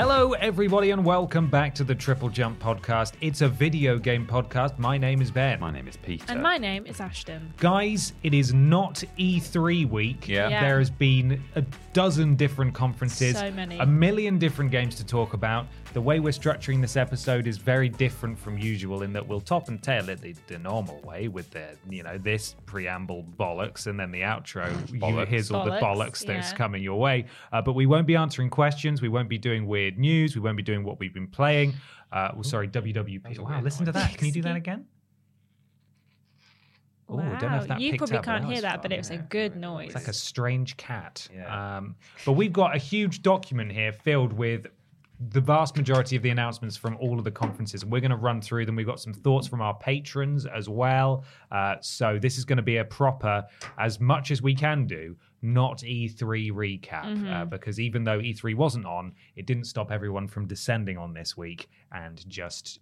Hello, everybody, and welcome back to the Triple Jump podcast. It's a video game podcast. My name is Ben. My name is Peter. And my name is Ashton. Guys, it is not E3 week. Yeah. Yeah. There has been a dozen different conferences, So many. a million different games to talk about. The way we're structuring this episode is very different from usual in that we'll top and tail it the, the normal way with the, you know, this preamble bollocks and then the outro. You, Bollocks. here's all the Bollocks, bollocks that's yeah. coming your way. Uh, but we won't be answering questions. We won't be doing weird news. We won't be doing what we've been playing. Uh, well, sorry, WWP. Wow, listen to that. Can you do that again? Oh, I don't know if Wow, that you probably up, can't that hear was that, but it was a good noise. It's like a strange cat. Yeah. Um, but we've got a huge document here filled with the vast majority of the announcements from all of the conferences, we're going to run through them. We've got some thoughts from our patrons as well. Uh, so this is going to be a proper, as much as we can do, not E3 recap, uh, because even though E3 wasn't on, it didn't stop everyone from descending on this week and just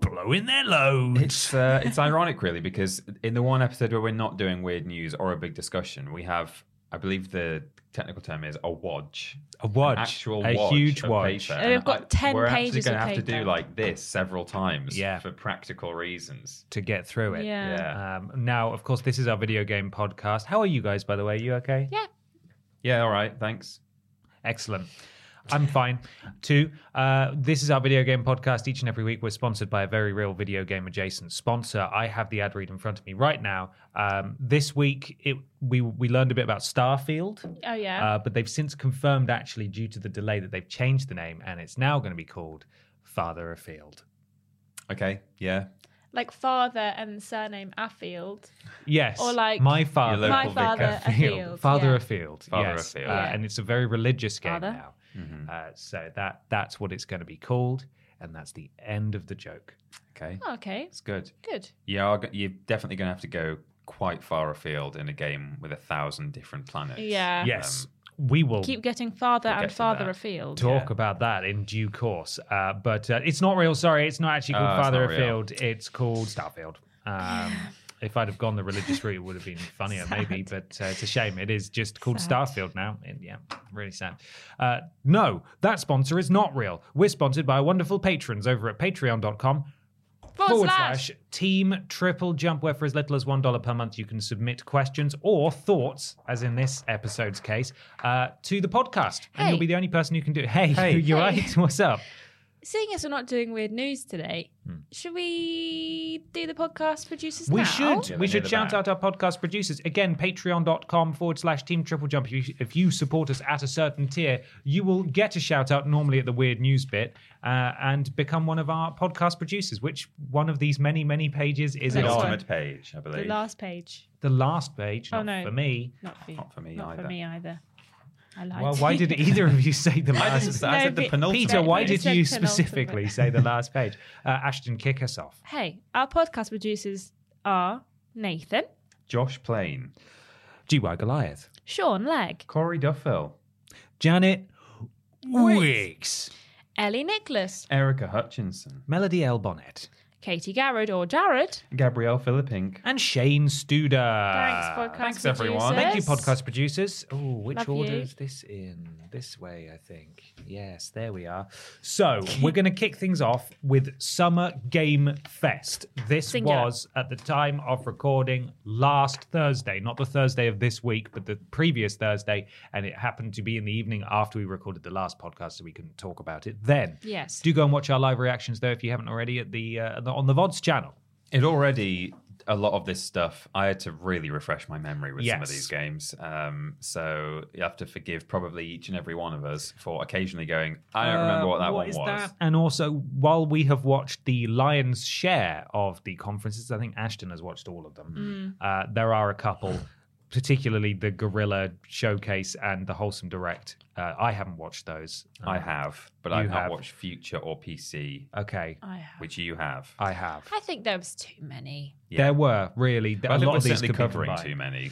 blowing their load. It's uh, it's ironic, really, because in the one episode where we're not doing weird news or a big discussion, we have, I believe the technical term is a wodge, A wodge, an actual a wodge huge of wodge. paper. And we've And got 10 We're pages actually going to of have to do like this several times, Yeah. for practical reasons. to get through it. Yeah. Yeah. Um, now, of course, this is our video game podcast. How are you guys, by the way? You okay? Yeah. Yeah, all right, thanks. Excellent. I'm fine. Two, uh, this is our video game podcast. Each and every week, we're sponsored by a very real video game adjacent sponsor. I have the ad read in front of me right now. Um, this week, it, we we learned a bit about Starfield, Oh yeah. uh, but they've since confirmed, actually, due to the delay, that they've changed the name and it's now going to be called Farther Afield. Okay, yeah. like father and surname Affield. Yes. Or like my father. Your My local father Afield. Afield. Father yeah. Afield. Father yes. Afield. Uh, Yeah. And it's a very religious game Father. now. Mhm. Uh, so that that's what it's going to be called, and that's the end of the joke. Okay, Oh, okay. it's good. Good. You are, you're definitely going to have to go quite far afield in a game with a thousand different planets. Yeah. yes, Um, we will Keep getting farther and farther afield. talk yeah. about that in due course. Uh, but uh, it's not real. Sorry, it's not actually called Oh, Father not real. Afield. It's called Starfield. Um, if I'd have gone the religious route, it would have been funnier, maybe. But uh, it's a shame. It is just called Sad. Starfield now. And yeah, really sad. Uh, no, that sponsor is not real. We're sponsored by wonderful patrons over at patreon.com forward slash team triple jump where for as little as one dollar per month you can submit questions or thoughts as in this episode's case uh, to the podcast and you'll be the only person who can do it hey, Hey. you're Hey. right what's up Seeing as we're not doing weird news today, Hmm. should we do the podcast producers we now? should Yeah, we should shout back. out our podcast producers again patreon.com forward slash team triple jump if you, if you support us at a certain tier you will get a shout out normally at the weird news bit uh, and become one of our podcast producers which one of these many many pages is the it Next on ultimate page, I believe. The last page. the last page Oh, not no. for me Not for you. Not for me Not either. for me either. I lied. well why did either of you say the last didn't, I said No, the but- penultimate. Peter, why You did you specifically say the last page? Uh, Ashton, kick us off. Hey, our podcast producers are Nathan, Josh Plain, GY Goliath. Sean Legg, Corey Duffield, Janet Wicks. Ellie Nicholas, Erica Hutchinson, Melody L. Bonnet. Katie Garrod or Jared. Gabrielle Philippink. And Shane Studer. Thanks, podcast thanks, everyone. producers. Thank you, podcast producers. Oh, which Love order you. is this in? This way, I think. Yes, there we are. So we're going to kick things off with Summer Game Fest. This Singular. was at the time of recording last Thursday, not the Thursday of this week, but the previous Thursday, and it happened to be in the evening after we recorded the last podcast, so we couldn't talk about it then. Yes. Do go and watch our live reactions though if you haven't already at the, uh, the on the VODs channel. It already a lot of this stuff. I had to really refresh my memory with some of these games. Um, so you have to forgive probably each and every one of us for occasionally going. I don't remember what that Uh, one is was. that? And also, while we have watched the lion's share of the conferences, I think Ashton has watched all of them. Uh, there are a couple, particularly the Guerrilla Showcase and the Wholesome Direct. Uh, I haven't watched those. I Um, have, but I've not watched Future or PC, Okay, I have. which you have. I have. I think there was too many. Yeah. There were really But a I think lot of these could be covering too many.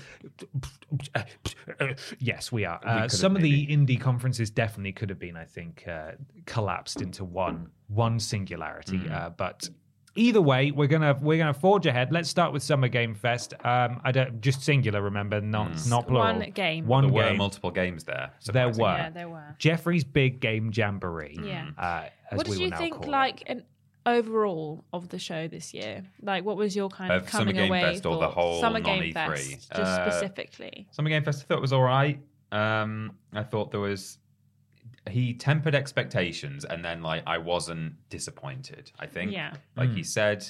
yes, we are. Uh, could have some of the indie conferences definitely could have been, I think, uh, collapsed into one one singularity. Mm. Uh, but either way, we're gonna we're gonna forge ahead. Let's start with Summer Game Fest. Um, I don't just singular. Remember, not Mm. not plural. One game. One There were multiple games there. There were. Yeah, there were. Geoffrey's big game jamboree. Yeah. Uh, as What did will you think, like, an overall of the show this year? Like, what was your kind of Of Summer coming Game away Fest or the whole Summer Game Fest, just Uh, specifically? Summer Game Fest, I thought it was all right. Um, I thought there was he tempered expectations, and then like I wasn't disappointed. I think, Yeah. like Mm. he said,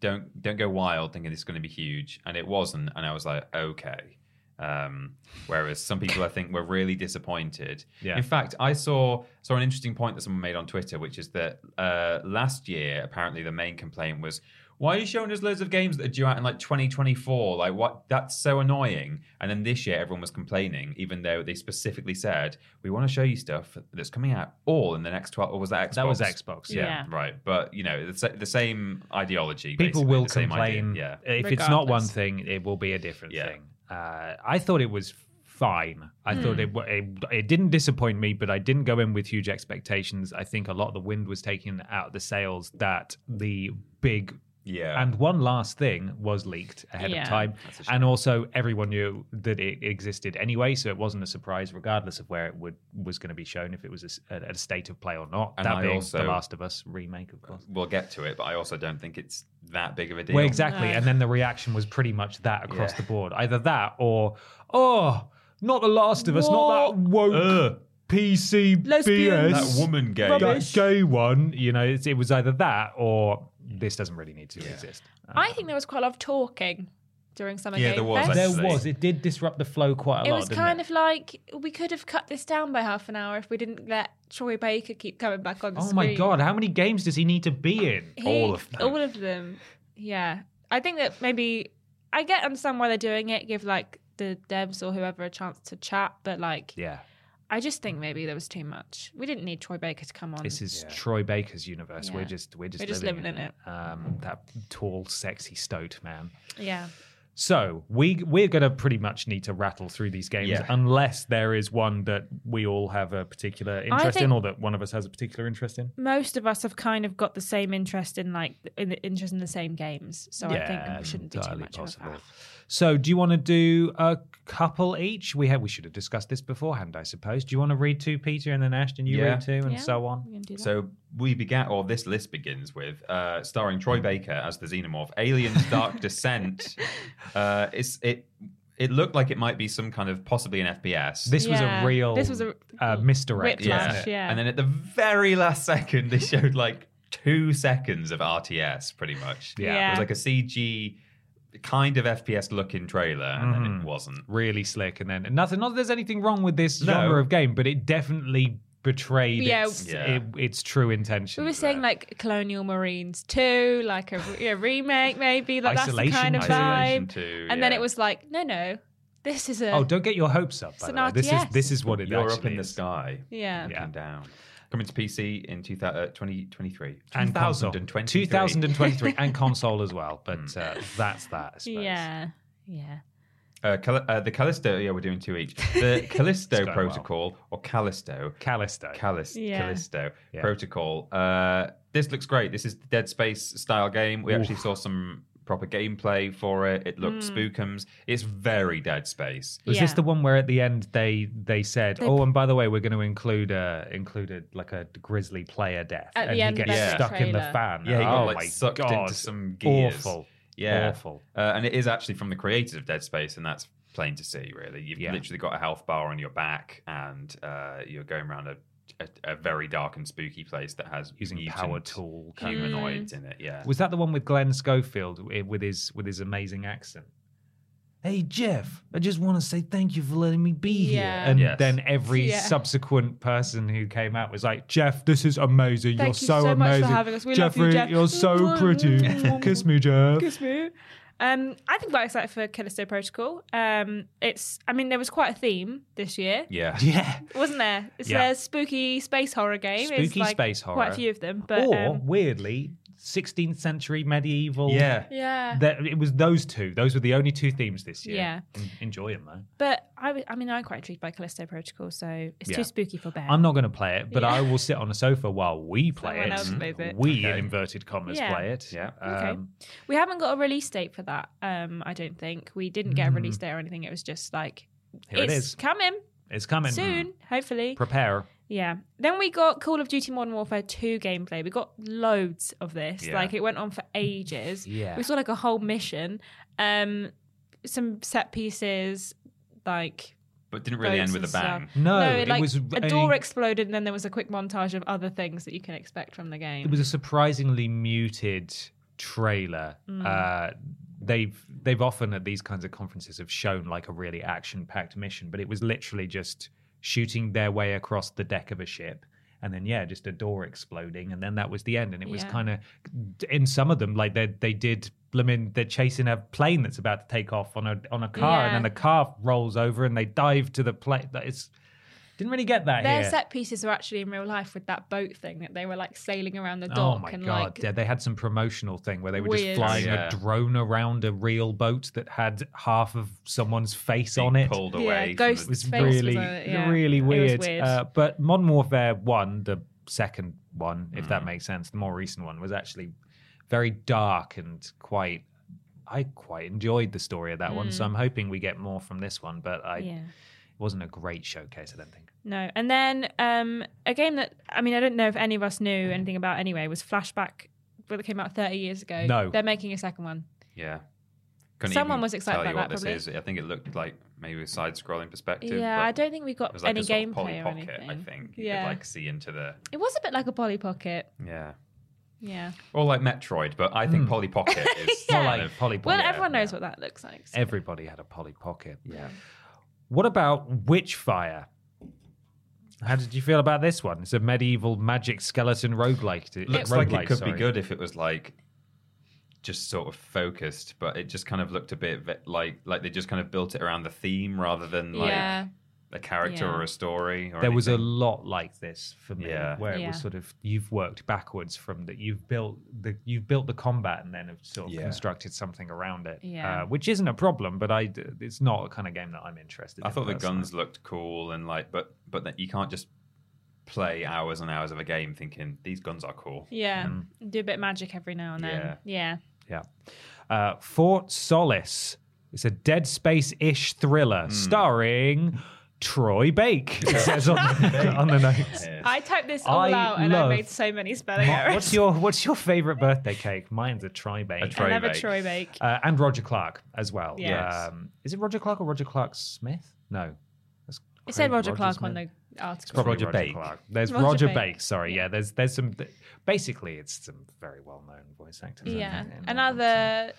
don't don't go wild thinking this is going to be huge, and it wasn't. And I was like, okay. Um, whereas some people I think were really disappointed. Yeah. In fact, I saw saw an interesting point that someone made on Twitter, which is that uh, last year apparently the main complaint was. Why are you showing us loads of games that are due out in like 2024? Like, what? That's so annoying. And then this year, everyone was complaining, even though they specifically said, we want to show you stuff that's coming out all in the next 12. Or was that Xbox? That was Xbox. Yeah. Yeah. Right. But, you know, the, the same ideology. People will the same idea. complain. Yeah. If it's not one thing, it will be a different Yeah. thing. Uh, I thought it was fine. I Hmm. thought it, it it didn't disappoint me, but I didn't go in with huge expectations. I think a lot of the wind was taken out of the sails that the big Yeah. and one last thing was leaked ahead Yeah. of time, That's a shame. and also everyone knew that it existed anyway, so it wasn't a surprise, regardless of where it would was going to be shown, if it was a s- at a state of play or not. And that I being also- the Last of Us remake, of course. we'll get to it, but I also don't think it's that big of a deal. Well, exactly. No. And then the reaction was pretty much that across Yeah. the board. Either that or, oh, not The Last of Us, not that woke Ugh. PC Lesbians. BS. That woman gay. That gay one. You know, it's, it was either that or Mm. this doesn't really need to exist. I think there was quite a lot of talking during Summer Yeah, Game there was, Fest. there was. It did disrupt the flow quite a lot. it lot. was didn't kind of like we could have cut this down by half an hour if we didn't let Troy Baker keep coming back on the Oh screen. my god! How many games does he need to be in? He- All of them. All of them. Yeah. I think that maybe I get understand why they're doing it, give like the devs or whoever a chance to chat, but like Yeah, I just think maybe there was too much. We didn't need Troy Baker to come on. this is Troy Baker's universe. We're just we're just, We're just living, living in Um, that tall, sexy stoat man. yeah. So we we're gonna pretty much need to rattle through these games Yeah. unless there is one that we all have a particular interest in, or that one of us has a particular interest in. Most of us have kind of got the same interest in like in the interest in the same games. So I think we shouldn't do too entirely much of that. So, do you want to do a couple each? We have we should have discussed this beforehand, I suppose. Do you want to read two, Peter, and then Ashton, you Yeah. read two, and Yeah, so on? we can do that. So we began, or this list begins with, uh, starring Troy Baker as the Xenomorph, Aliens: Dark Descent. Uh, it's it. It looked like it might be some kind of possibly an FPS. This was a real This was a- uh, misdirect, Whiplash, yeah. And then at the very last second, they showed like two seconds of RTS, pretty much. Yeah. It was like a CG kind of FPS looking trailer, and then Mhm. it wasn't. Really slick, and then and nothing. Not that there's anything wrong with this No. genre of game, but it definitely betrayed Yeah. its, Yeah. It, its true intention. we were saying like Colonial Marines 2, like a, a remake maybe. Like Isolation that's the kind of 2. Vibe. 2, And then it was like, no, no, this is a Oh, don't get your hopes up. By the way. This is this is what it You're up actually in the sky, yeah. looking Yeah. down. Coming to PC in 2000, uh, 2023. and console 2023. 2023 and console as well but uh, that's that I suppose. Yeah, yeah. Uh, Cal- uh, the Callisto, yeah, we're doing two each. The Callisto going well. Protocol or Callisto, Callisto. Callis- Yeah. Callisto Yeah. Protocol. Uh, this looks great. This is the Dead Space style game. We actually saw some proper gameplay for it. It looked spookums. It's very Dead Space. Was Yeah. this the one where at the end they they said, They- "Oh, and by the way, we're going to include uh included like a grisly player death, At and the he end of gets every stuck in the fan." Yeah, he got, oh like, my sucked God. into some gears. Awful, Yeah, awful. Uh, and it is actually from the creators of Dead Space, and that's plain to see. Really, you've Yeah. literally got a health bar on your back, and uh, you're going around a, a, a very dark and spooky place that has Using mutant power tool kind of- humanoids mm. in it. Yeah, Was that the one with Glen Schofield with his with his amazing accent? Hey Geoff, I just want to say thank you for letting me be here. And Yes. then every Yeah. subsequent person who came out was like, Geoff, this is amazing. Thank you're you so, so much for amazing. having us. We love you, Geoffrey, Geoff." you're so pretty. Kiss me, Geoff. Kiss me. Um, I think quite excited for Callisto Protocol. Um, it's, I mean, there was quite a theme this year, yeah. Yeah. wasn't there? It's Yeah. a spooky space horror game. It's Spooky like space horror. Quite a few of them, but or um, weirdly, 16th century medieval. Yeah. yeah. That, it was those two. Those were the only two themes this year. Yeah. En- Enjoy them though. But I, w- I mean, I'm quite intrigued by Callisto Protocol, so it's Yeah. too spooky for Ben. I'm not going to play it, but Yeah. I will sit on a sofa while we play Someone it. else plays it. We, in inverted commas, Yeah. play it. Yeah. Okay. Um, We haven't got a release date for that. Um, I don't think we didn't get a release date or anything. It was just like Here it it's coming It's coming soon, hopefully. Prepare. Yeah. Then we got Call of Duty Modern Warfare 2 gameplay. We got loads of this. Yeah. Like it went on for ages. Yeah. We saw like a whole mission. Um some set pieces like But didn't really end with a bang. stuff. No, no, it like was a a- door exploded and then there was a quick montage of other things that you can expect from the game. It was a surprisingly muted trailer. Mm. Uh, they've they've often at these kinds of conferences have shown like a really action packed mission, but it was literally just shooting their way across the deck of a ship. And then yeah, just a door exploding, and then that was the end. And it was kind of in some of them like they they did. I mean, they're chasing a plane that's about to take off on a on a car, and then the car rolls over, and they dive to the plane. It's didn't really get that Their here. set pieces were actually in real life with that boat thing that they were like sailing around the dock. Oh dock my and god! like yeah, they had some promotional thing where they were Weird. just flying Yeah. a drone around a real boat that had half of someone's face Being on it. pulled away. from ghost It was face was really, on it, yeah. really It was weird. weird. Uh, but Modern Warfare One, the second one, if Mm. that makes sense, the more recent one, was actually very dark and quite. I quite enjoyed the story of that one, so I'm hoping we get more from this one. But I, Mm. yeah. It wasn't a great showcase, I don't think. No. And then um, a game that I mean I don't know if any of us knew anything about anyway was Flashback, where it came out 30 years ago. No. They're making a second one. Yeah. Couldn't Someone was excited about what that, this probably. is. I think it looked like maybe a side-scrolling perspective. yeah, I don't think we It got was like any a sort of gameplay Polly or Pocket, anything. I think. You Yeah. could like see into the It was a bit like a Polly Pocket. yeah, Yeah. or like Metroid, but I think Polly Pocket is Yeah. More like of- Polly Well, everyone knows what that looks like. so- Everybody had a Polly Pocket. yeah. What about Witchfire? How did you feel about this one? It's a medieval magic skeleton roguelike. It uh, looks like it could sorry. be good if it was like just sort of focused, but it just kind of looked a bit like like they just kind of built it around the theme rather than like yeah. A character Yeah. or a story. Or There was a lot like this for me, Yeah. where it was sort of you've worked backwards from that. You've built the you've built the combat and then have sort of Yeah. constructed something around it. Yeah. uh, which isn't a problem, but I, it's not a kind of game that I'm interested. In. I in thought the guns looked cool and like, but but that you can't just play hours and hours of a game thinking these guns are cool. Yeah. Do a bit of magic every now and then. Yeah. Yeah. Uh, Fort Solis. It's a Dead Space ish thriller Hmm. starring Troy Bake. It says on the, on the notes. I typed this all I out and love- I made so many spelling errors. What's your What's your favorite birthday cake? Mine's a Troy Bake. A Troy I love a Bake. Troy Bake. uh, and Roger Clark as well. Yes. Um, is it Roger Clark or Roger Clark Smith? No. That's It said Craig Roger Clark Smith. on the article. Probably Roger Roger, Bake. Clark. There's Roger Roger, Bake. Bake. Sorry, yeah. There's there's some. Basically, it's some very well known voice actors. Yeah, in all of them, so- another ev-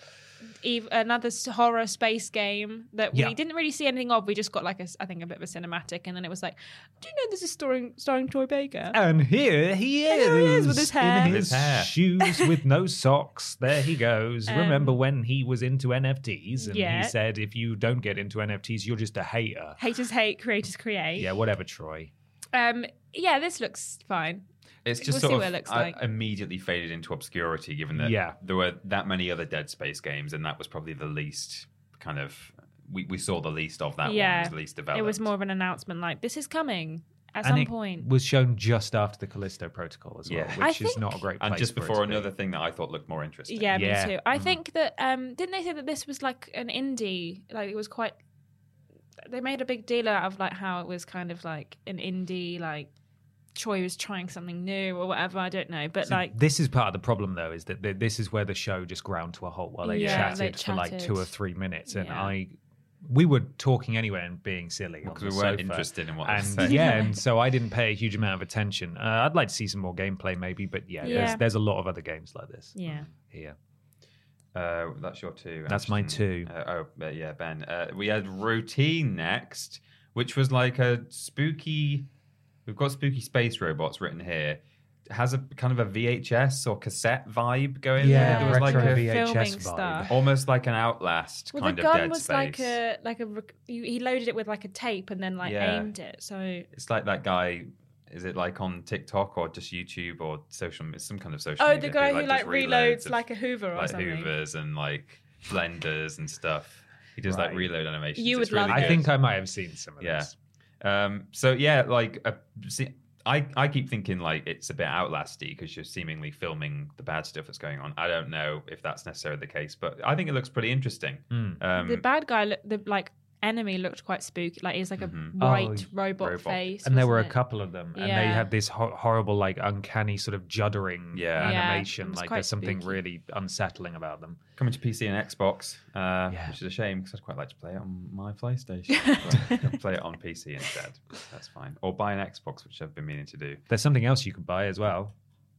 another horror space game that Yeah. we didn't really see anything of. We just got like a, s- I think a bit of a cinematic, and then it was like, do you know this is starring starring Troy Baker? And here he is, here he is with his hair. in his his hair. shoes with no socks. There he goes. Um, Remember when he was into NFTs and yeah. he said, "If you don't get into NFTs, you're just a hater." Haters hate, creators create. Yeah, whatever, Troy. Um. Yeah, this looks fine. It's just We'll sort see of what it looks I- like. immediately faded into obscurity, given that Yeah. there were that many other Dead Space games, and that was probably the least kind of we, we saw the least of that yeah, one. It was the least developed. it was more of an announcement like this is coming at and some it point. was shown just after the Callisto Protocol as well, Yeah. which I is think- not a great. and just for it before to be. another thing that I thought looked more interesting. Yeah, Yeah. me too. I Mhm. think that um didn't they say that this was like an indie? Like it was quite. They made a big deal out of like how it was kind of like an indie, like Troy was trying something new or whatever. I don't know, but So like this is part of the problem, though, is that th- this is where the show just ground to a halt while they Yeah, chatted they for like two or three minutes, and Yeah. I, we were talking anyway and being silly Because on we weren't sofa. interested in what they were and saying. yeah, and so I didn't pay a huge amount of attention. Uh, I'd like to see some more gameplay, maybe, but yeah, Yeah. There's, there's a lot of other games like this yeah. here. Uh, that's your two. That's my Ashton. two. Uh, oh, uh, yeah, Ben. Uh, we had routine next, which was like a spooky. We've got spooky space robots written here. It has a kind of a VHS or cassette vibe going. Yeah, there. There was like retro a VHS filming vibe. stuff. almost like an Outlast Well, kind the of gun Dead was Space. like a like a rec- you, he loaded it with like a tape and then like Yeah. aimed it. So It's like that guy. Is it like on TikTok or just YouTube or social? It's some kind of social. oh, media the guy who, who like does reloads reloads of, like a Hoover or like something. Hoovers and like blenders and stuff. He does like Right. reload animations. You It's would love really I good. think I might have seen some of Yeah. this. Um, so yeah, like uh, see, I I keep thinking like it's a bit outlasty because you're seemingly filming the bad stuff that's going on. I don't know if that's necessarily the case, but I think it looks pretty interesting. Mm. Um, the bad guy, look- the like enemy looked quite spooky. Like he's like a Mhm. white Oh, robot, robot. face, and there were a it? couple of them, and they had this ho- horrible, like uncanny sort of juddering Yeah. Yeah, animation. it was like there's something spooky. really unsettling about them. coming to PC and Xbox, uh, Yeah. which is a shame because I'd quite like to play it on my PlayStation. play it on PC instead. That's fine. Or buy an Xbox, which I've been meaning to do. There's something else you could buy as well.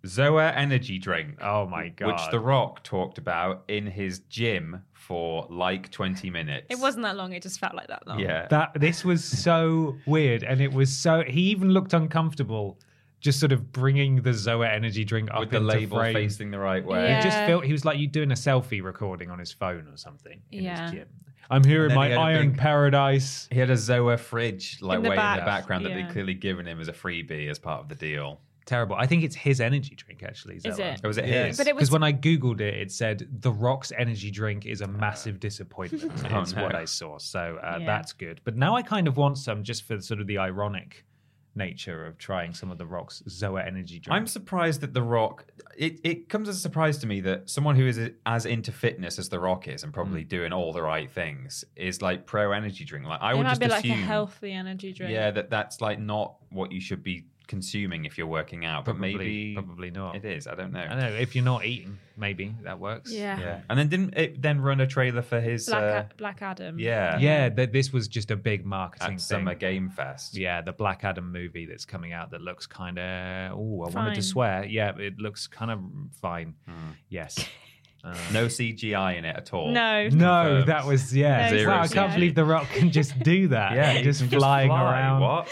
Zoa Energy Drink. Oh my god! Which The Rock talked about in his gym for like 20 minutes. It wasn't that long. It just felt like that long. Yeah. that this was so weird, and it was so he even looked uncomfortable, just sort of bringing the Zoa energy drink up with the into label frame. facing the right way. He just felt he was like you doing a selfie recording on his phone or something in Yeah. his gym. I'm here And in then he my iron big- paradise. He had a Zoa fridge like In way back, in the background that they'd clearly given him as a freebie as part of the deal. Terrible. I think it's his energy drink actually. Is Zoa. it? Oh, was it Yeah. his? But it Because was when I googled it, it said the Rock's energy drink is a massive disappointment. Oh, is no. what I saw. So uh, Yeah. that's good. But now I kind of want some just for sort of the ironic nature of trying some of the Rock's Zoa energy drink. I'm surprised that The Rock. It, it comes as a surprise to me that someone who is as into fitness as The Rock is and probably Mm. doing all the right things is like pro energy drink. Like I it would might just be like assume, a healthy energy drink. yeah, that that's like not what you should be consuming if you're working out. But Probably- maybe probably not. It is. I don't know. I don't know if you're not eating, maybe that works. Yeah. Yeah, and then didn't it then run a trailer for his Black, uh, Black Adam. yeah Yeah, th- this was just a big marketing at thing. Summer Game Fest? Yeah, the Black Adam movie that's coming out that looks kind of. Oh, I wanted to swear. Yeah, it looks kind of fine. Hmm. Yes. Uh, No CGI in it at all. No. No, that was yeah. No Zero wow, I can't CGI. believe The Rock can just do that. Yeah, he just can flying fly. around. What?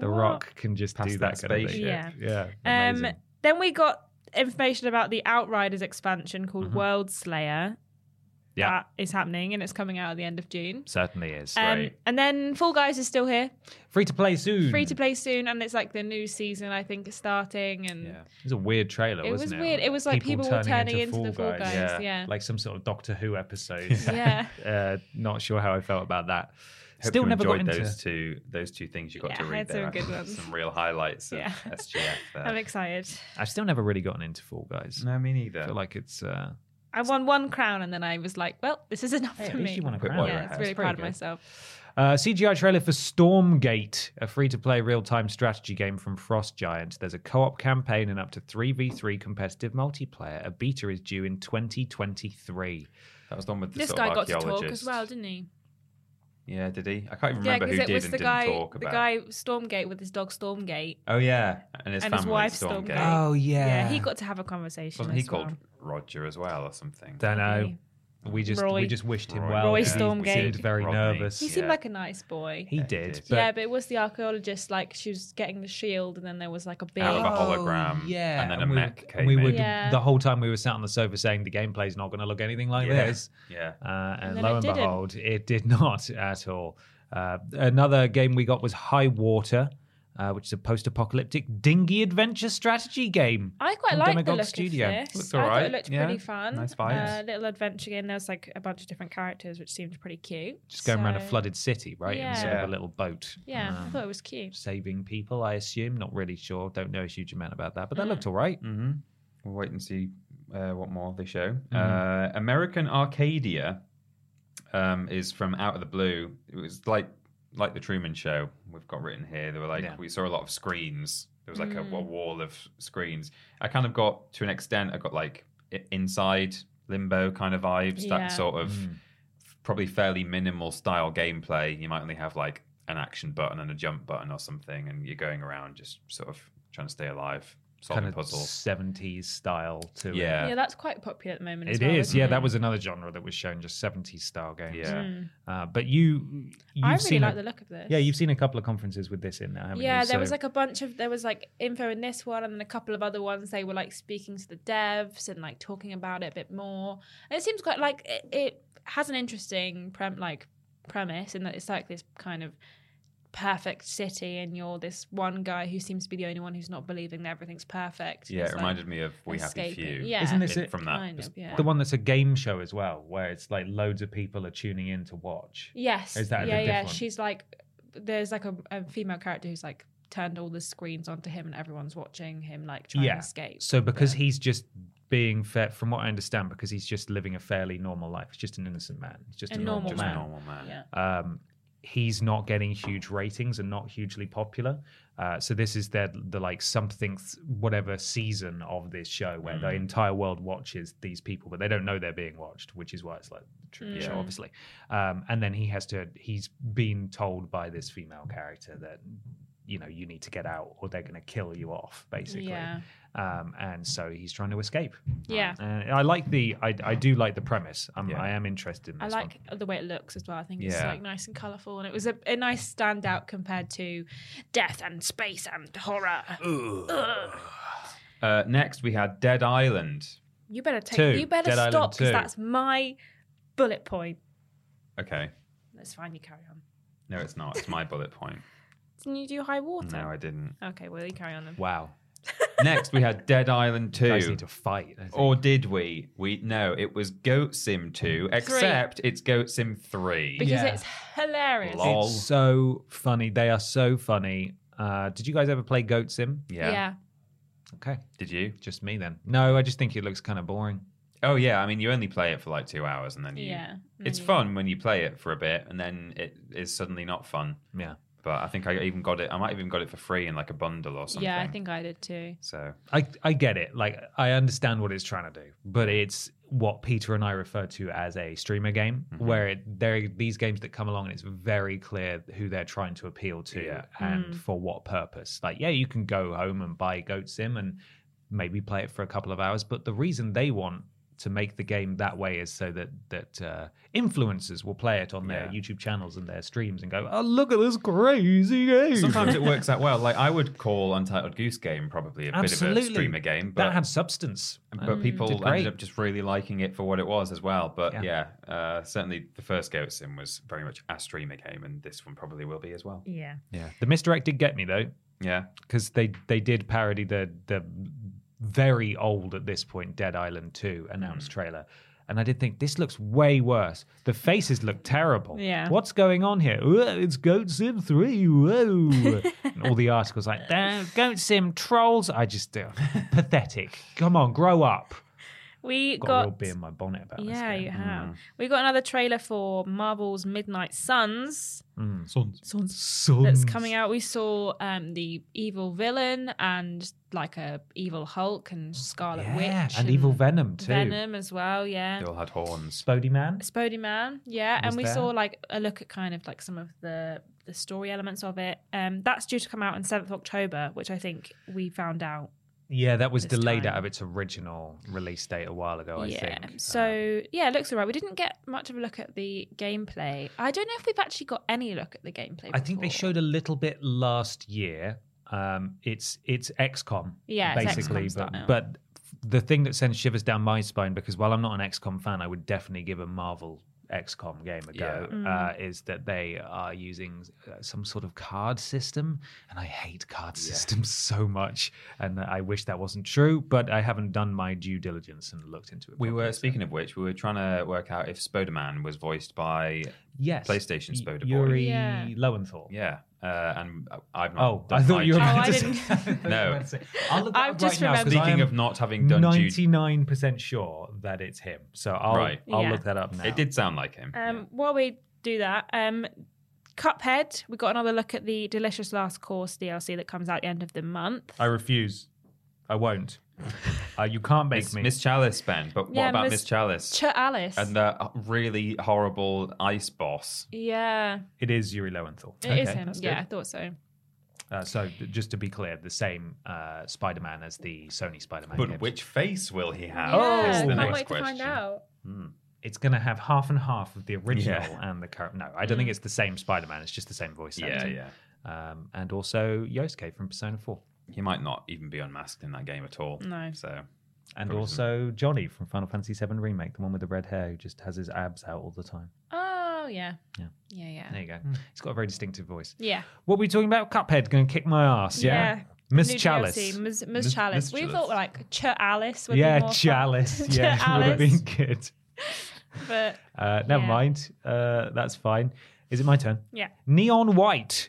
The What? Rock can just Pass do that that, kind of spaceship. thing. Yeah, Um, then we got information about the Outriders expansion called Worldslayer. Mm-hmm. Yeah. That is happening and it's coming out at the end of June. certainly is. Um, Right. And then Fall Guys is still here, Free to play soon. free to play soon, and it's like the new season I think is starting. And Yeah. It was a weird trailer, it was wasn't it? weird. It was like people, were turning into, the Fall Guys. Yeah. Yeah, like some sort of Doctor Who episode. Yeah. uh, not sure how I felt about that. Hope Still you never got into. those two those two things you got Yeah, to I read had some good ones. Some real highlights of Yeah. SGF there. I'm excited. I've still never really gotten into Fall Guys. no, me neither. I feel like it's. Uh, I won one crown and then I was like, well, this is enough Hey, for at least me. you won a crown. one yeah, it's really That's very proud of myself. Uh, CGI trailer for Stormgate, a free to play real time strategy game from Frost Giant. There's a co op campaign and up to 3v3 competitive multiplayer. A beta is due in 2023. that was the one with the This sort guy of got to talk as well, didn't he? Yeah, did he? I can't even Yeah, remember because who it did was and the didn't guy, talk the about. guy Stormgate with his dog Stormgate. Oh yeah, and his And his family wife, Stormgate. Stormgate. Oh, yeah. Yeah, he got to have a conversation. Wasn't he well. called Roger as well or something? Don't know. Maybe. We just Roy. we just wished him Roy. well. Roy He- He seemed very Rodney. nervous. He seemed Yeah. like a nice boy. He Yeah, he did. did. but- yeah, but it was the archaeologist. Like she was getting the shield, and then there was like a big. Out of a Oh, hologram, yeah, and then a we, mech and came we in. were Yeah. the whole time we were sat on the sofa saying the gameplay's not going to look anything like Yeah. this, Yeah. uh, and, then lo and didn't. behold, it did not at all. Uh, another game we got was Highwater. Uh, which is a post-apocalyptic dinghy adventure strategy game. I quite from like the look Studio. of this. Looks I thought alright, it looked yeah. pretty fun. Nice vibes. Uh, little adventure game. There's like a bunch of different characters, which seemed pretty cute. Just going around a flooded city, right? Yeah. In Yeah. of a little boat. Yeah, I Um, thought it was cute. saving people, I assume. Not really sure. Don't know a huge amount about that, but that Mm. looked all right. Mm-hmm. We'll wait and see uh, what more they show. Mm-hmm. Uh, American Arcadia um, is from out of the blue. It was like like the Truman Show. We've got written here. They were like Yeah. we saw a lot of screens. There was like a, Mm. a wall of screens. I kind of got to an extent. I got like inside limbo kind of vibes. Yeah. That sort of Mm. probably fairly minimal style gameplay. You might only have like an action button and a jump button or something, and you're going around just sort of trying to stay alive, solving Kind of puzzles. 70s style to it. Yeah. Yeah, that's quite popular at the moment. as It well, is, isn't yeah. it? That was another genre that was shown, just 70s style games. Yeah. Mm. Uh, but you, you've I really seen like a, the look of this. yeah, you've seen a couple of conferences with this in now, haven't yeah, you? there was like a bunch of there was like info in this one and then a couple of other ones. They were like speaking to the devs and like talking about it a bit more. And it seems quite like it, it has an interesting prem like premise in that it's like this kind of perfect city and you're this one guy who seems to be the only one who's not believing that everything's perfect. Yeah, It's, it like, reminded me of We Happy escaping. Few. Yeah, Isn't this it? from that? kind of, yeah. the one that's a game show as well, where it's like loads of people are tuning in to watch. Yes. Is that yeah, bit yeah. different? She's like, there's like a, a female character who's like turned all the screens onto him and everyone's watching him like try yeah. and escape. So because Yeah. he's just being fair, from what I understand, because he's just living a fairly normal life. He's just an innocent man. He's just a, A normal, normal Just a man. normal man. Yeah. um, he's not getting huge ratings and not hugely popular. Uh, so this is their the like something th- whatever season of this show where the entire world watches these people, but they don't know they're being watched, which is why it's like the Truman Show, Mm. obviously. Um, and then he has to he's been told by this female character that you know you need to get out or they're going to kill you off, basically. Yeah. Um, and so he's trying to escape. Yeah. And I like the I, I do like the premise. I'm, Yeah. I am interested in I this one. like the way it looks as well. I think it's Yeah. like nice and colourful, and it was a, a nice standout compared to death and space and horror. Ugh. Uh, next, we had Dead Island. You better take. Two. You better Dead stop because that's my bullet point. Okay. That's fine. You carry on. No, it's not. It's my bullet point. Didn't you do Highwater? No, I didn't. Okay, well you carry on then. Wow. Next, we had Dead Island You guys 2. need to fight. I think. Or did we? We no, it was Goat Sim 2, except it's Goat Sim 3. Because Yeah. it's hilarious. Lol. It's so funny. They are so funny. Uh, did you guys ever play Goat Sim? yeah. yeah. Okay, Did you? just me then. No, I just think it looks kind of boring. Oh yeah, I mean you only play it for like 2 hours and then you Yeah. And It's fun when you play it for a bit and then it is suddenly not fun. Yeah, But I think I even got it I might have even got it for free in like a bundle or something. Yeah, I think I did too. so. I I get it. Like I understand what it's trying to do, but it's what Peter and I refer to as a streamer game, mm-hmm. where it, there are these games that come along and it's very clear who they're trying to appeal to Yeah. and mm. for what purpose. Like, yeah, you can go home and buy Goat Sim and maybe play it for a couple of hours, but the reason they want to make the game that way is so that that uh, influencers will play it on their Yeah. YouTube channels and their streams and go, "Oh, look at this crazy game!" Sometimes it works out well. Like I would call Untitled Goose Game probably a bit of a streamer game, but that had substance. but and people ended up just really liking it for what it was as well. But Yeah. yeah, uh, certainly the first Goat Sim was very much a streamer game, and this one probably will be as well. Yeah. Yeah, the misdirect did get me though. Yeah, because they they did parody the the very old at this point Dead Island 2 announced mm. trailer. And I did think this looks way worse. The faces look terrible. Yeah. What's going on here? It's Goat Sim 3. Whoa. and all the articles like, "Damn, Goat Sim trolls. I just, do. pathetic. Come on, grow up. We Got, a got. real bee in my bonnet about this yeah, you have. We got another trailer for Marvel's Midnight Suns. Sons. Suns. That's coming out. We saw um, the evil villain and like a evil Hulk and Scarlet Yeah, Witch and Evil Venom too. Venom as well. Yeah. they all had horns. Spody Man. Spody Man, yeah, and we there? saw like a look at kind of like some of the the story elements of it. Um, that's due to come out on seventh October, which I think we found out. Yeah, that was delayed time. out of its original release date a while ago, I yeah, think. So yeah, it looks alright. We didn't get much of a look at the gameplay. I don't know if we've actually got any look at the gameplay. I think they showed a little bit last year. Um, it's it's XCOM, Yeah, it's basically, XCOM but but the thing that sends shivers down my spine because while I'm not an XCOM fan, I would definitely give a Marvel XCOM game ago uh, is that they are using uh, some sort of card system, and I hate card systems so much, and I wish that wasn't true, but I haven't done my due diligence and looked into it. We properly, were so- speaking of which, we were trying to work out if Spoderman was voiced by yes, PlayStation Y- Spoder Boy. Yuri Yeah. Lowenthal. yeah, uh, and I've not. Oh, done I thought you were check. Oh, about I to didn't- say. No. I'll look that I've up just right now, 'cause remembered- Speaking of not having done due, ninety-nine percent sure that it's him. So I'll Right. I'll Yeah. look that up now. it did sound like him. Um, While we do that, um, Cuphead, we got another look at the Delicious Last Course DLC that comes out at the end of the month. I refuse. I won't. Uh, you can't make Miss, me. Miss Chalice, Ben. But Yeah, what about Miss- Miss Chalice Ch Alice. and the really horrible ice boss? yeah, It is Yuri Lowenthal. it is Okay, him. that's Yeah. I thought so. Uh, so just to be clear, the same uh, Spider-Man as the Sony Spider-Man. But games. which face will he have? Oh, yeah, is the can't next wait to find question. out. It's going to have half and half of the original Yeah. and the current. No, I don't think it's the same Spider-Man. It's just the same voice Yeah, actor. yeah. Um, and also Yosuke from Persona 4. He might not even be unmasked in that game at all. No. So And Probably also Johnny from Final Fantasy VII Remake, the one with the red hair who just has his abs out all the time. Oh yeah, Yeah. yeah, yeah, There you go. He's got a very distinctive voice. yeah. What were we talking about? Cuphead going to kick my ass. Yeah. Yeah. Miss Chalice. DLC, Ms. Ms. Miss- Chalice. Miss we thought like Ch Alice would yeah, be more fun. Chalice. Yeah, Ch would have been good. But Uh, never Yeah. mind. Uh, that's fine. Is it my turn? yeah, Neon White.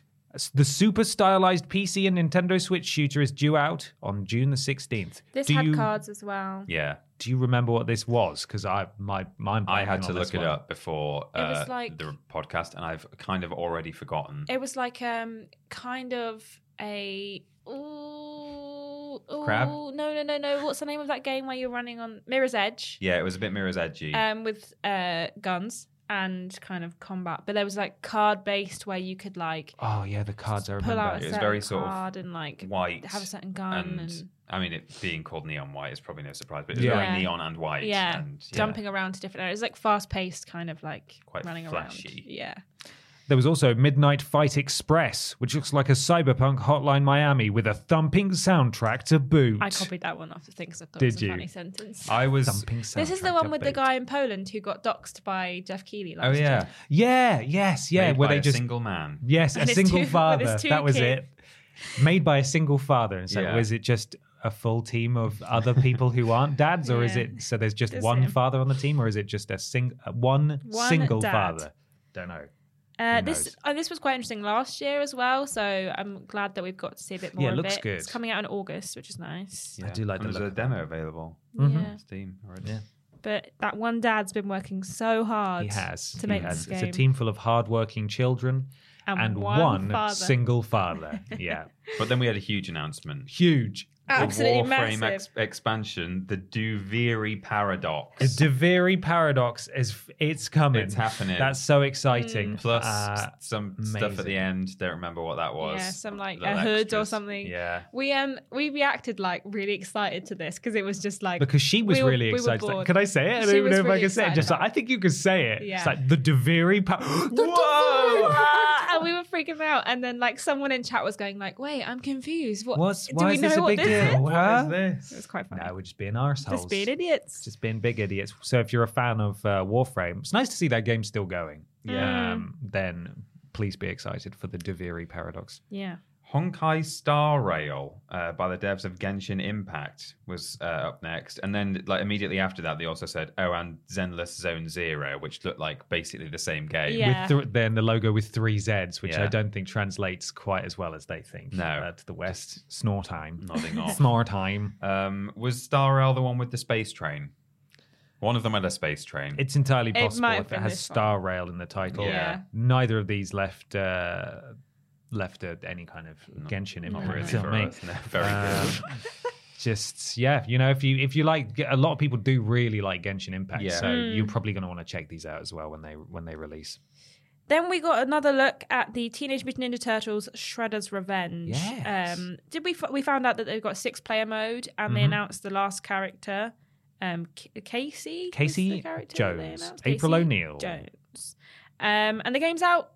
The super stylized PC and Nintendo Switch shooter is due out on June the 16th. this do had you, cards as well. yeah, Do you remember what this was? Because I my mind. I had to look this it up before It was uh, like- the podcast, and I've kind of already forgotten. It was like um kind of a ooh, ooh Crab? No, no, no, no. What's the name of that game where you're running on Mirror's Edge? yeah, it was a bit Mirror's Edgy. Um, with uh guns and kind of combat, but there was like card based where you could like Oh yeah, the cards I pull remember. out a It was very sort of card and like white have a certain gun and, and, I mean, it being called neon white is probably no surprise, but it was Yeah. very neon and white. yeah, and, yeah, jumping around to different areas, like fast paced, kind of like Quite running flashy. around. Yeah, There was also Midnight Fight Express, which looks like a cyberpunk Hotline Miami with a thumping soundtrack to boot. I copied that one off the thing because I thought Did it was a you? funny sentence. I was. Thumping this is the one to with the guy in Poland who got doxxed by Geoff Keighley last Oh yeah, year. Yeah, yes, yeah. Made where by they a just single man. yes, And a his single two- with his father. two That was kids. it. Made by a single father. And so Yeah. was it just a full team of other people who aren't dads, or is Yeah. it so there's just Just one him. father on the team, or is it just a sing uh, one, One single dad. father? Don't know. Uh, this knows? uh, this was quite interesting last year as well, so I'm glad that we've got to see a bit more Yeah, it of looks it. good. It's coming out in August, which is nice. I do like and the there's look a demo available Mhm. Yeah. Steam already. Yeah. But that one dad's been working so hard. He has. to he make has. this It's a team full of hardworking children And and, one one, father. single father. Yeah, But then we had a huge announcement. huge. Absolutely the Warframe massive. ex- expansion, the Duviri Paradox. The Duviri paradox is it's coming. It's happening. That's so exciting. Plus Uh, some stuff at the end. Don't remember what that was. Yeah, some like Little a hood or something. Yeah. We um we reacted like really excited to this because it was just like because she was we were- really we were excited. Like. Can I say it? I She don't even was know if I really can say it. excited Just like, I think you could say it. Yeah. It's like the Duviri paradox. Whoa! And we were freaking out, and then like someone in chat was going like, "Wait, I'm confused. What? What's do why we is know this a what big this deal? is?" Huh? It was quite funny. No, we're just being arseholes. Just being idiots. Just being big idiots. So if you're a fan of uh, Warframe, it's nice to see that game still going. Yeah. Um, then please be excited for the Duviri paradox. yeah. Honkai Star Rail uh, by the devs of Genshin Impact was uh, up next, and then like immediately after that, they also said, "Oh, and Zenless Zone Zero, which looked like basically the same game." Yeah. With th- then the logo with three Z's, which Yeah. I don't think translates quite as well as they think. No. uh, to the West, snore time, Nodding off. snore time. Um, was Star Rail the one with the space train? One of them had a space train. It's entirely possible might have if it has this one. Star Rail in the title. Yeah. Neither of these left uh, left uh, any kind of Genshin Not imprint on for me. No, very Um, good. just yeah, you know, if you if you like, a lot of people do really like Genshin Impact, Yeah. so Hmm. you're probably going to want to check these out as well when they when they release. Then we got another look at the Teenage Mutant Ninja Turtles Shredder's Revenge. Yes. Um, did we f- we found out that they've got six player mode and they Mhm. announced the last character, um, K- Casey. Casey the character Jones. announced? April Casey O'Neil. Jones. Um, and the game's out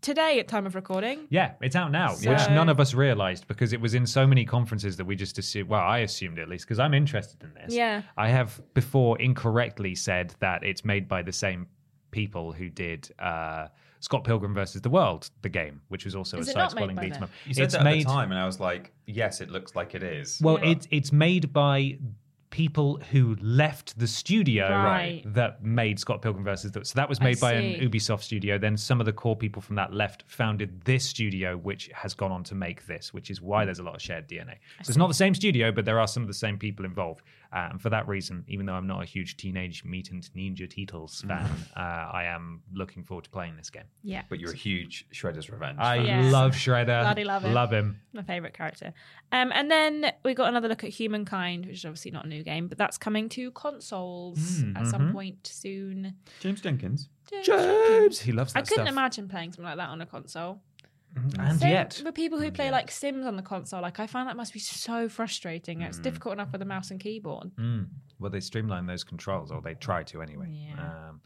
today at time of recording. Yeah, it's out now, So- which none of us realized because it was in so many conferences that we just assumed. Well, I assumed at least because I'm interested in this. Yeah. I have before incorrectly said that it's made by the same people who did uh, Scott Pilgrim versus the World, the game, which was also Is a it not side-scrolling made by beat 'em them? up. You said it's that made at the time, and I was like, "Yes, it looks like it is." well, But- it's it's made by people who left the studio Right. that made Scott Pilgrim versus the so that was made by an. Ubisoft studio. Then some of the core people from that left founded this studio, which has gone on to make this, which is why there's a lot of shared DNA. So it's not the same studio, but there are some of the same people involved. Uh, and for that reason, even though I'm not a huge Teenage Mutant Ninja Turtles fan, uh, I am looking forward to playing this game. Yeah. but you're a huge Shredder's Revenge. I fan. Yeah. love Shredder. Bloody love him. Love him. my favorite character. Um, and then we got another look at Humankind, which is obviously not a new game, but that's coming to consoles Mm, at mhm. some point soon. James Jenkins. James, he loves that I couldn't stuff. imagine playing something like that on a console. And Same yet, with people who play yet. like Sims on the console, like I find that must be so frustrating. It's Mm. difficult enough with a mouse and keyboard. Mm. Well, they streamline those controls, or they try to anyway. Yeah. Um,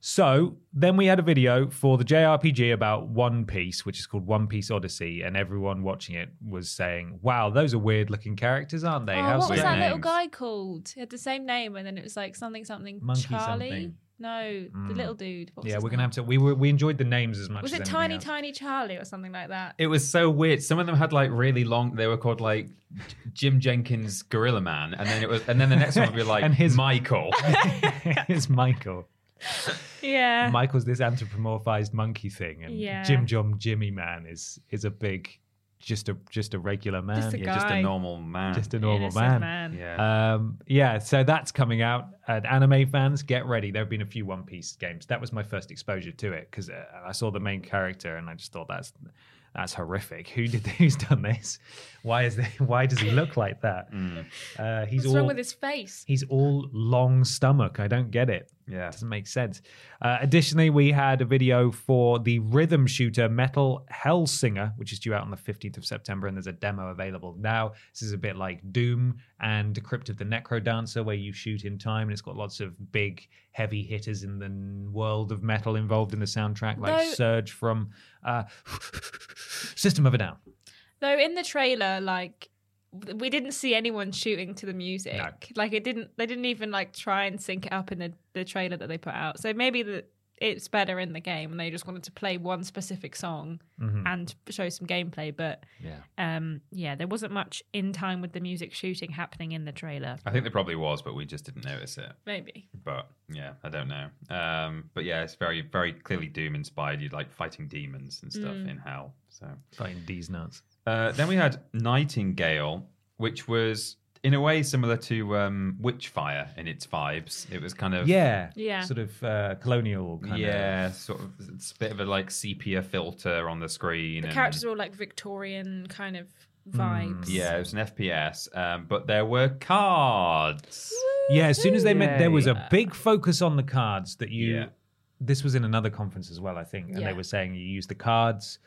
so then we had a video for the JRPG about One Piece, which is called One Piece Odyssey, and everyone watching it was saying, "Wow, those are weird-looking characters, aren't they? oh, How what was sweet." that little guy called? He had the same name, and then it was like something something Monkey Charlie. something. No, the Mm. little dude. What was Yeah, his we're gonna name? have to. We were we enjoyed the names as much. As Was as it anything Tiny else. Tiny Charlie or something like that? It was so weird. Some of them had like really long. They were called like Jim Jenkins Gorilla Man, and then it was, and then the next one would be like And his- Michael. it's Michael. yeah. Michael's this anthropomorphized monkey thing, and Yeah. Jim Jom Jimmy Man is is a big, just a just a regular man, Just a yeah, just a normal man. just a normal Innocent man. yeah. Um, yeah, so that's coming out. And anime fans, get ready. There have been a few One Piece games. That was my first exposure to it because uh, I saw the main character and I just thought that's that's horrific. Who did who's done this? Why is they, why does he look like that? Uh, he's What's all wrong with his face? he's all long stomach. I don't get it. Yeah. It doesn't make sense. Uh, additionally, we had a video for the rhythm shooter Metal Hellsinger, which is due out on the 15th of September, and there's a demo available now. This is a bit like Doom and Crypt of the Necro Dancer, where you shoot in time, and it's got lots of big, heavy hitters in the world of metal involved in the soundtrack, like Though- Serj from uh, System of a Down. Though in the trailer, like we didn't see anyone shooting to the music. No. Like it didn't. They didn't even like try and sync it up in the the trailer that they put out. So maybe the it's better in the game, and they just wanted to play one specific song Mhm. and show some gameplay. But Yeah. um, yeah, there wasn't much in time with the music shooting happening in the trailer. I think there probably was, but we just didn't notice it. Maybe. But yeah, I don't know. Um, but yeah, it's very, very clearly Doom inspired. You like fighting demons and stuff Mm. in hell. So Fighting these nuts. Uh, then we had Nightingale, which was in a way similar to um, Witchfire in its vibes. It was kind of Yeah. Yeah. Sort of uh, colonial kind of. yeah, sort of. It's a bit of a like sepia filter on the screen. The and- characters were all like Victorian kind of vibes. Yeah, it was an FPS, um, but there were cards. Yeah, as soon as they met, there was a big focus on the cards that you. Yeah. This was in another conference as well, I think, and Yeah. they were saying you use the cards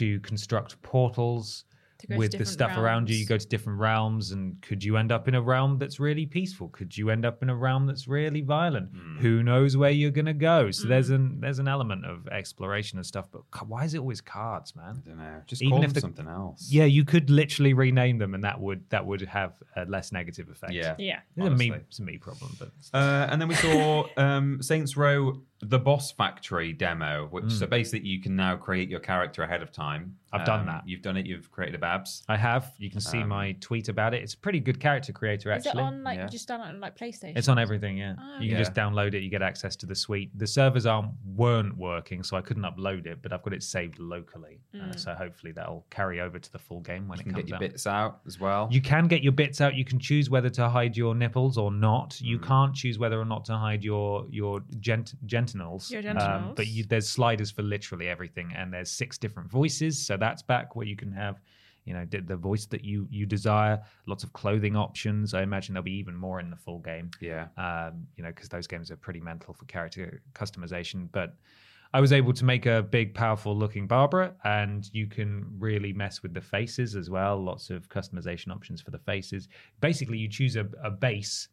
to construct portals To go to with the different stuff around you. You go to different realms, and could you end up in a realm that's really peaceful? Could you end up in a realm that's really violent? Hmm. Who knows where you're gonna go? So there's Mm. an there's an element of exploration and stuff. But why is it always cards, man? I don't know. Just Even call if them the- something else. Yeah, you could literally rename them, and that would that would have a less negative effect. Yeah. Yeah. It's a me, it's a me problem, but Uh, and then we saw um, Saints Row: The Boss Factory demo, which so basically you can now create your character ahead of time. Hmm. I've done Um, that. You've done it. You've created a Babs. I have. You can see Um, my tweet about it. It's a pretty good character creator, actually. Is it on like yeah. just done on like PlayStation? It's on everything, yeah. Oh, you can okay. just download it. You get access to the suite. The servers aren't weren't working, so I couldn't upload it, but I've got it saved locally. Mm. Uh, so hopefully that'll carry over to the full game when You it can comes get your out. bits out as well. You can get your bits out. You can choose whether to hide your nipples or not. You Mm. can't choose whether or not to hide your your gent gent- genitals. Your Um, but you, there's sliders for literally everything, and there's six different voices. So that's back where you can have, you know, the, the voice that you you desire. Lots of clothing options. I imagine there'll be even more in the full game yeah. um, you know, because those games are pretty mental for character customization. But I was able to make a big, powerful looking Barbara, and you can really mess with the faces as well. Lots of customization options for the faces. Basically, you choose a, a base.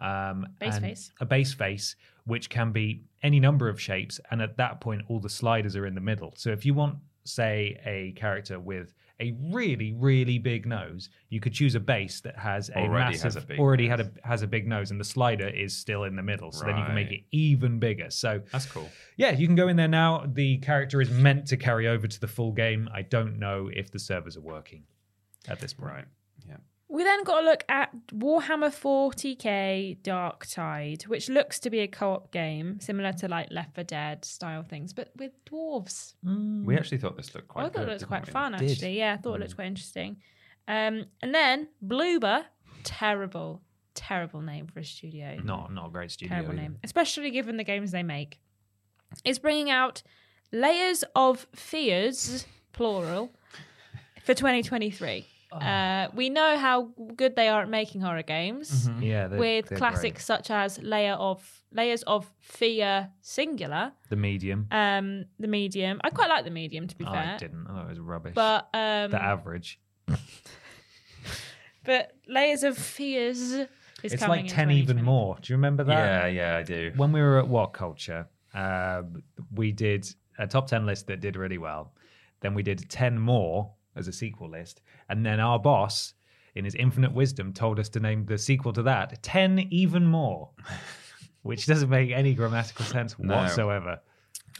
Um, Base and- face. A base face, which can be any number of shapes. And at that point, all the sliders are in the middle. So if you want, say, a character with a really, really big nose, you could choose a base that has a Already massive, has a big already nose. had a has a big nose, and the slider is still in the middle. So then you can make Right. it even bigger. So That's cool. yeah, you can go in there now. The character is meant to carry over to the full game. I don't know if the servers are working at this point. Right. Yeah. We then got a look at Warhammer 40k Dark Tide, which looks to be a co-op game similar to like Left 4 Dead style things, but with dwarves. We actually thought this looked quite I thought good. it looked quite we? fun actually. Yeah, I thought Mm. it looked quite interesting. Um, and then Bloober, terrible, terrible name for a studio. Not not a great studio. terrible either. name, especially given the games they make. Is bringing out Layers of Fears, plural, for 2023. Oh. Uh, we know how good they are at making horror games Yeah, they're- with they're classics such as Layer of Layers of Fear singular. The medium. um, the medium. I quite like the medium to be Oh, fair, I didn't. I thought it was rubbish. but um, the average. but Layers of Fears is It's coming like ten even more. Do you remember that? Yeah, yeah, I do. when we were at What Culture, um, we did a top 10 list that did really well. Then we did 10 more as a sequel list. And then our boss, in his infinite wisdom, told us to name the sequel to that 10 even more, which doesn't make any grammatical sense No. whatsoever.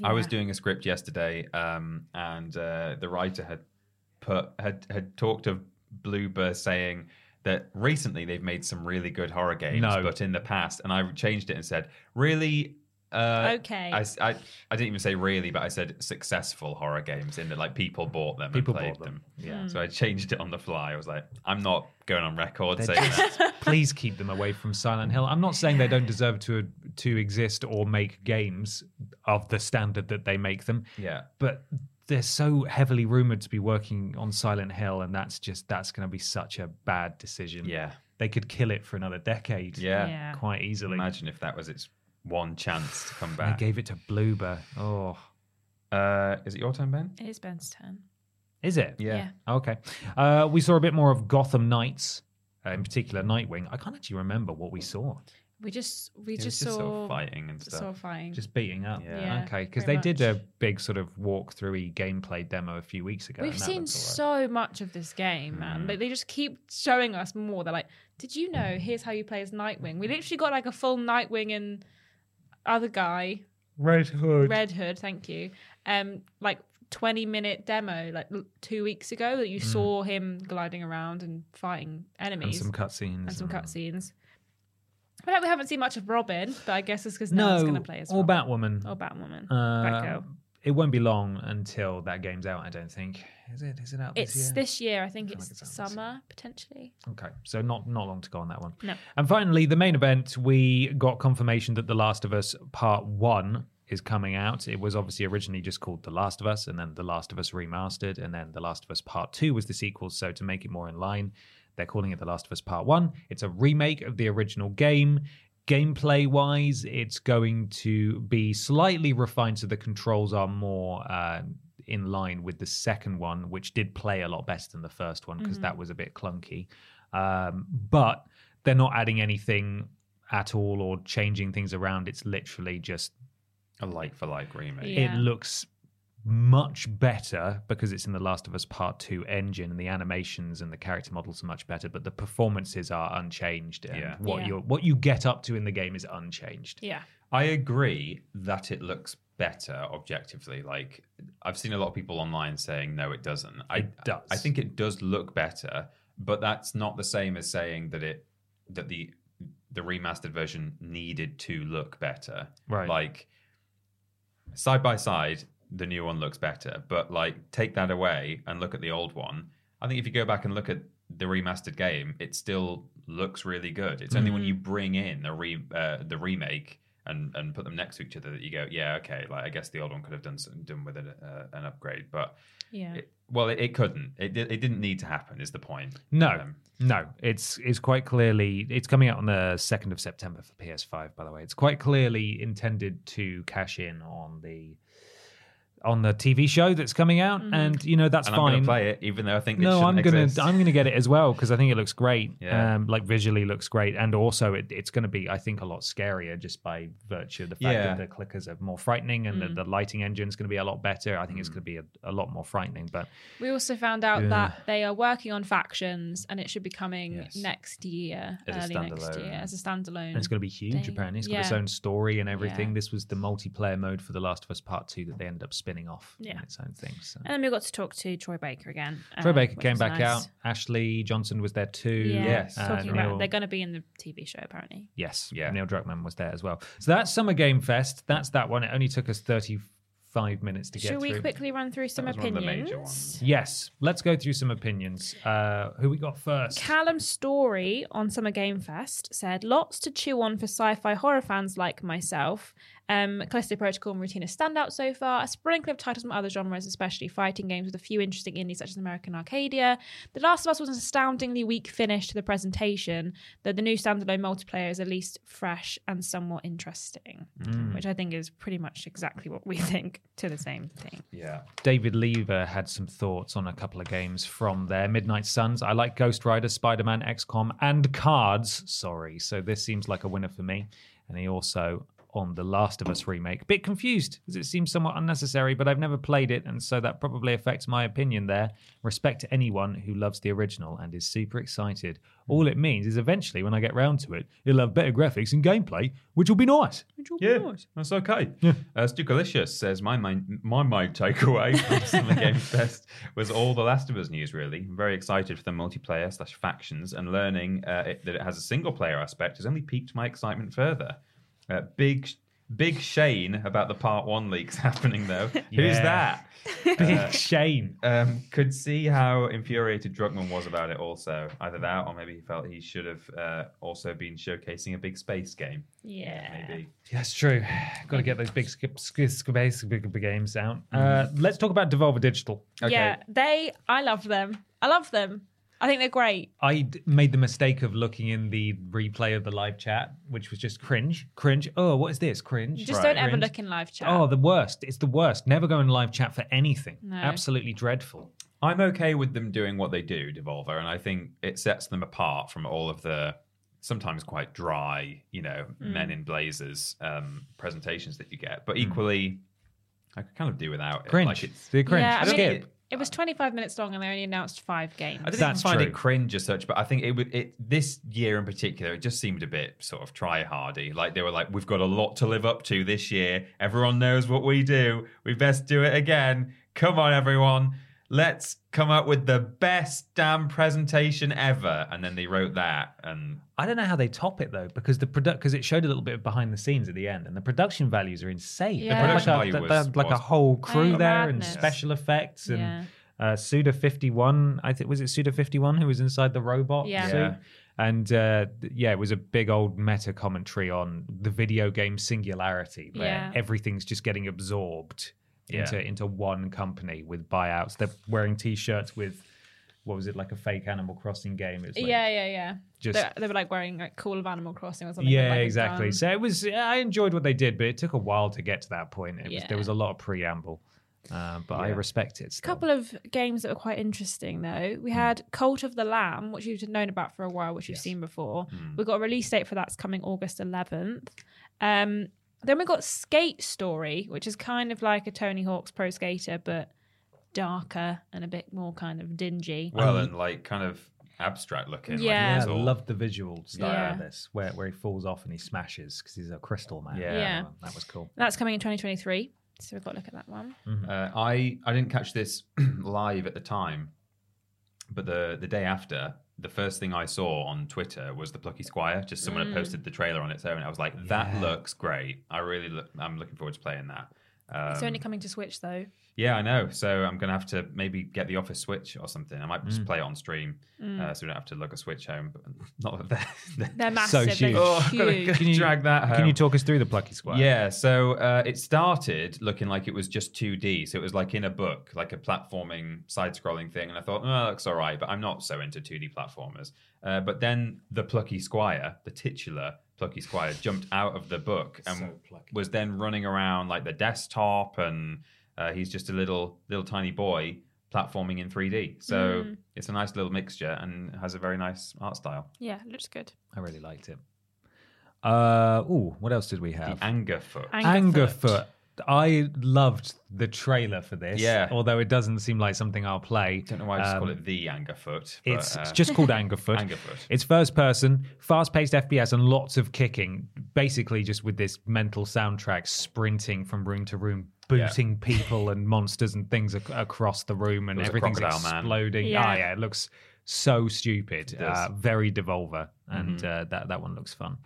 I was doing a script yesterday, um, and uh, the writer had put had had talked of Bloober saying that recently they've made some really good horror games, No. but in the past, and I changed it and said, really. Uh, Okay. I, I, I didn't even say really, but I said successful horror games in that like people bought them People and played bought them, them. yeah. So I changed it on the fly. I was like, I'm not going on record They're saying just- that. Please keep them away from Silent Hill. I'm not saying they don't deserve to to exist or make games of the standard that they make them. Yeah. but they're so heavily rumored to be working on Silent Hill, and that's just that's going to be such a bad decision. Yeah. they could kill it for another decade. Yeah. Yeah. quite easily. Imagine if that was its one chance to come back. I gave it to Bloober. Oh, Uh, is it your turn, Ben? It is Ben's turn. is it? Yeah. Okay. Uh, we saw a bit more of Gotham Knights, uh, in particular Nightwing. I can't actually remember what we saw. We just we It was just just saw sort of fighting and stuff. saw fighting. Just beating up. Yeah. Yeah, okay, because very they did a big sort of walkthrough gameplay demo a few weeks ago. We've and that seen looked all right. so much of this game, Mm. man. Like they just keep showing us more. They're like, "Did you know? Here's how you play as Nightwing." We literally got like a full Nightwing and other guy, Red Hood. Red Hood. Thank you. Um, like twenty minute demo, like two weeks ago, that you saw him gliding around and fighting Mm. and enemies some cutscenes. and some and- cutscenes. But like, we haven't seen much of Robin, but I guess it's because no, one's going to play as or Robin. Batwoman. or Batwoman. Uh, Batgirl. It won't be long until that game's out. I don't think. Is it? Is it out this It's year? this year. I think feel it's, it's out this year. summer potentially. Okay, so not not long to go on that one. No. And finally, the main event, we got confirmation that The Last of Us Part One is coming out. It was obviously originally just called The Last of Us, and then The Last of Us Remastered, and then The Last of Us Part Two was the sequel. So to make it more in line, they're calling it The Last of Us Part One. It's a remake of the original game. Gameplay wise, it's going to be slightly refined so the controls are more uh, in line with the second one, which did play a lot better than the first one because that was a bit clunky. Um, but they're not adding anything at all or changing things around. It's literally just A like for like remake. Yeah. it looks much better because it's in the Last of Us Part 2 engine and the animations and the character models are much better, but the performances are unchanged and Yeah. what Yeah. you what you get up to in the game is unchanged. Yeah. I agree that it looks better objectively. Like I've seen a lot of people online saying no, it doesn't. I, It does. I think it does look better, but that's not the same as saying that it that the the remastered version needed to look better. Right. Like side by side, the new one looks better, but like take that away and look at the old one. I think if you go back and look at the remastered game, it still looks really good. It's only when you bring in the re uh, the remake and and put them next to each other that you go, yeah, okay. Like I guess the old one could have done some, done with it, uh, an upgrade, but Yeah. it, well, it, it couldn't. It it didn't need to happen. Is the point? No, Um, no, it's it's quite clearly it's coming out on the second of September for PS5. By the way, it's quite clearly intended to cash in on the on the TV show that's coming out, and you know that's and I'm going to play it, even though I think it no, I'm gonna exist. I'm gonna get it as well because I think it looks great. Yeah. Um, like visually looks great, and also it, it's gonna be I think a lot scarier just by virtue of the fact Yeah. that the clickers are more frightening and the, the lighting engine's gonna be a lot better. I think Mm. it's gonna be a, a lot more frightening. But We also found out Yeah. that they are working on factions and it should be coming Yes. next year, As early next year, as a standalone. and it's gonna be huge. thing. Apparently, it's got its own story and everything. Yeah. This was the multiplayer mode for The Last of Us Part Two that they ended up spinning off Yeah. its own thing. So. And then we got to talk to Troy Baker again. Troy um, Baker which came back nice. out. Ashley Johnson was there too. Yeah, Yes. Talking Neil- about they're going to be in the TV show apparently. Yes. Yeah. Neil Druckmann was there as well. So that's Summer Game Fest. That's that one. It only took us 35 minutes to get Should we quickly run through some was one of the major opinions? ones. Yes. Let's go through some opinions. Uh, who we got first? Callum Story on Summer Game Fest said, "Lots to chew on for sci-fi horror fans like myself. Um, Callisto Protocol and Routine stand out so far. A sprinkle of titles from other genres, especially fighting games, with a few interesting indies such as American Arcadia. The Last of Us was an astoundingly weak finish to the presentation, though the new standalone multiplayer is at least fresh and somewhat interesting, Mm. which I think is pretty much exactly what we think to the same thing. Yeah. David Lever had some thoughts on a couple of games from there. Midnight Suns. I like Ghost Rider, Spider Man, XCOM, and Cards. Sorry. So this seems like a winner for me. And he also on the Last of Us remake. Bit confused because it seems somewhat unnecessary, but I've never played it, and so that probably affects my opinion there. Respect to anyone who loves the original and is super excited. All it means is eventually, when I get round to it, it'll have better graphics and gameplay, which will be nice. Yeah, that's okay. Uh, Stukalicious says my main, my main takeaway from Summer Game Fest was all the Last of Us news. Really, I'm very excited for the multiplayer slash factions and learning uh, it, that it has a single player aspect has only piqued my excitement further. Uh, big big Shane about the part one leaks happening though. Who's Yeah. that? Big Shane. Um, could see how infuriated Druckmann was about it. Also, either that or maybe he felt he should have uh, also been showcasing a big space game. Yeah. Maybe. That's true. Got to get those big skip, skip, skip, skip, big games out. Uh, Mm-hmm. let's talk about Devolver Digital. Okay. Yeah, they. I love them. I love them. I think they're great. I d- made the mistake of looking in the replay of the live chat, which was just cringe. Cringe. Oh, what is this? Cringe. Just Right. don't ever Cringe. look in live chat. Oh, the worst. It's the worst. Never go in live chat for anything. No. Absolutely dreadful. I'm okay with them doing what they do, Devolver, and I think it sets them apart from all of the sometimes quite dry, you know, Mm. men in blazers um, presentations that you get. But equally, I could kind of do without it. Cringe. Like it's, the cringe. Yeah, I mean, Skip. It, it was 25 minutes long and they only announced five games. I didn't That's even find true. it cringe as such, but I think it would. It this year in particular, it just seemed a bit sort of try hardy. Like they were like, "We've got a lot to live up to this year. Everyone knows what we do. We best do it again. Come on, everyone." Let's come up with the best damn presentation ever. And then they wrote that, and I don't know how they top it though, because the product because it showed a little bit of behind the scenes at the end, and the production values are insane. Yeah. They've production like, a, value they was- had like a whole crew Oh, there and special effects and Yeah. uh, Suda fifty one. I think was it Suda fifty one who was inside the robot Yeah. suit. Yeah. And uh, yeah, it was a big old meta commentary on the video game singularity, where Yeah. everything's just getting absorbed Yeah. into into one company with buyouts. They're wearing T-shirts with what was it like a fake Animal Crossing game? It was like yeah, yeah, yeah. just they, they were like wearing like Call of Animal Crossing or something. yeah, like, exactly. So it was. I enjoyed what they did, but it took a while to get to that point. It was, there was a lot of preamble, uh, but I Yeah. respect it. A couple of games that were quite interesting though. We had Cult of the Lamb, which you've known about for a while, which you've seen before. Hmm. We've got a release date for that's coming August 11th. Um, then we got Skate Story, which is kind of like a Tony Hawk's Pro Skater, but darker and a bit more kind of dingy. well, and like kind of abstract looking. like, Yeah. yeah, it's I all- loved the visual style Yeah. of this, where where he falls off and he smashes because he's a crystal man. Yeah. Yeah. that was cool. That's coming in 2023. So we've got to look at that one. Uh, I I didn't catch this live at the time, but the the day after, the first thing I saw on Twitter was the Plucky Squire. Just someone had mm. posted the trailer on its own. I was like, that Yeah. looks great. I really look. I'm looking forward to playing that. Um, it's only coming to Switch though. yeah, I know. So I'm gonna have to maybe get the Office Switch or something. I might just play it on stream, uh, so we don't have to lug a Switch home. But not that they're, They're massive. huge. They're Oh, I've gotta, huge. gotta Can you- drag that home. Can you talk us through the Plucky Squire? Yeah, so uh, it started looking like it was just 2D. So it was like in a book, like a platforming, side scrolling thing. And I thought, oh, that looks all right, but I'm not so into 2D platformers. Uh, but then the Plucky Squire, the titular Plucky Squire, jumped out of the book and So was then running around like the desktop and. Uh, he's just a little little tiny boy platforming in 3D. So Mm. it's a nice little mixture and has a very nice art style. Yeah, looks good. I really liked it. Uh, ooh, what else did we have? The Anger Foot. Angerfoot. Angerfoot. I loved the trailer for this. Yeah. Although it doesn't seem like something I'll play. don't know why I just call Um, it the Anger Foot. But, It's, uh, it's just called Angerfoot. Angerfoot. It's first person, fast paced FPS, and lots of kicking. Basically, just with this mental soundtrack, sprinting from room to room, booting people and monsters and things ac- across the room, and There was a everything's crocodile man. exploding. Yeah. Ah, yeah, it looks so stupid. It does. Mm-hmm. Uh, very Devolver, and uh, that that one looks fun.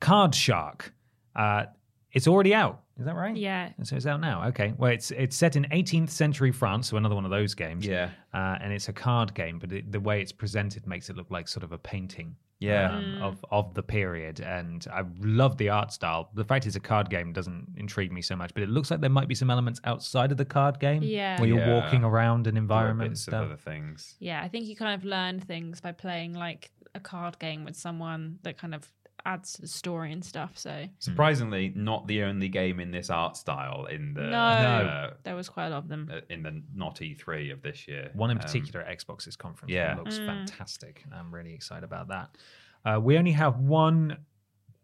Card Shark. Uh, it's already out. Is that right? Yeah. So it's out now. Okay. Well, it's it's set in 18th century France, so another one of those games. Yeah. Uh, and it's a card game, but it, the way it's presented makes it look like sort of a painting. Yeah. um, Mm. of of the period, and I love the art style. The fact it's a card game doesn't intrigue me so much, but it looks like there might be some elements outside of the card game, Yeah. where you're Yeah. walking around an There are environment. and bits of stuff. other things. Yeah, I think you kind of learn things by playing like a card game with someone that kind of adds to the story and stuff. So Surprisingly, not the only game in this art style in the no, uh, there was quite a lot of them. uh, in the not E3 of this year. One in Um, particular at Xbox's conference. yeah. Yeah, looks Mm. fantastic. I'm really excited about that. Uh, we only have one.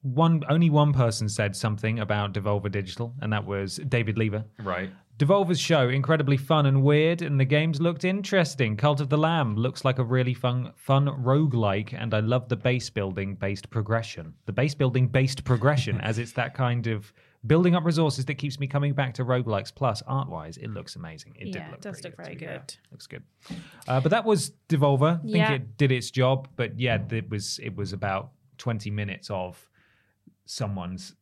One only one person said something about Devolver Digital, and that was David Lever. right. Devolver's show incredibly fun and weird, and the games looked interesting. Cult of the Lamb looks like a really fun, fun roguelike, and I love the base building based progression. The base building based progression, as it's that kind of building up resources that keeps me coming back to roguelikes. Plus, art wise, it looks amazing. It did Yeah, look it does look very be fair. good. Looks good. Uh, but that was Devolver. I think Yeah. it did its job, but yeah, it was it was about twenty minutes of someone's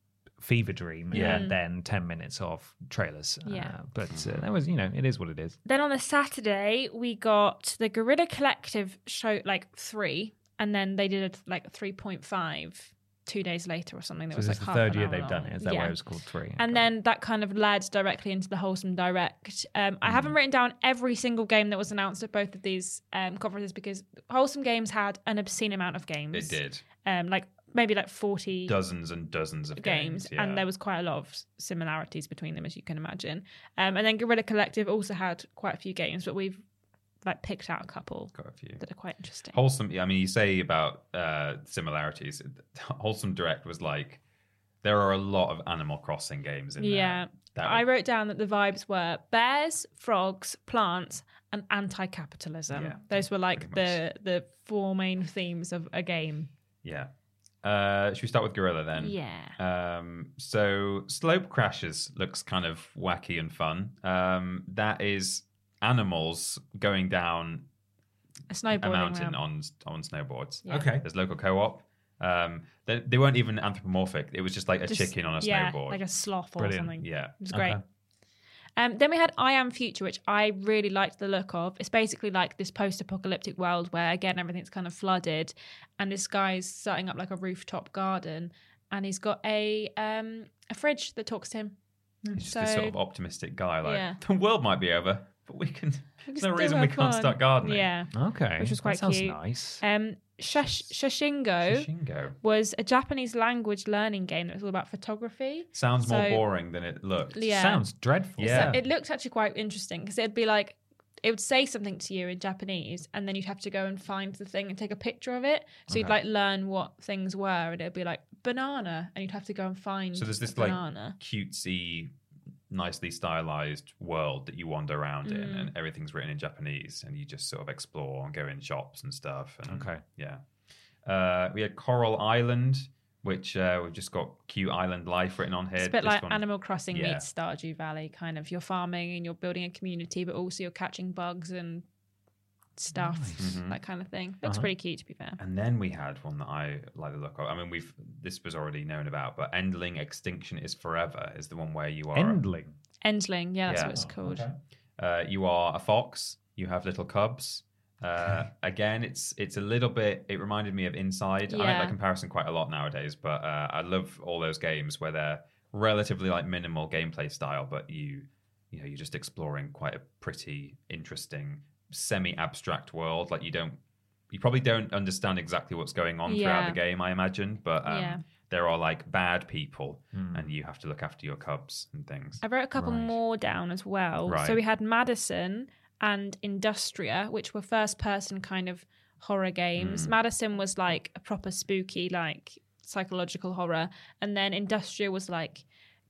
fever dream Yeah. and then 10 minutes of trailers Yeah. uh, but uh, that was you know it is what it is Then on the Saturday, we got the Guerrilla Collective show like three, and then they did a, like three point five two days later or something. That so was this like is the half third an year hour they've done it is that yeah. why it was called three And Okay. then that kind of led directly into the Wholesome Direct. Um, I Mm. haven't written down every single game that was announced at both of these um, conferences because Wholesome Games had an obscene amount of games. It did. Um, like maybe like 40 Dozens and dozens of games, games. yeah. and there was quite a lot of similarities between them, as you can imagine. Um, and then Guerrilla Collective also had quite a few games, but we've like picked out a couple Got a few. that are quite interesting. Wholesome. I mean, you say about uh, similarities. Wholesome Direct was like there are a lot of Animal Crossing games in there. Yeah. That I were- wrote down that the vibes were bears, frogs, plants, and anti-capitalism. Yeah, Those were like the the four main themes of a game. Yeah. Uh, should we start with Guerrilla then? Yeah. Um, so Slope Crashers looks kind of wacky and fun. Um, that is animals going down A snowboarding a mountain ramp. on on snowboards. Yeah. okay There's local co-op. Um, they, they weren't even anthropomorphic. It was just like a Just- chicken on a yeah, snowboard. like a sloth or Brilliant. something. yeah. It was great. Okay. Um, then we had I Am Future, which I really liked the look of. It's basically like this post-apocalyptic world where again everything's kind of flooded, and this guy's setting up like a rooftop garden, and he's got a um, a fridge that talks to him. He's just So this sort of optimistic guy. Like Yeah. the world might be over, but we can. There's no reason we can't fun. start gardening. Yeah. okay Which was quite that sounds cute. nice Um, Shash- Shashingo Shingo was a Japanese language learning game that was all about photography. sounds more So- boring than it looked. Yeah. sounds dreadful Yeah. So it looked actually quite interesting because it'd be like it would say something to you in Japanese, and then you'd have to go and find the thing and take a picture of it. So you'd Okay. like learn what things were, and it'd be like banana, and you'd have to go and find. So there's a this like banana. cutesy, nicely stylized world that you wander around in, Mm. and everything's written in Japanese, and you just sort of explore and go in shops and stuff. And, Okay. yeah. Uh, we had Coral Island, which uh, we've just got cute island life written on here. It's a bit This like one- Animal Crossing yeah. meets Stardew Valley, kind of. You're farming and you're building a community, but also you're catching bugs and stuff, Mhm. that kind of thing. Looks Uh-huh. pretty cute, to be fair. And then we had one that I like the look of. I mean, we've this was already known about, but Endling Extinction is Forever is the one where you are endling Endling, yeah, that's Yeah. what it's called. Uh, you are a fox. You have little cubs. Uh, again, it's it's a little bit. It reminded me of Inside. I make that comparison quite a lot nowadays, but uh, I love all those games where they're relatively like minimal gameplay style, but you you know you're just exploring quite a pretty interesting semi-abstract world. Like you don't you probably don't understand exactly what's going on throughout the game, I imagine, but um, Yeah. there are like bad people, and you have to look after your cubs and things. I wrote a couple more down as well. Right. So we had Madison and Industria, which were first person kind of horror games. Madison was like a proper spooky, like psychological horror. And then Industria was like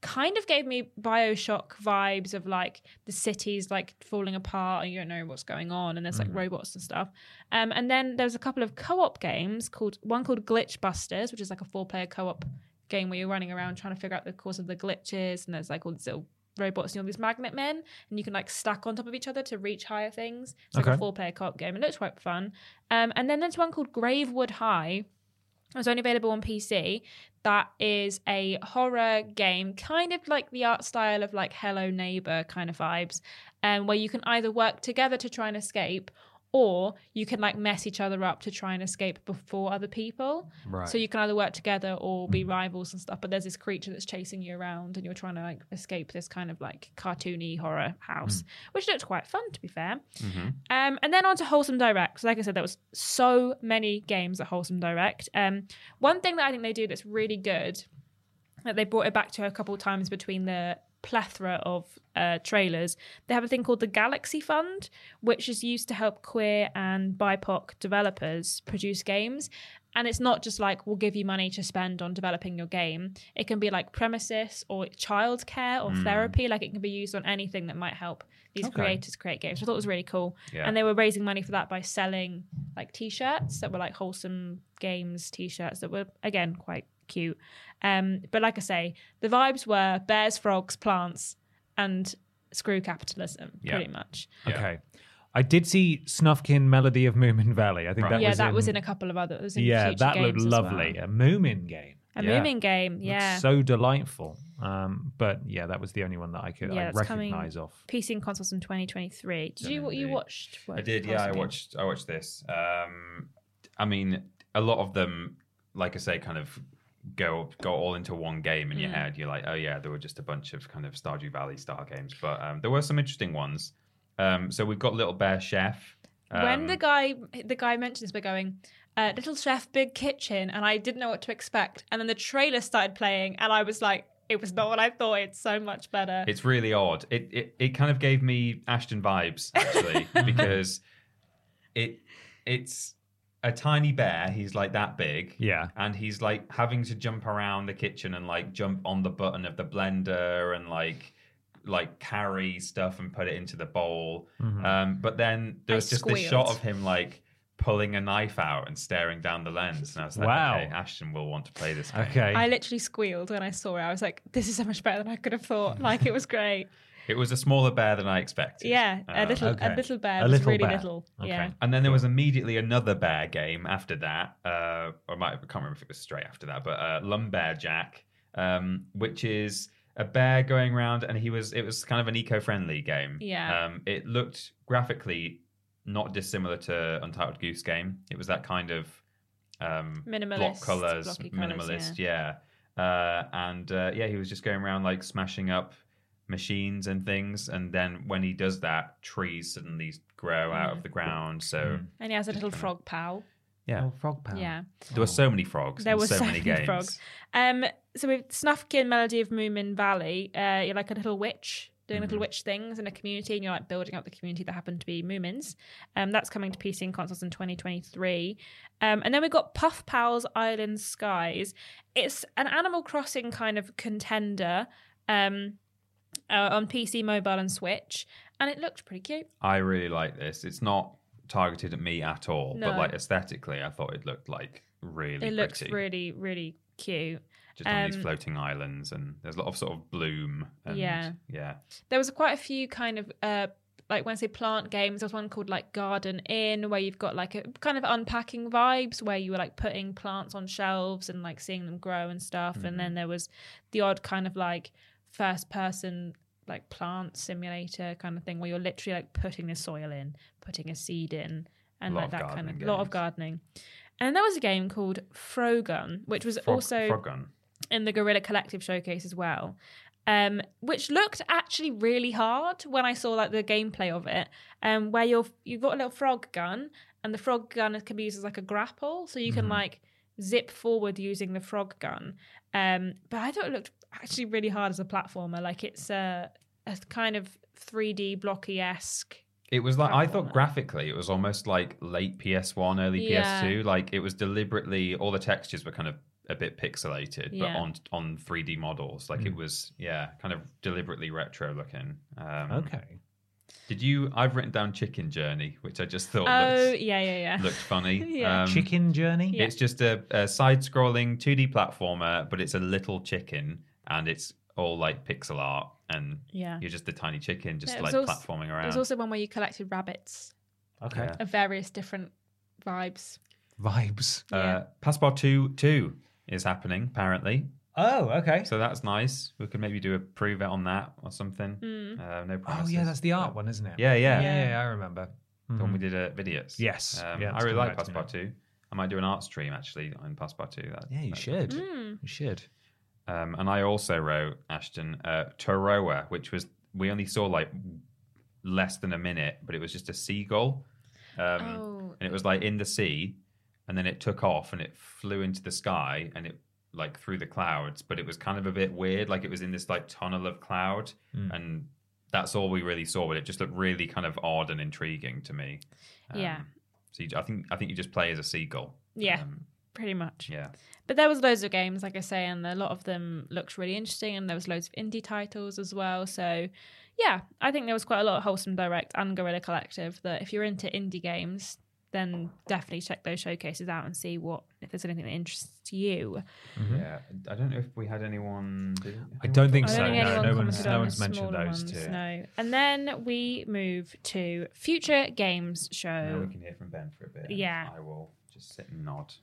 kind of gave me Bioshock vibes of like the cities like falling apart and you don't know what's going on and there's like robots and stuff. Um, and then there's a couple of co-op games called one called Glitch Busters, which is like a four-player co-op game where you're running around trying to figure out the cause of the glitches and there's like all these little robots and all these magnet men and you can like stack on top of each other to reach higher things. It's like Okay. a four-player co-op game. And it looks quite fun. Um, and then there's one called Gravewood High. It's only available on PC. That is a horror game, kind of like the art style of like Hello Neighbor kind of vibes, um, where you can either work together to try and escape, or you can like mess each other up to try and escape before other people. Right. So you can either work together or be rivals and stuff. But there's this creature that's chasing you around, and you're trying to like escape this kind of like cartoony horror house, which looked quite fun to be fair. Um, and then on to Wholesome Direct. So like I said, there was so many games at Wholesome Direct. Um, one thing that I think they do that's really good, that they brought it back to a couple of times between the plethora of uh, trailers, they have a thing called the Galaxy Fund, which is used to help queer and BIPOC developers produce games. And it's not just like we'll give you money to spend on developing your game. It can be like premises or childcare or therapy. Like it can be used on anything that might help these Okay. creators create games. I thought it was really cool. Yeah. And they were raising money for that by selling like t-shirts that were like wholesome games t-shirts that were again quite cute. Um, but like I say, the vibes were bears, frogs, plants, and screw capitalism, Yeah. pretty much. Yeah. Okay. I did see Snufkin Melody of Moomin Valley. I think Right. that yeah, was that in, was in a couple of others. It was in Yeah, future that looked games as well. lovely. A Moomin game. A Yeah. Moomin game, Looked yeah. so delightful. Um, but yeah, that was the only one that I could Yeah, I it's coming- recognize off. PC and consoles in 2023. Did you what you Indeed. watched? I did, yeah. I watched. I watched this. Um, I mean, a lot of them, like I say, kind of go go all into one game in your Mm. head. You're like, oh yeah, there were just a bunch of kind of Stardew Valley style games, but um, there were some interesting ones. Um, so we've got Little Bear Chef. when Um, the guy the guy mentions we're going uh, little chef big kitchen and i didn't know what to expect and then the trailer started playing and i was like it was not what i thought it's so much better It's really odd. It, it it kind of gave me Ashton vibes actually because it it's a tiny bear. He's like that big. Yeah. And he's like having to jump around the kitchen and like jump on the button of the blender and like like carry stuff and put it into the bowl. Mm-hmm. Um, but then there I was just this shot of him like pulling a knife out and staring down the lens. And I was like, Wow. okay, Ashton will want to play this game. Okay. i literally squealed when i saw it i was like this is so much better than i could have thought like it was great It was a smaller bear than I expected. yeah a Um, little okay. a little bear A was little really bear. little Okay. yeah And then there was immediately another bear game after that. Uh, I, might, I can't remember if it was straight after that, but uh, Lumbear Jack, um, which is a bear going around, and he was it was kind of an eco-friendly game. Yeah. Um, it looked graphically not dissimilar to Untitled Goose Game. It was that kind of um, block Minimalist, colors, blocky colours, minimalist, yeah. Uh, and uh, yeah, he was just going around like smashing up machines and things, and then when he does that, trees suddenly grow out Mm. of the ground. So and he has a little frog pal yeah, Oh, frog power. yeah there were so many frogs. There and were so, so many many games. frogs. Um, so with Snufkin Melody of Moomin Valley, uh, you're like a little witch doing Mm-hmm. little witch things in a community, and you're like building up the community that happen to be Moomins. Um, that's coming to PC and consoles in 2023. Um, and then we've got Puff Pals Island Skies. It's an Animal Crossing kind of contender um, uh, on PC, mobile, and Switch, and it looked pretty cute. I really like this. It's not targeted at me at all, but like aesthetically, I thought it looked like really It looks really, really cute. just on these um, floating islands, and there's a lot of sort of bloom. And, Yeah. yeah. there was quite a few kind of uh like when I say plant games, there was one called like Garden Inn where you've got like a kind of unpacking vibes where you were like putting plants on shelves and like seeing them grow and stuff. And Mm-hmm. then there was the odd kind of like first person like plant simulator kind of thing where you're literally like putting the soil in, putting a seed in, and like that kind of gardening lot of gardening. And there was a game called Frogun, which was Frog, also frog in the Guerrilla Collective showcase as well. Um, which looked actually really hard when I saw like the gameplay of it. Um, where you're you've got a little frog gun, and the frog gun can be used as like a grapple, so you can like zip forward using the frog gun. Um, but I thought it looked actually really hard as a platformer. Like it's a, a kind of 3D blocky esque. It was like I thought graphically, it was almost like late PS1, early Yeah. PS2. Like it was deliberately all the textures were kind of a bit pixelated, but on on 3D models. Like it was, yeah, kind of deliberately retro looking. Um, Okay. Did you? I've written down Chicken Journey, which I just thought Oh, looked, yeah, yeah, yeah. looked funny. Yeah. Um, Chicken Journey. Yeah. It's just a, a side-scrolling 2D platformer, but it's a little chicken, and it's all like pixel art, and Yeah. you're just a tiny chicken, just Yeah, like also- platforming around. There's also one where you collected rabbits Okay. Of various different vibes. Vibes. Uh, Passpartout 2 2 is happening, apparently. Oh, okay. So that's nice. We could maybe do a prove it on that or something. Hmm. Uh, no problem. Oh, yeah, that's the art one, isn't it? Yeah, yeah. Yeah, Yeah. yeah, I remember. The one we did at Videos. Yes. Um, Yeah, I really like back to me Passpartout 2. I might do an art stream actually on Passpartout 2. That, Yeah, you that- should. Hmm. You should. Um, and I also wrote, Ashton, uh, Toroa, which was, we only saw like less than a minute, but it was just a seagull. Um, Oh. And it was like in the sea, and then it took off and it flew into the sky and it like through the clouds, but it was kind of a bit weird. Like it was in this like tunnel of cloud, Hmm. and that's all we really saw. But it just looked really kind of odd and intriguing to me. Um, Yeah. So you, I think I think you just play as a seagull. Yeah, Um, pretty much. yeah. But there was loads of games, like I say, and a lot of them looked really interesting, and there was loads of indie titles as well. So, yeah, I think there was quite a lot of wholesome direct and Guerrilla Collective. That if you're into indie games, then definitely check those showcases out and see what if there's anything that interests you. Mm-hmm. Yeah. I don't know if we had anyone. Did, I don't think I so. don't think no, anyone no one's, no one's mentioned those ones, two. No. And then we move to Future Games Now Show. we can hear from Ben for a bit. Yeah. I will just sit and nod.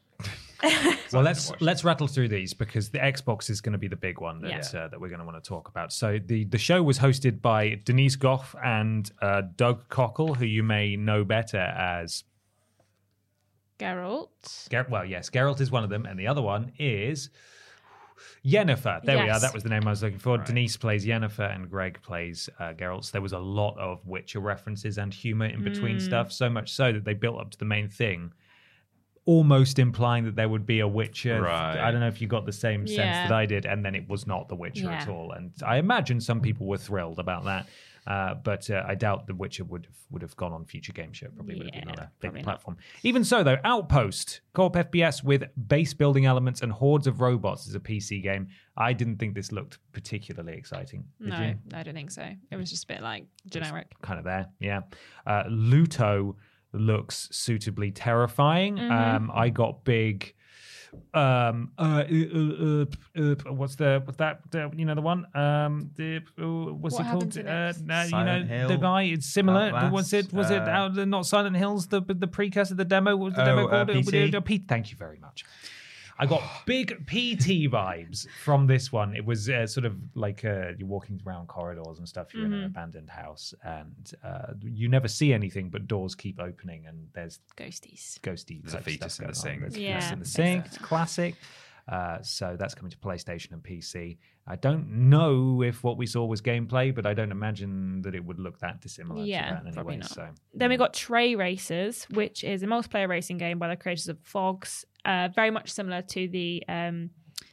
Well, let's let's rattle through these because the Xbox is going to be the big one that uh, that we're going to want to talk about. So the the show was hosted by Denise Gough and uh, Doug Cockle, who you may know better as Geralt. Ger- well, yes, Geralt is one of them, and the other one is Yennefer. There we are. That was the name I was looking for. Denise plays Yennefer, and Greg plays uh, Geralt. So there was a lot of Witcher references and humor in between Mm. stuff. So much so that they built up to the main thing, almost implying that there would be a Witcher. Right. I don't know if you got the same sense Yeah. that I did, and then it was not the Witcher at all. And I imagine some people were thrilled about that. Uh, but uh, I doubt The Witcher would have, would have gone on future game show. Probably would have been Yeah, on a big probably not. platform. Even so, though, Outpost, co-op FPS with base building elements and hordes of robots is a PC game. I didn't think this looked particularly exciting. Did No, you? I don't think so. It was just a bit like generic. Kind of there, yeah. Uh, Luto looks suitably terrifying. Mm-hmm. Um, I got big. Um, uh, uh, uh, uh, what's the what's that? Uh, you know the one. Um, the uh, what's What it called? Uh, no, you know Hill, the guy. It's similar. Outlast, was it? Was it uh, out? Not Silent Hills. The the precursor, the demo. What was the Oh, demo uh, called? Uh, PT? uh, P- Thank you very much. I got big PT vibes from this one. It was uh, sort of like uh, you're walking around corridors and stuff. You're in an abandoned house, and uh, you never see anything, but doors keep opening, and there's Ghosties. Ghosties. There's a fetus stuff in the on. sink. There's a Yeah, fetus in the sink. It's classic. Uh, so that's coming to PlayStation and PC. I don't know if what we saw was gameplay, but I don't imagine that it would look that dissimilar Yeah, to that in any probably not. So Then we got Tray Racers, which is a multiplayer racing game by the creators of Fogs. Uh, very much similar to the um,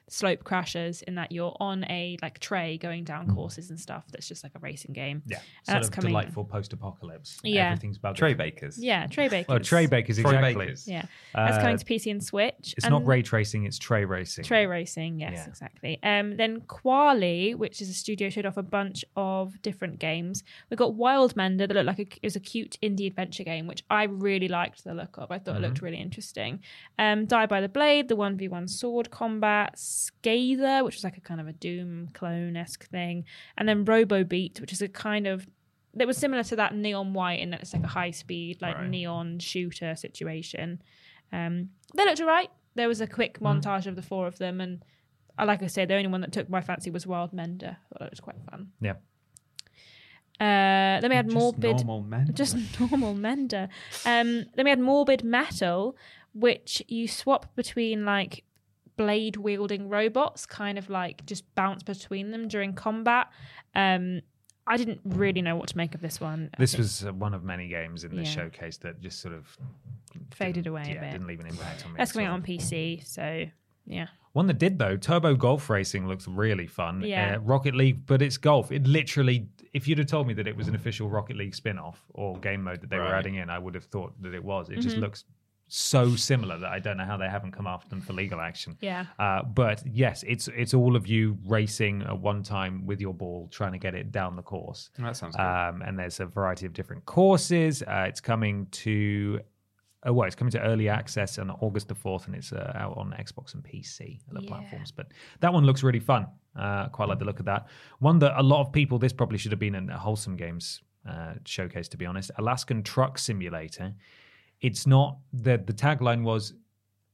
Slope Crashers in that you're on a like tray going down courses and stuff. That's just like a racing game. yeah, And sort that's of coming. delightful post-apocalypse. Yeah. everything's about Tray Bakers. Yeah, Tray Bakers. Well, Tray Bakers Troy exactly. Bakers. Yeah, that's Uh, coming to PC and Switch. It's not ray tracing; it's tray racing. Tray Racing, yes, Yeah. exactly. Um, then Kwalee, which is a studio, showed off a bunch of different games. We got Wild Mender that looked like a, it was a cute indie adventure game, which I really liked the look of. I thought it looked really interesting. Um, Die by the Blade, the one v one sword combat, Scather, which was like a kind of a Doom clone esque thing, and then Robo Beat, which is a kind of that was similar to that Neon White in that it's like a high speed, like Right. neon shooter situation. Um, they looked alright. There was a quick montage of the four of them, and uh, like I said, the only one that took my fancy was Wild Mender. I thought it was quite fun. Yeah. Uh, then we had Just Morbid, normal men. just normal Mender. Um, then we had Morbid Metal, which you swap between like blade wielding robots, kind of like just bounce between them during combat. Um, I didn't really know what to make of this one. This was uh, one of many games in the Yeah. showcase that just sort of Faded didn't- away a bit. didn't leave an impact on me. That's coming out on PC, so yeah. One that did though, Turbo Golf Racing looks really fun. Yeah. Uh, Rocket League, but it's golf. It literally, if you'd have told me that it was an official Rocket League spin-off or game mode that they were adding in, I would have thought that it was. It just Mm-hmm. looks so similar that I don't know how they haven't come after them for legal action. Yeah. Uh, but yes, it's it's all of you racing at one time with your ball, trying to get it down the course. That sounds good. Um, and there's a variety of different courses. Uh, it's coming to, oh, well, it's coming to early access on August the 4th, and it's uh, out on Xbox and PC, other Yeah. platforms. But that one looks really fun. Uh, quite like the look of that. One that a lot of people, this probably should have been in a Wholesome Games uh, showcase, to be honest. Alaskan Truck Simulator. It's not, the, the tagline was,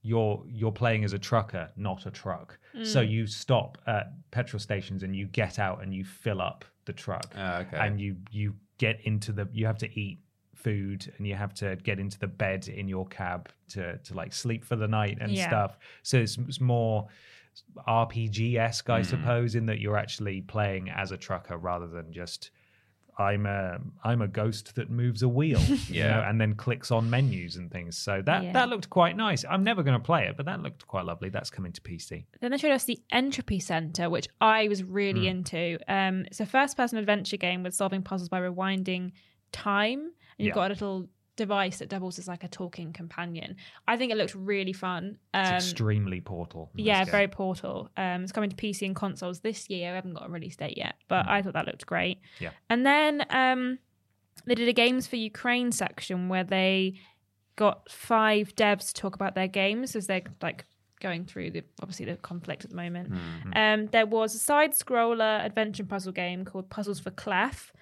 you're you're playing as a trucker, not a truck. So you stop at petrol stations and you get out and you fill up the truck Ah, okay. and you you get into the you have to eat food and you have to get into the bed in your cab to to like sleep for the night and Yeah. stuff so it's, it's more rpg-esque i suppose in that you're actually playing as a trucker rather than just i'm a i'm a ghost that moves a wheel you Yeah. know, and then clicks on menus and things so that Yeah. that looked quite nice i'm never going to play it but that looked quite lovely that's coming to pc Then they showed us the Entropy Center, which I was really Hmm. into. Um, it's a first-person adventure game with solving puzzles by rewinding time, and you've Yeah. got a little device that doubles as like a talking companion. I think it looked really fun. it's Um, extremely portal yeah, very Portal. Um, it's coming to PC and consoles this year. I haven't got a release date yet, but I thought that looked great. Yeah. And then um, they did a Games for Ukraine section where they got five devs to talk about their games as they're like going through the obviously the conflict at the moment. Um, there was a side scroller adventure puzzle game called Puzzles for Clef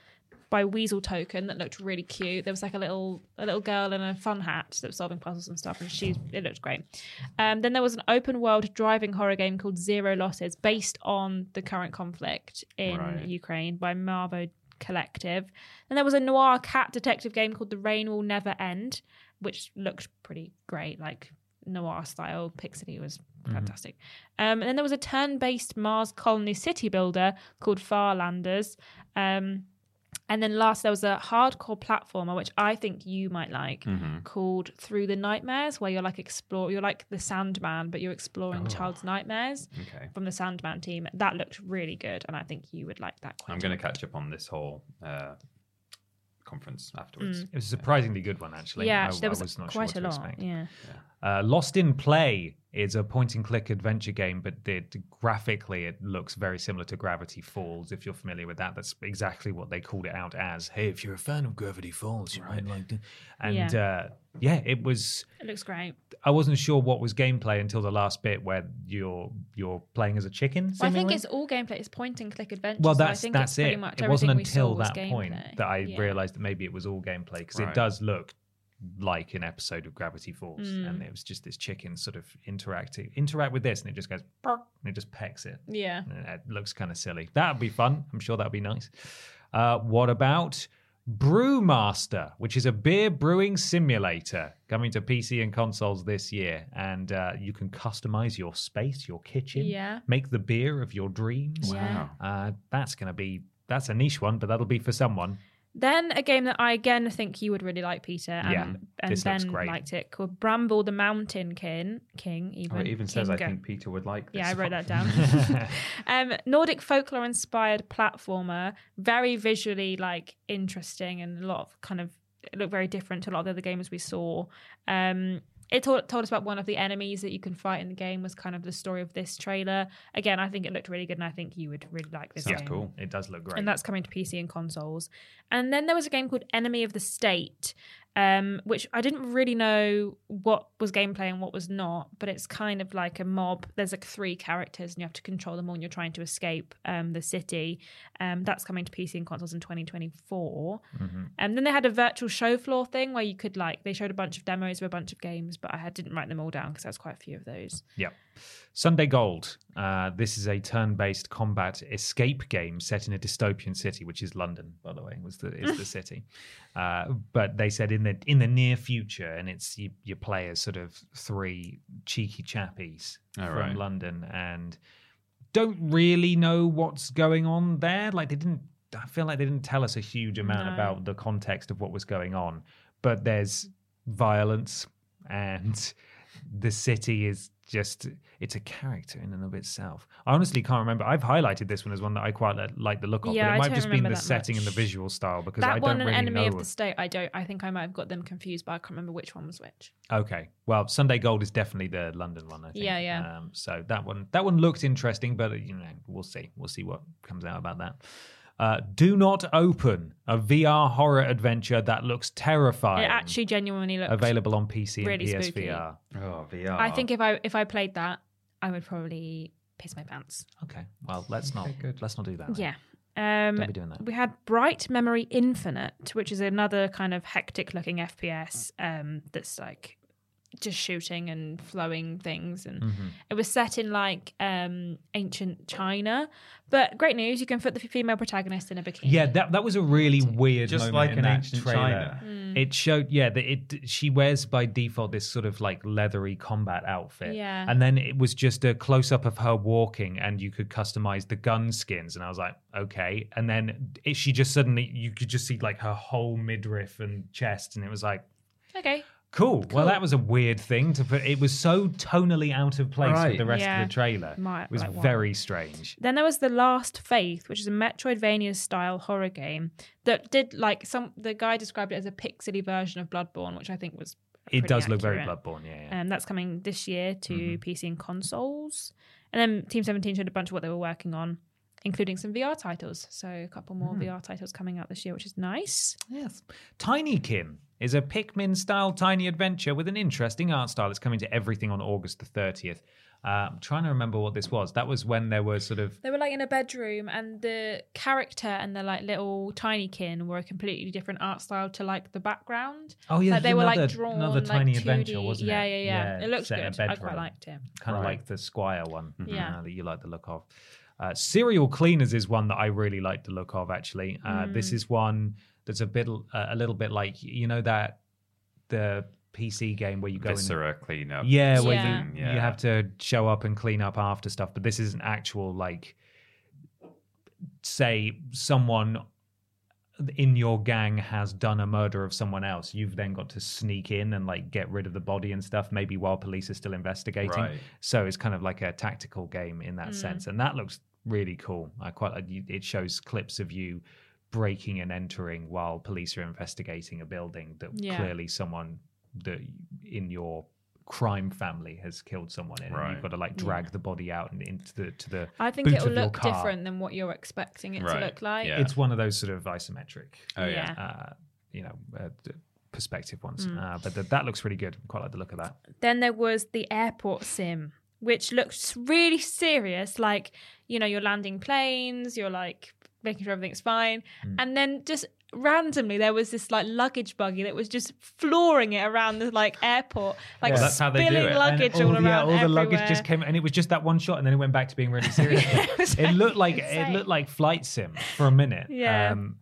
by Weasel Token that looked really cute. There was like a little a little girl in a fun hat that was solving puzzles and stuff, and she it looked great. Um, then there was an open world driving horror game called Zero Losses, based on the current conflict in Right. Ukraine by Marevo Collective. And there was a noir cat detective game called The Rain Will Never End, which looked pretty great, like noir style. Pixely was fantastic. Um, and then there was a turn based Mars colony city builder called Farlanders. Um, and then last, there was a hardcore platformer, which I think you might like, called Through the Nightmares, where you're like explore, you're like the Sandman, but you're exploring child's nightmares okay. from the Sandman team. That looked really good, and I think you would like that. Quite I'm going to catch up on this whole uh, conference afterwards. It was a surprisingly good one, actually. yeah, I- actually, there I was, not sure quite what a lot. expect. Yeah, Uh, Lost in Play is a point and click adventure game, but it, graphically it looks very similar to Gravity Falls. If you're familiar with that, that's exactly what they called it out as. Hey, if you're a fan of Gravity Falls, you might like it. And Yeah. uh, yeah, it was. it looks great. I wasn't sure what was gameplay until the last bit where you're you're playing as a chicken. Well, I think it's all gameplay. It's point and click adventure. Well, so I that's think that's it's pretty it. Much It wasn't everything we saw until that point that I Yeah. realized that maybe it was all gameplay because it does look like an episode of Gravity Falls, Mm. and it was just this chicken sort of interacting interact with this, and it just goes and it just pecks it. Yeah. And It looks kind of silly. That'd be fun. I'm sure that'd be nice. Uh, what about Brewmaster, which is a beer brewing simulator coming to PC and consoles this year, and uh, you can customize your space, your kitchen, Yeah. make the beer of your dreams. Yeah. Uh, that's going to be that's a niche one, but that'll be for someone. Then a game that I again think you would really like, Peter, and, Yeah, and this Ben liked it, called Bramble the Mountain King. King, even. Oh, it even says I think Peter would like this. Yeah, I wrote that down. um, Nordic folklore inspired platformer, very visually like interesting and a lot of kind of it looked very different to a lot of the other games we saw. Um, it told, told us about one of the enemies that you can fight in the game was kind of the story of this trailer. Again, I think it looked really good, and I think you would really like this Sounds game. cool. It does look great. And that's coming to PC and consoles. And then there was a game called Enemy of the State, um, which I didn't really know what was gameplay and what was not, but it's kind of like a mob. There's like three characters and you have to control them all and you're trying to escape um, the city. Um, that's coming to PC and consoles in 2024. And then they had a virtual show floor thing where you could like, they showed a bunch of demos of a bunch of games, but I had, didn't write them all down because there's quite a few of those. Yep. Sunday Gold. Uh, this is a turn-based combat escape game set in a dystopian city, which is London, by the way, was the is the city. Uh, but they said in the in the near future, and it's you, you play as sort of three cheeky chappies Oh, from right. London, and don't really know what's going on there. Like they didn't. I feel like they didn't tell us a huge amount No. about the context of what was going on. But there's violence, and the city is just it's a character in and of itself. I honestly can't remember. I've highlighted this one as one that I quite like the look of, Yeah, but I it might don't just been the setting and the visual style because that I don't one really Enemy know. of the State. I don't. I think I might have got them confused, but I can't remember which one was which. Okay. Well, Sunday Gold is definitely the London one. I think. Yeah, yeah. Um, so that one, that one looked interesting, but you know, we'll see. We'll see what comes out about that. Uh, Do not open a VR horror adventure that looks terrifying. It actually genuinely looked available on PC really and spooky. PSVR. Oh, VR. I think if I if I played that, I would probably piss my pants. Okay. Well, let's not. Let's not do that. then. Yeah. Um, Don't be doing that. We had Bright Memory Infinite, which is another kind of hectic looking FPS um, that's like just shooting and flowing things. And Mm-hmm. it was set in like um, ancient China. But great news, you can put the female protagonist in a bikini. Yeah, that that was a really weird Just moment like in an that ancient trailer. China. Mm. It showed, yeah, that it she wears by default this sort of like leathery combat outfit, Yeah. and then it was just a close up of her walking, and you could customize the gun skins, and I was like, okay, and then it, she just suddenly you could just see like her whole midriff and chest, and it was like. Okay. Cool. Well, that was a weird thing to put. It was so tonally out of place Right. with the rest Yeah. of the trailer. Might- it was like, wow. very strange. Then there was The Last Faith, which is a Metroidvania style horror game that did like some. The guy described it as a pixely version of Bloodborne, which I think was. It pretty does look very. Bloodborne. Yeah. yeah. Um, that's coming this year to Mm-hmm. PC and consoles. And then Team 17 showed a bunch of what they were working on, including some VR titles. So a couple more Hmm. VR titles coming out this year, which is nice. Yes. Tinykin is a Pikmin style tiny adventure with an interesting art style. It's coming to everything on August the 30th. Uh, I'm trying to remember what this was. That was when there was sort of. They were like in a bedroom, and the character and the like little tinykin were a completely different art style to like the background. Oh, yeah, like, they there's were like drawn another like Tiny 2D. Adventure, wasn't it? yeah, Yeah, yeah, Yeah, It looks set in a good. I quite liked it. kind of Right. like the Squire one Yeah. uh, that you like the look of. Uh, Serial Cleaners is one that I really like the look of. Actually, uh, Mm. this is one that's a bit, uh, a little bit like you know that the PC game where you go in. Viscera cleanup. Yeah, where Yeah. you, Yeah. you have to show up and clean up after stuff, but this is an actual like say someone in your gang has done a murder of someone else. You've then got to sneak in and like get rid of the body and stuff, maybe while police are still investigating. Right. So it's kind of like a tactical game in that Mm. sense, and that looks really cool. I quite like. It shows clips of you breaking and entering while police are investigating a building that Yeah. clearly someone that in your crime family has killed someone in, and you've got to like drag the body out and into the to the. I think boot it'll look different than what you're expecting it Right. to look like. Yeah. It's one of those sort of isometric, Oh yeah. Yeah. uh, you know, uh, perspective ones. Mm. Uh, but th- that looks really good. Quite like the look of that. Then there was the airport sim, which looks really serious. Like, you know, you're landing planes, you're like making sure everything's fine. Hmm. And then just randomly there was this like luggage buggy that was just flooring it around the like airport, like Yeah. That's how they do it. luggage And all, all, around. yeah, all the luggage just came, and it was just that one shot, and then it went back to being really serious. again. It it looked like insane. it looked like flight sim for a minute. Yeah. Um,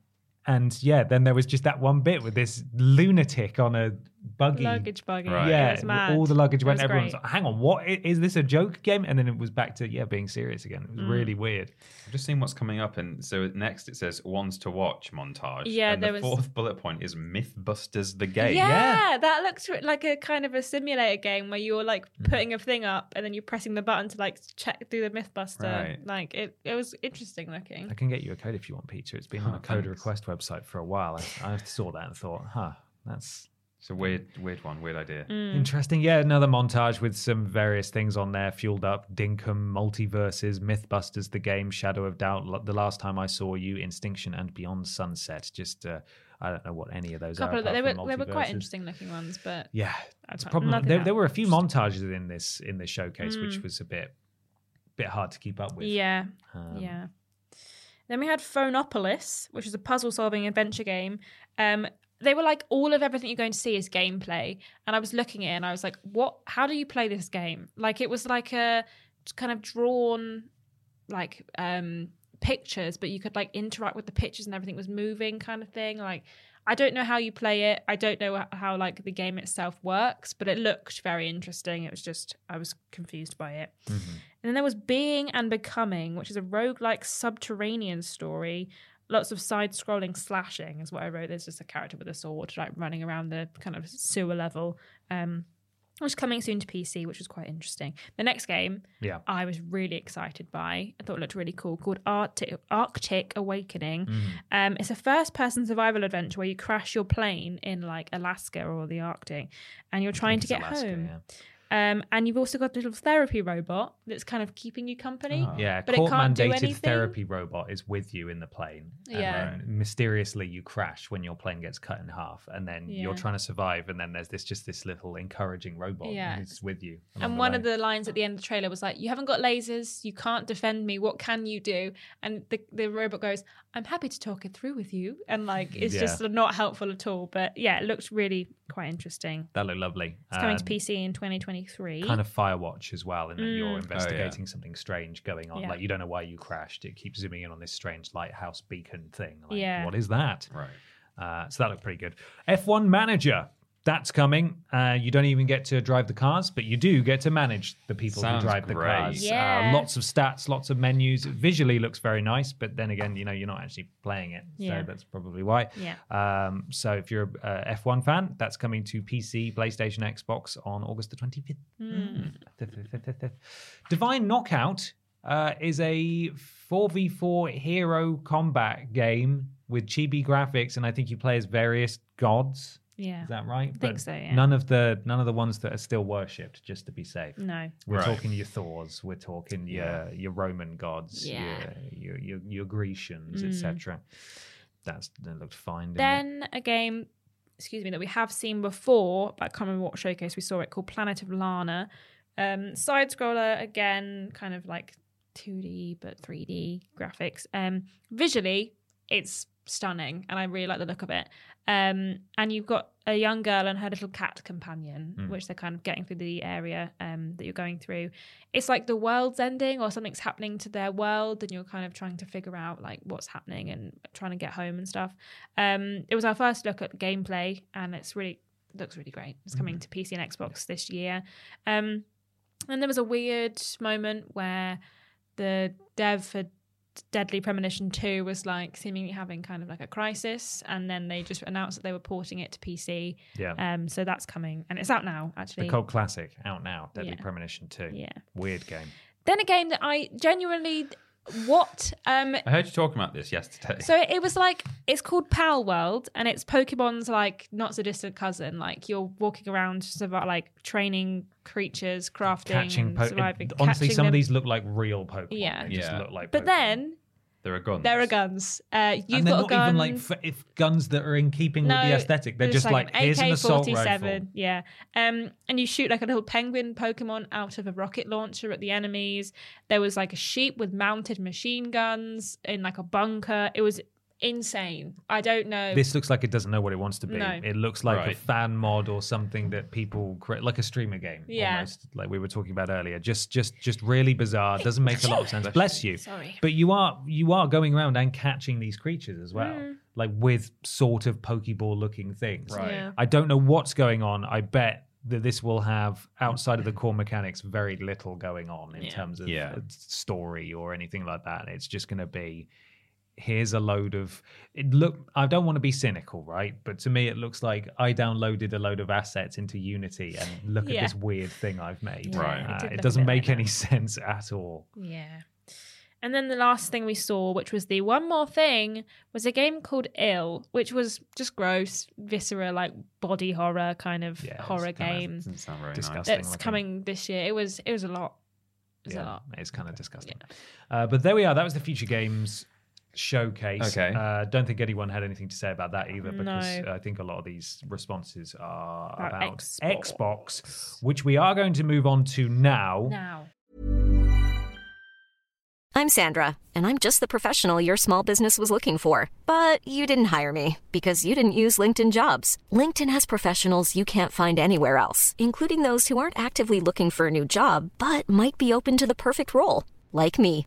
and yeah, then there was just that one bit with this lunatic on a buggy. luggage buggy. Right. It Yeah, was mad. all the luggage It went. was Everyone's like, "Hang on, what is this a joke game?" And then it was back to yeah, being serious again. It was Mm. really weird. I've just seen what's coming up, and so next it says "ones to watch" montage. Yeah, and there the was- fourth bullet point is MythBusters the game. Yeah, that looks like a kind of a simulator game where you're like Mm. putting a thing up and then you're pressing the button to like check through the MythBuster. Right. Like it, it was interesting looking. I can get you a code if you want, Peter. It's been on Oh, a code thanks. request website for a while. I, I saw that and thought, huh, that's It's a weird, weird one, weird idea. Mm. Interesting. Yeah, another montage with some various things on there fueled up. Dinkum, Multiverses, Mythbusters, the game, Shadow of Doubt, The Last Time I Saw You, Instinction, and Beyond Sunset. Just, uh, I don't know what any of those are. A couple are. of they were they were quite interesting looking ones, but Yeah, I it's a problem. There, there were a few montages in this in this showcase, which Mm. was a bit bit hard to keep up with. yeah, Um, yeah. Then we had Phonopolis, which is a puzzle solving adventure game. Um, they were like all of everything you're going to see is gameplay, and I was looking at it and I was like, what? How do you play this game? Like it was like a kind of drawn like um pictures but you could like interact with the pictures and everything was moving kind of thing like i don't know how you play it i don't know how like the game itself works but it looked very interesting it was just i was confused by it Mm-hmm. and then there was being and becoming which is a roguelike subterranean story lots of side scrolling slashing is what i wrote there's just a character with a sword like running around the kind of sewer level um is coming soon to PC, which was quite interesting. The next game Yeah. I was really excited by, I thought it looked really cool, called Arctic, Arctic Awakening. Mm-hmm. Um, it's a first person survival adventure where you crash your plane in like Alaska or the Arctic and you're trying to get Alaska, home. yeah. Um, and you've also got a little therapy robot that's kind of keeping you company. Yeah, But it court can't do mandated anything. therapy robot is with you in the plane. And Yeah. then mysteriously you crash when your plane gets cut in half, and then you're trying to survive, and then there's this just this little encouraging robot Yeah. who's with you. And one way. of the lines at the end of the trailer was like, "You haven't got lasers. You can't defend me. What can you do?" And the the robot goes, "I'm happy to talk it through with you." And like, it's Yeah. just not helpful at all. But yeah, it looked really quite interesting. that looked lovely. It's coming to Um, PC in 2023. Kind of Firewatch as well, in that you're Mm. investigating something strange going on. Yeah. Like you don't know why you crashed. It keeps zooming in on this strange lighthouse beacon thing. Like, Yeah. what is that? Right. Uh, so that looked pretty good. F1 Manager. That's coming. Uh, you don't even get to drive the cars, but you do get to manage the people Sounds who drive the cars. Yeah. Uh, lots of stats, lots of menus. It visually looks very nice, but then again, you know, you're not actually playing it. Yeah. So that's probably why. Yeah. Um, so if you're a uh, F1 fan, that's coming to PC, PlayStation, Xbox on August the 25th. Mm. Divine Knockout uh, is a 4v4 hero combat game with chibi graphics, and I think you play as various gods. Yeah. Is that right? I think so, yeah. None of the none of the ones that are still worshipped, just to be safe. No. We're Right. talking your Thors, we're talking your your Roman gods, Yeah. your, your your your Grecians, Mm. etc. That's that looked fine. Didn't it? Then a game, excuse me, that we have seen before, but I can't remember what showcase we saw it called Planet of Lana. Um, side scroller again, kind of like 2D but 3D graphics. Um, visually, it's stunning, and I really like the look of it. Um, and you've got a young girl and her little cat companion, Hmm. which they're kind of getting through the area um, that you're going through. It's like the world's ending or something's happening to their world, and you're kind of trying to figure out like what's happening and trying to get home and stuff. Um, it was our first look at gameplay, and it's really looks really great. It's coming to PC and Xbox this year. Um, and there was a weird moment where the dev for Deadly Premonition 2 was like seemingly having kind of like a crisis and then they just announced that they were porting it to PC. Yeah. Um so that's coming and it's out now actually. the cult classic out now, Deadly Yeah. Premonition 2. Yeah. Weird game. Then a game that I genuinely what um I heard you talking about this yesterday. So it was like it's called Palworld, and it's Pokemon's like not so distant cousin. Like you're walking around, about like training creatures, crafting, Catching and po- surviving. honestly, catching some of these look like real Pokemon. Yeah. They just Yeah. look like But Pokemon. then there are guns. there are guns. Uh, you've and they're got not gun. even like f- if guns that are in keeping with the aesthetic. They're just like, an here's an assault AK-47, rifle. Yeah, um, and you shoot like a little penguin Pokemon out of a rocket launcher at the enemies. There was like a sheep with mounted machine guns in like a bunker. It was insane. I don't know. This looks like it doesn't know what it wants to be. No. It looks like a fan mod or something that people create, like a streamer game. Yeah. almost, like we were talking about earlier. Just, just, just really bizarre. Doesn't make a lot of sense. Bless you. Sorry. But you are you are going around and catching these creatures as well, Mm. like with sort of Pokeball looking things. Right. Yeah. I don't know what's going on. I bet that this will have outside of the core mechanics very little going on in Yeah. terms of Yeah. story or anything like that. It's just going to be here's a load of it look I don't want to be cynical, right? But to me it looks like I downloaded a load of assets into Unity and look Yeah. at this weird thing I've made. Yeah, Right. it Uh, did it doesn't make like any that. sense at all. Yeah. And then the last thing we saw, which was the one more thing, was a game called Ill, which was just gross, viscera, like body horror kind of Yeah, it's horror Kinda game Doesn't sound very Disgusting. that's looking. coming this year. It was it was a lot. It was a yeah, lot. it's kind of disgusting. Uh, but there we are. That was the Future Games showcase. Okay. Uh, don't think anyone had anything to say about that either, because No. I think a lot of these responses are About about, Xbox. Xbox, which we are going to move on to now. Now. I'm Sandra, and I'm just the professional your small business was looking for. But you didn't hire me because you didn't use LinkedIn jobs. LinkedIn has professionals you can't find anywhere else, including those who aren't actively looking for a new job but might be open to the perfect role, like me.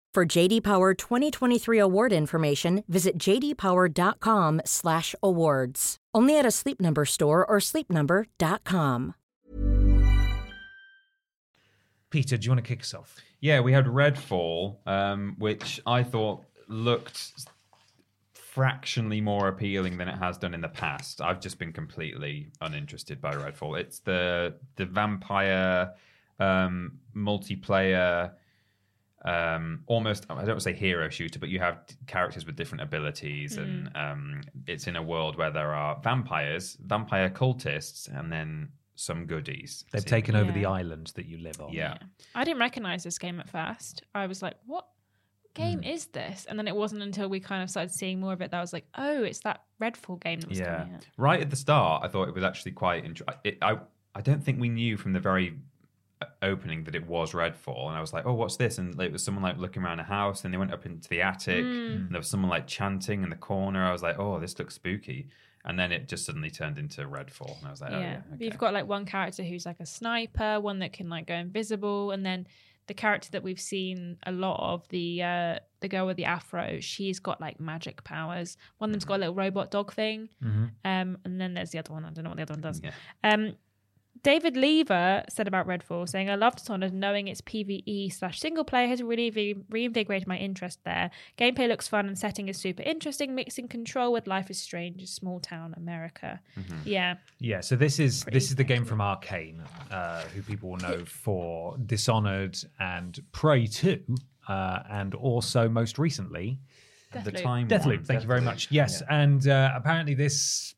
For JD Power 2023 award information, visit jdpower.com/awards. Only at a Sleep Number store or sleepnumber.com. Peter, do you want to kick us off? Yeah, we had Redfall, um, which I thought looked fractionally more appealing than it has done in the past. I've just been completely uninterested by Redfall. It's the the vampire um, multiplayer, um, almost I don't want to say hero shooter, but you have t- characters with different abilities, and um, it's in a world where there are vampires, vampire cultists, and then some goodies. They've See- taken over Yeah. the island that you live on. Yeah. I didn't recognize this game at first. I was like, what game is this? And then it wasn't until we kind of started seeing more of it that I was like, oh, it's that Redfall game that was yeah. coming out. Right at the start, I thought it was actually quite. Int- it, I I don't think we knew from the very opening that it was Redfall, and I was like, oh, what's this? And it was someone like looking around a house, and they went up into the attic, and there was someone like chanting in the corner. I was like, oh, this looks spooky. And then it just suddenly turned into Redfall, and I was like, yeah. oh yeah, okay. You've got like one character who's like a sniper, one that can like go invisible, and then the character that we've seen a lot of, the uh the girl with the afro, she's got like magic powers. One of them's got a little robot dog thing. Um and then there's the other one. I don't know what the other one does. Yeah. Um David Lever said about Redfall, saying, I love Dishonored, knowing its PvE slash single player has really re- reinvigorated my interest there. Gameplay looks fun and setting is super interesting, mixing control with Life is Strange, small town America. Yeah. Yeah, so this is Pretty this is the game from Arkane, uh, who people will know for Dishonored and Prey 2, uh, and also most recently the time Deathloop. one, Thank you very much. Yes, Yeah. and uh, apparently this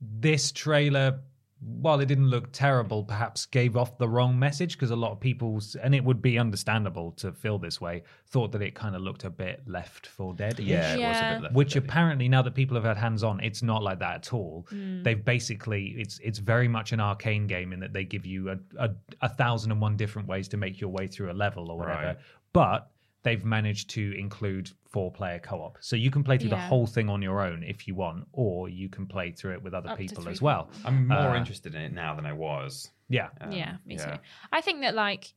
this trailer, while it didn't look terrible, perhaps gave off the wrong message because a lot of people, and it would be understandable to feel this way, thought that it kind of looked a bit Left 4 Dead. Yeah, it was a Yeah. bit left Which apparently now that people have had hands on, it's not like that at all. Hmm. They've basically it's it's very much an Arkane game in that they give you a, a, a thousand and one different ways to make your way through a level or whatever. Right. But they've managed to include four player co op. So you can play through the whole thing on your own if you want, or you can play through it with other Up people as well. I'm more Uh, interested in it now than I was. Yeah. Um, yeah, me yeah. too. I think that like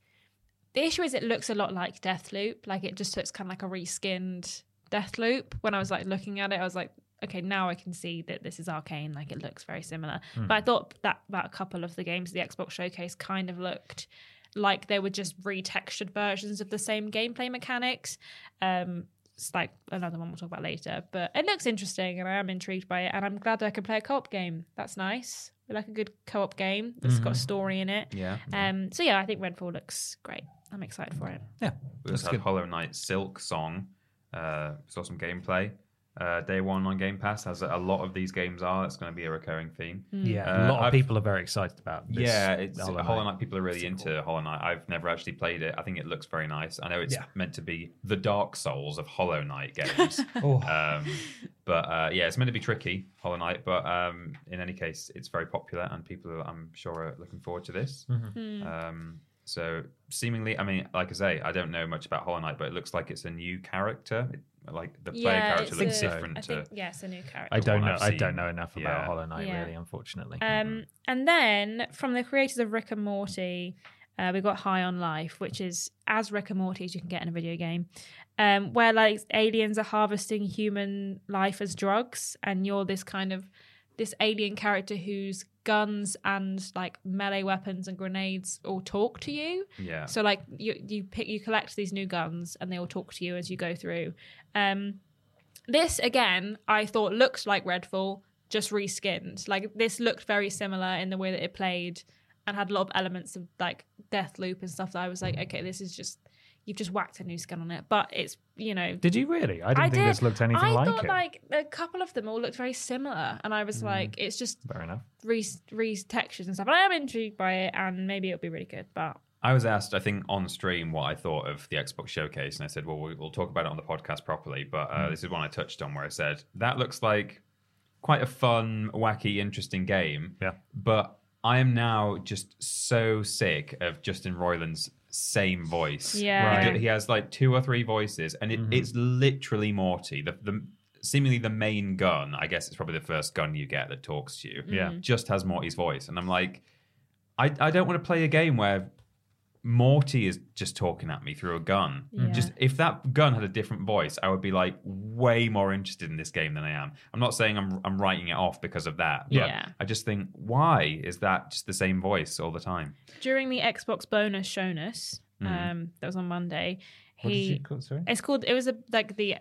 the issue is it looks a lot like Deathloop. Like it just looks kind of like a reskinned Deathloop. When I was like looking at it, I was like, okay, now I can see that this is Arkane. Like it looks very similar. But I thought that about a couple of the games, the Xbox Showcase, kind of looked like they were just retextured versions of the same gameplay mechanics. Um, it's like another one we'll talk about later, but it looks interesting, and I am intrigued by it. And I'm glad that I can play a co-op game. That's nice. We like a good co-op game that's got a story in it. Yeah. Um. So yeah, I think Redfall looks great. I'm excited for it. Yeah. We That's also good. had Hollow Knight Silksong. Uh, saw some gameplay. Uh, day one on Game Pass, as a lot of these games are. That's going to be a recurring theme. Yeah. Uh, a lot of I've- people are very excited about this. yeah, it's Hollow Hollow Knight. Knight. People are really into Hollow Knight. I've never actually played it. I think it looks very nice. I know it's Yeah. meant to be the Dark Souls of Hollow Knight games. Oh. um, but uh, yeah, it's meant to be tricky, Hollow Knight. But um, in any case, it's very popular, and people, are, I'm sure, are looking forward to this. Mm-hmm. Um, so seemingly, I mean, like I say, I don't know much about Hollow Knight, but it looks like it's a new character. It, like the player character it's looks a- different I to. think yeah, it's a new character. I don't know. I've don't know enough about Hollow Knight, Yeah. really, unfortunately. Um, and then from the creators of Rick and Morty, uh, we got High on Life, which is as Rick and Morty as you can get in a video game, um, where like aliens are harvesting human life as drugs, and you're this kind of this alien character whose guns and like melee weapons and grenades all talk to you. Yeah. So like you you pick you collect these new guns and they all talk to you as you go through. Um this again I thought looked like Redfall just reskinned. Like this looked very similar in the way that it played and had a lot of elements of like Deathloop and stuff that I was like okay this is just you've just whacked a new skin on it. But it's you know Did you really? I didn't I think did. this looked anything like it. I like thought it. like a couple of them all looked very similar, and I Mm. was like, it's just Fair enough. re re textures and stuff. But I am intrigued by it, and maybe it'll be really good. But I was asked, I think, on stream what I thought of the Xbox showcase, and I said, "Well, we- we'll talk about it on the podcast properly." But uh, this is one I touched on where I said that looks like quite a fun, wacky, interesting game. Yeah. But I am now just so sick of Justin Roiland's same voice. Yeah. He, he has like two or three voices, and Mm-hmm. it's literally Morty. The, the seemingly the main gun. I guess it's probably the first gun you get that talks to you. Yeah. Just has Morty's voice, and I'm like, I I don't want to play a game where Morty is just talking at me through a gun. Yeah. Just if that gun had a different voice, I would be like way more interested in this game than I am. I'm not saying I'm I'm writing it off because of that. Yeah. I just think why is that just the same voice all the time? during the Xbox bonus shown us, um, that was on Monday, Mm. He call sorry? it's called it was a like the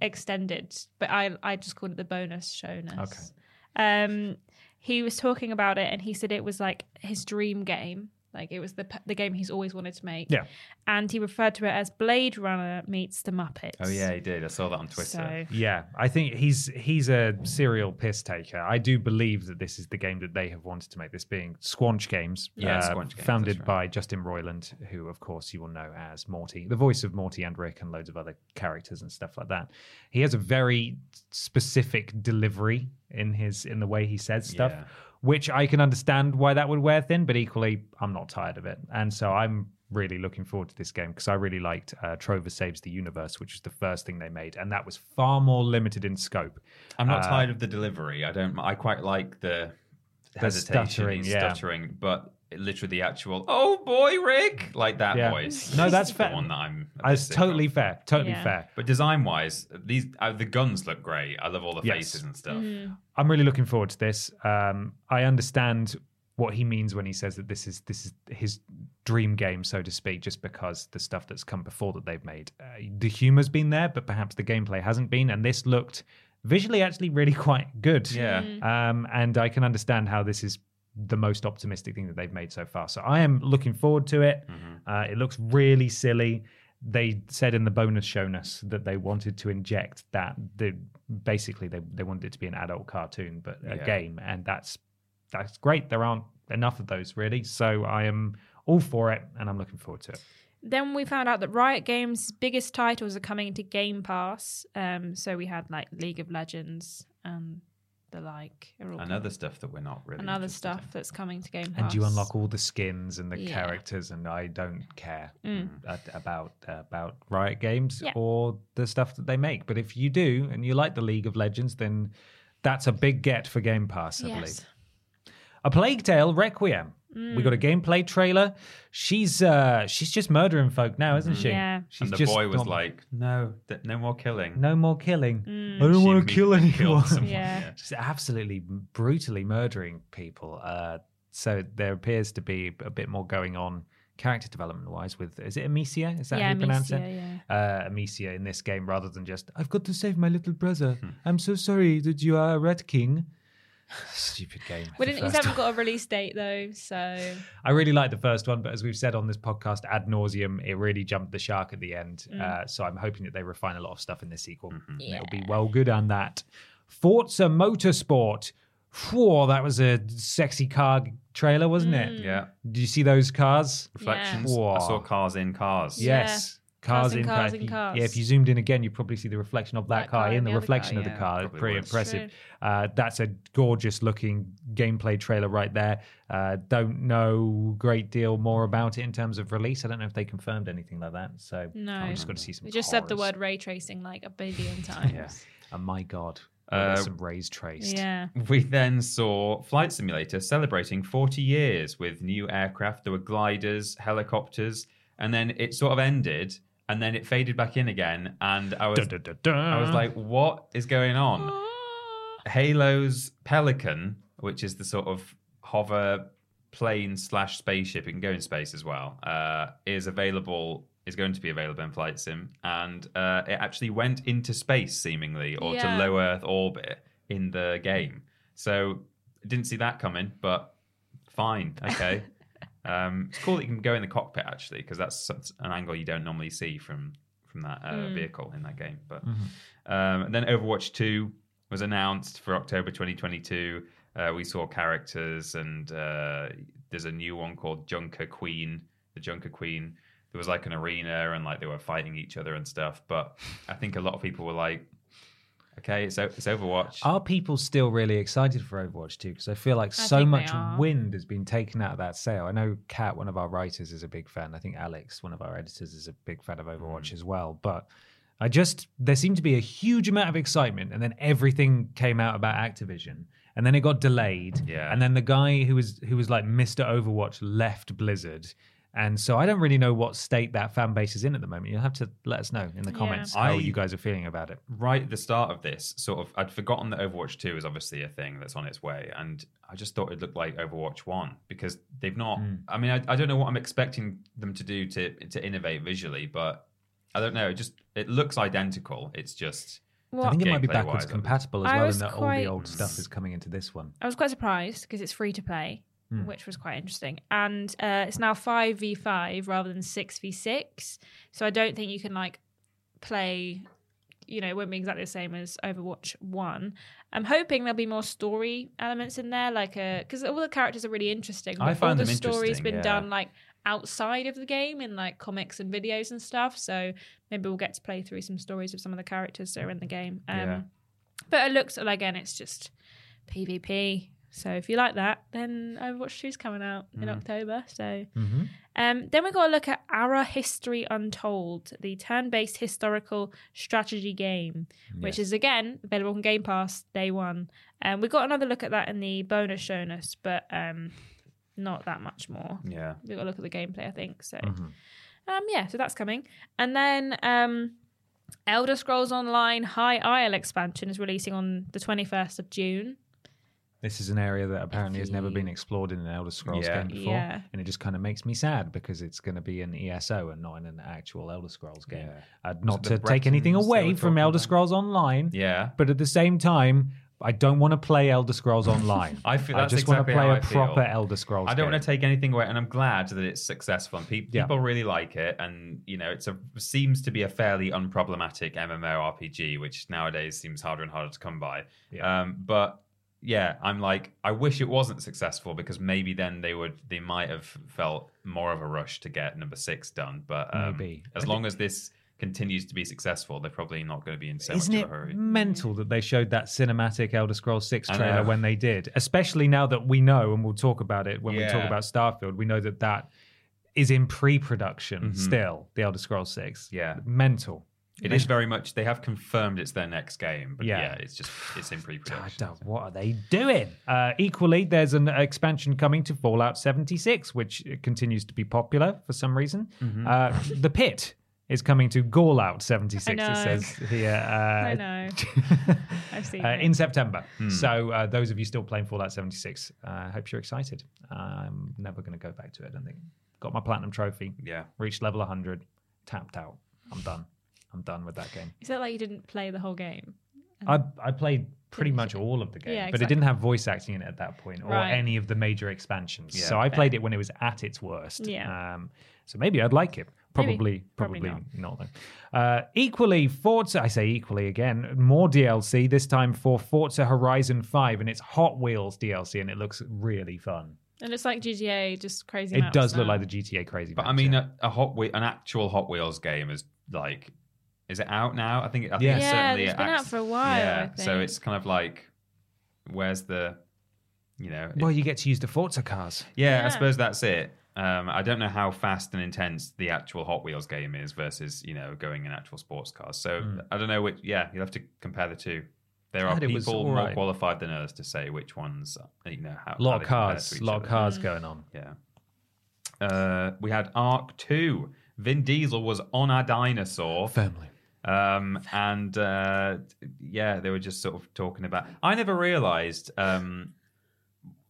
extended, but I I just called it the bonus shown us. Okay. Um, he was talking about it, and he said it was like his dream game. Like it was the the game he's always wanted to make. Yeah. and he referred to it as Blade Runner meets the Muppets. Oh yeah, he did. I saw that on Twitter. So Yeah, I think he's he's a serial piss taker. I do believe that this is the game that they have wanted to make. This being Squanch Games, Yeah, uh, Squanch Games, founded that's by Justin Roiland, who of course you will know as Morty, the voice of Morty and Rick, and loads of other characters and stuff like that. He has a very specific delivery in his in the way he says stuff. Yeah. Which I can understand why that would wear thin, but equally, I'm not tired of it, and so I'm really looking forward to this game because I really liked uh, Trover Saves the Universe, which was the first thing they made, and that was far more limited in scope. I'm not Uh, tired of the delivery. I don't. I quite like the hesitation, stuttering, yeah. stuttering, but literally the actual "Oh boy, Rick" like that Yeah. voice. No, is that's the fair. one that I'm. a That's totally of. fair, totally Yeah. fair. But design wise, these uh, the guns look great. I love all the Yes. faces and stuff. I'm really looking forward to this. Um, I understand what he means when he says that this is this is his dream game, so to speak, just because the stuff that's come before that they've made, uh, the humor's been there, but perhaps the gameplay hasn't been, and this looked visually actually really quite good. Yeah. Um, and I can understand how this is the most optimistic thing that they've made so far. So I am looking forward to it. Uh, it looks really silly. They said in the bonus shown us that they wanted to inject that. The, basically, they, they wanted it to be an adult cartoon, but a Yeah. game, and that's that's great. There aren't enough of those really, so I am all for it, and I'm looking forward to it. Then we found out that Riot Games' biggest titles are coming to Game Pass. Um, so we had like League of Legends and the like. are all And other stuff that we're not really. and other stuff in. that's coming to Game Pass. And you unlock all the skins and the Yeah. characters, and I don't care Mm. a- about about Riot Games Yeah. or the stuff that they make. But if you do and you like the League of Legends, then that's a big get for Game Pass, I believe. A Plague Tale Requiem. We got a Mm. gameplay trailer. She's uh she's just murdering folk now, isn't she? Yeah. She's and the just boy was not- like, "No, th- no more killing." no more killing. Mm. I don't She want to kill immediately killed anyone. someone, Yeah. Just absolutely brutally murdering people. Uh, so there appears to be a bit more going on character development wise with is it Amicia? Is that Yeah, how you pronounce Amicia, it? yeah. Uh, Amicia in this game rather than just I've got to save my little brother. Hmm. I'm so sorry that you are a red king. Stupid game. We didn't, We first haven't got a release date though, so I really like the first one, but as we've said on this podcast ad nauseum, it really jumped the shark at the end. Mm. Uh, so I'm hoping that they refine a lot of stuff in this sequel. Mm-hmm. and It'll be well good on that. Forza Motorsport. Whoa, that was a sexy car trailer, wasn't Mm. it? Yeah, Did you see those cars? reflections. Whoa. I saw cars in cars. Yeah. Yes. Cars in in cars If in you- cars. Yeah, if you zoomed in again, you'd probably see the reflection of that, That car, car in the the reflection car, of the yeah. car. Probably Pretty was. impressive. True. Uh, that's a gorgeous looking gameplay trailer right there. Uh, don't know great deal more about it in terms of release. I don't know if they confirmed anything like that. So No. I'm just got to see some. we just said the word ray tracing like a billion times. Yeah. Oh my god, Uh, some rays traced. yeah. We then saw Flight Simulator celebrating 40 years with new aircraft. There were gliders, helicopters, and then it sort of ended, and then it faded back in again. And I was, Dun, dun, dun, dun. I was like, "What is going on?" Halo's Pelican, which is the sort of hover plane slash spaceship, it can go in space as well, uh, is available. Is going to be available in Flight Sim, and uh, it actually went into space seemingly, or Yeah. to low Earth orbit in the game. So didn't see that coming, but fine, okay. um, it's cool that you can go in the cockpit actually, because that's an angle you don't normally see from from that uh, vehicle in that game. But um, and then Overwatch Two was announced for October 2022. Uh, we saw characters, and uh, there's a new one called Junker Queen. The Junker Queen. There was like an arena, and like they were fighting each other and stuff. But I think a lot of people were like, "Okay, it's it's Overwatch." Are people still really excited for Overwatch 2? Because I feel like I so much wind has been taken out of that sale. I know Kat, one of our writers, is a big fan. I think Alex, one of our editors, is a big fan of Overwatch Mm. as well. But I just, there seemed to be a huge amount of excitement, and then everything came out about Activision. And then it got delayed. Yeah. And then the guy who was who was like Mr. Overwatch left Blizzard. And so I don't really know what state that fan base is in at the moment. You'll have to let us know in the Yeah. comments I- how you guys are feeling about it. right at the start of this, sort of, I'd forgotten that Overwatch 2 is obviously a thing that's on its way. And I just thought it looked like Overwatch 1 because they've not. Hmm. I mean, I, I don't know what I'm expecting them to do to, to innovate visually, but I don't know. It just, it looks identical. It's just. Well, I think it might be gameplay-wise, backwards compatible as I well, was in that all the old stuff is coming into this one. I was quite surprised because it's free to play, Hmm. which was quite interesting. And uh, it's now 5v5 rather than 6v6. So I don't think you can like play, you know, it won't be exactly the same as Overwatch 1. I'm hoping there'll be more story elements in there, like because all the characters are really interesting. I find all the story's been yeah. done like outside of the game in like comics and videos and stuff. So maybe we'll get to play through some stories of some of the characters that are in the game. Um, Yeah. But it looks like again, it's just PvP. So if you like that, then Overwatch 2 is coming out in October. So um, then we got to look at Ara History Untold, the turn-based historical strategy game, which is again available on Game Pass day one. And we got another look at that in the bonus shown us, but um, not that much more. Yeah. We got to look at the gameplay, I think. So, um, yeah, so that's coming, and then um, Elder Scrolls Online High Isle expansion is releasing on the twenty first of June. This is an area that apparently has never been explored in an Elder Scrolls Yeah. game before, Yeah. and it just kind of makes me sad because it's going to be an ESO and not in an actual Elder Scrolls game. Yeah. Uh, not the to take anything Bretons they away were from talking Elder about? Scrolls Online, Yeah. but at the same time, I don't want to play Elder Scrolls Online. I feel I that's just exactly want to play a feel. proper Elder Scrolls. I don't game. want to take anything away, and I'm glad that it's successful and pe- Yeah. people really like it. And you know, it's a seems to be a fairly unproblematic MMORPG, which nowadays seems harder and harder to come by. Yeah. Um, but yeah, I'm like, I wish it wasn't successful because maybe then they would, they might have felt more of a rush to get number six done. But um, Maybe. as long as this continues to be successful, they're probably not going to be in so Isn't much it of a hurry. mental that they showed that cinematic Elder Scrolls 6 trailer when they did? Especially now that we know, and we'll talk about it when we talk about Starfield, we know that that is in pre production Mhm. still, the Elder Scrolls 6. Yeah. Mental. It is very much. They have confirmed it's their next game, but Yeah. yeah, it's just it's in I pre-production. what are they doing? Uh, equally, there's an expansion coming to Fallout 76, which continues to be popular for some reason. Mm-hmm. Uh, the Pit is coming to Gallout 76, I it says here. Uh, I know. I've seen uh, it. in September. Hmm. So uh, those of you still playing Fallout 76, I uh, hope you're excited. I'm never going to go back to it. I don't think. Got my platinum trophy. Yeah. Reached level 100. Tapped out. I'm done. I'm done with that game. Is that like you didn't play the whole game? I I played pretty much all of the game, Yeah, but it didn't have voice acting in it at that point or Right. any of the major expansions. Yeah. so I played it when it was at its worst. Yeah. Um, so maybe I'd like it. Maybe. Probably, Probably probably, not. though. Uh, equally, Forza. I say equally again. More DLC this time for Forza Horizon Five, and it's Hot Wheels DLC, and it looks really fun. And it's like GTA, just crazy. It maps does look like the GTA Crazy. But I mean, yeah. a, a Hot Wheel, an actual Hot Wheels game is like, is it out now? I think. I think Yeah. it's Yeah, certainly it's been act- out for a while, Yeah, I so it's kind of like, where's the, you know, it- well, you get to use the Forza cars. yeah, I suppose that's it. Um, I don't know how fast and intense the actual Hot Wheels game is versus you know going in actual sports cars. So I don't know which. Yeah, you'll have to compare the two. There are heard it was people more right. qualified than us to say which ones you know how. A lot how of cars. to A lot of cars going on. Yeah. Uh, we had Ark 2. Vin Diesel was on a dinosaur. Firmly. Um, and uh, yeah, they were just sort of talking about. I never realised um,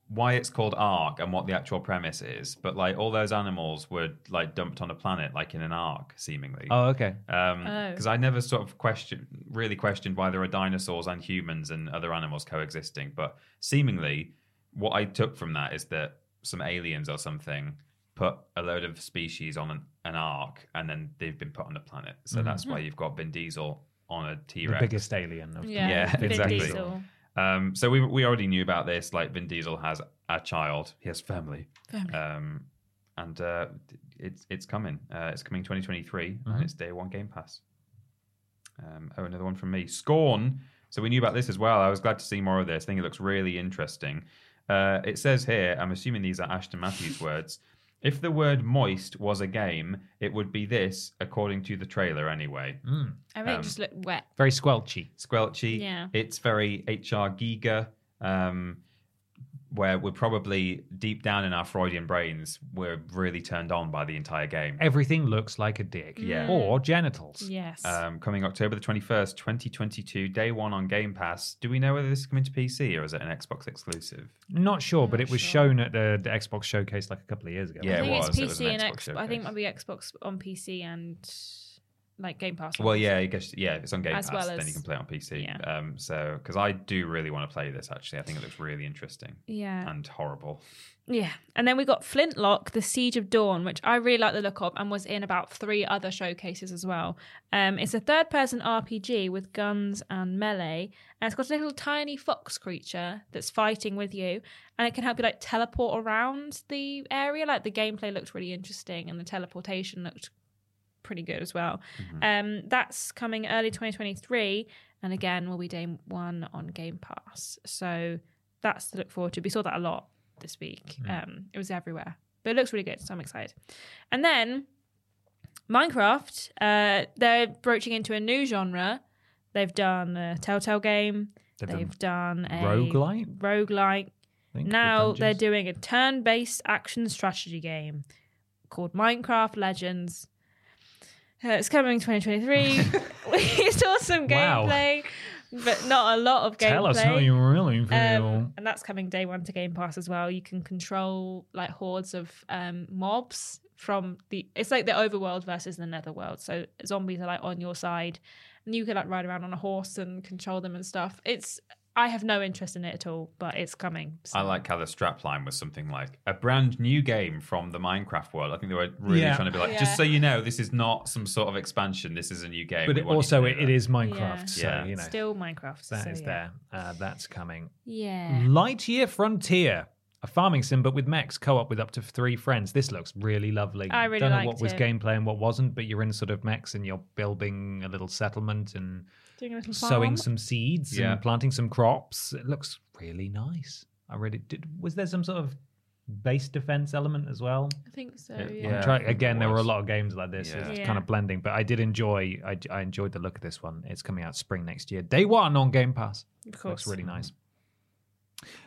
why it's called Ark and what the actual premise is, but like all those animals were like dumped on a planet, like in an ark, seemingly. Oh, okay. because Oh. I never sort of question, really questioned why there are dinosaurs and humans and other animals coexisting. But seemingly, what I took from that is that some aliens or something put a load of species on an, an ark, and then they've been put on the planet. So that's why you've got Vin Diesel on a T The Rex. biggest alien. Of Yeah, Yeah, exactly. Diesel. Um, so we we already knew about this. Like Vin Diesel has a child, he has family, Family. um, and uh, it's it's coming. Uh, it's coming 2023, and it's day one Game Pass. Um, oh, another one from me. Scorn. So we knew about this as well. I was glad to see more of this. I think it looks really interesting. Uh, it says here, I'm assuming these are Ashton Matthews' words. If the word moist was a game, it would be this, according to the trailer anyway. I think Um, it just looked wet. Very squelchy. Squelchy. Yeah. It's very HR Giger, um, where we're probably deep down in our Freudian brains, we're really turned on by the entire game. Everything looks like a dick. Yeah. Or genitals. Yes. Um, coming October the 21st, 2022, day one on Game Pass. Do we know whether this is coming to PC or is it an Xbox exclusive? Not sure, but it was sure. shown at the, the Xbox showcase like a couple of years ago. Yeah, I it think was. it's It was PC an and Xbox X. I think it might be Xbox on PC and like Game Pass. Well, yeah, I guess yeah. If it's on Game As Pass, well then you can play it on PC. yeah. Um, so because I do really want to play this, actually, I think it looks really interesting Yeah. and horrible. Yeah. And then we got Flintlock, The Siege of Dawn, which I really like the look of and was in about three other showcases as well. Um, it's a third person RPG with guns and melee. And it's got a little tiny fox creature that's fighting with you. And it can help you like teleport around the area. Like the gameplay looked really interesting and the teleportation looked pretty good as well. Um, that's coming early 2023. And again, will be day one on Game Pass. So that's to look forward to. We saw that a lot this week. Um, it was everywhere, but it looks really good, so I'm excited. And then Minecraft, uh, they're broaching into a new genre. They've done a Telltale game. They've They've, done done, a roguelite? Roguelite. I think, Now they're doing a turn-based action strategy game called Minecraft Legends. Uh, it's coming 2023. we saw some Wow. gameplay, but not a lot of gameplay. Tell us how you really feel. Um, and that's coming day one to Game Pass as well. You can control like hordes of um, mobs from the. It's like the overworld versus the netherworld. So zombies are like on your side, and you can like ride around on a horse and control them and stuff. It's. I have no interest in it at all, but it's coming. so- I like how the strapline was something like a brand new game from the Minecraft world. I think they were really Yeah. trying to be like, Yeah. just so you know, this is not some sort of expansion. This is a new game. but it also to it, know it that." is Minecraft, Yeah. so Yeah. you know Still Minecraft. that so is yeah. there. Uh, that's coming. Yeah. Lightyear Frontier, a farming sim but with mechs, co-op with up to three friends. This looks really lovely. I really don't know what was it. gameplay and what wasn't, but you're in sort of mechs and you're building a little settlement and Doing a little sowing farm. some seeds Yeah. and planting some crops. It looks really nice. I really did. Was there some sort of base defense element as well? I think so. Yeah. Yeah. Yeah. I'm try- I think again, there were a was. lot of games like this. Yeah. It's Yeah. kind of blending, but I did enjoy. I, I enjoyed the look of this one. It's coming out spring next year, day one on Game Pass. Of course. Looks really nice.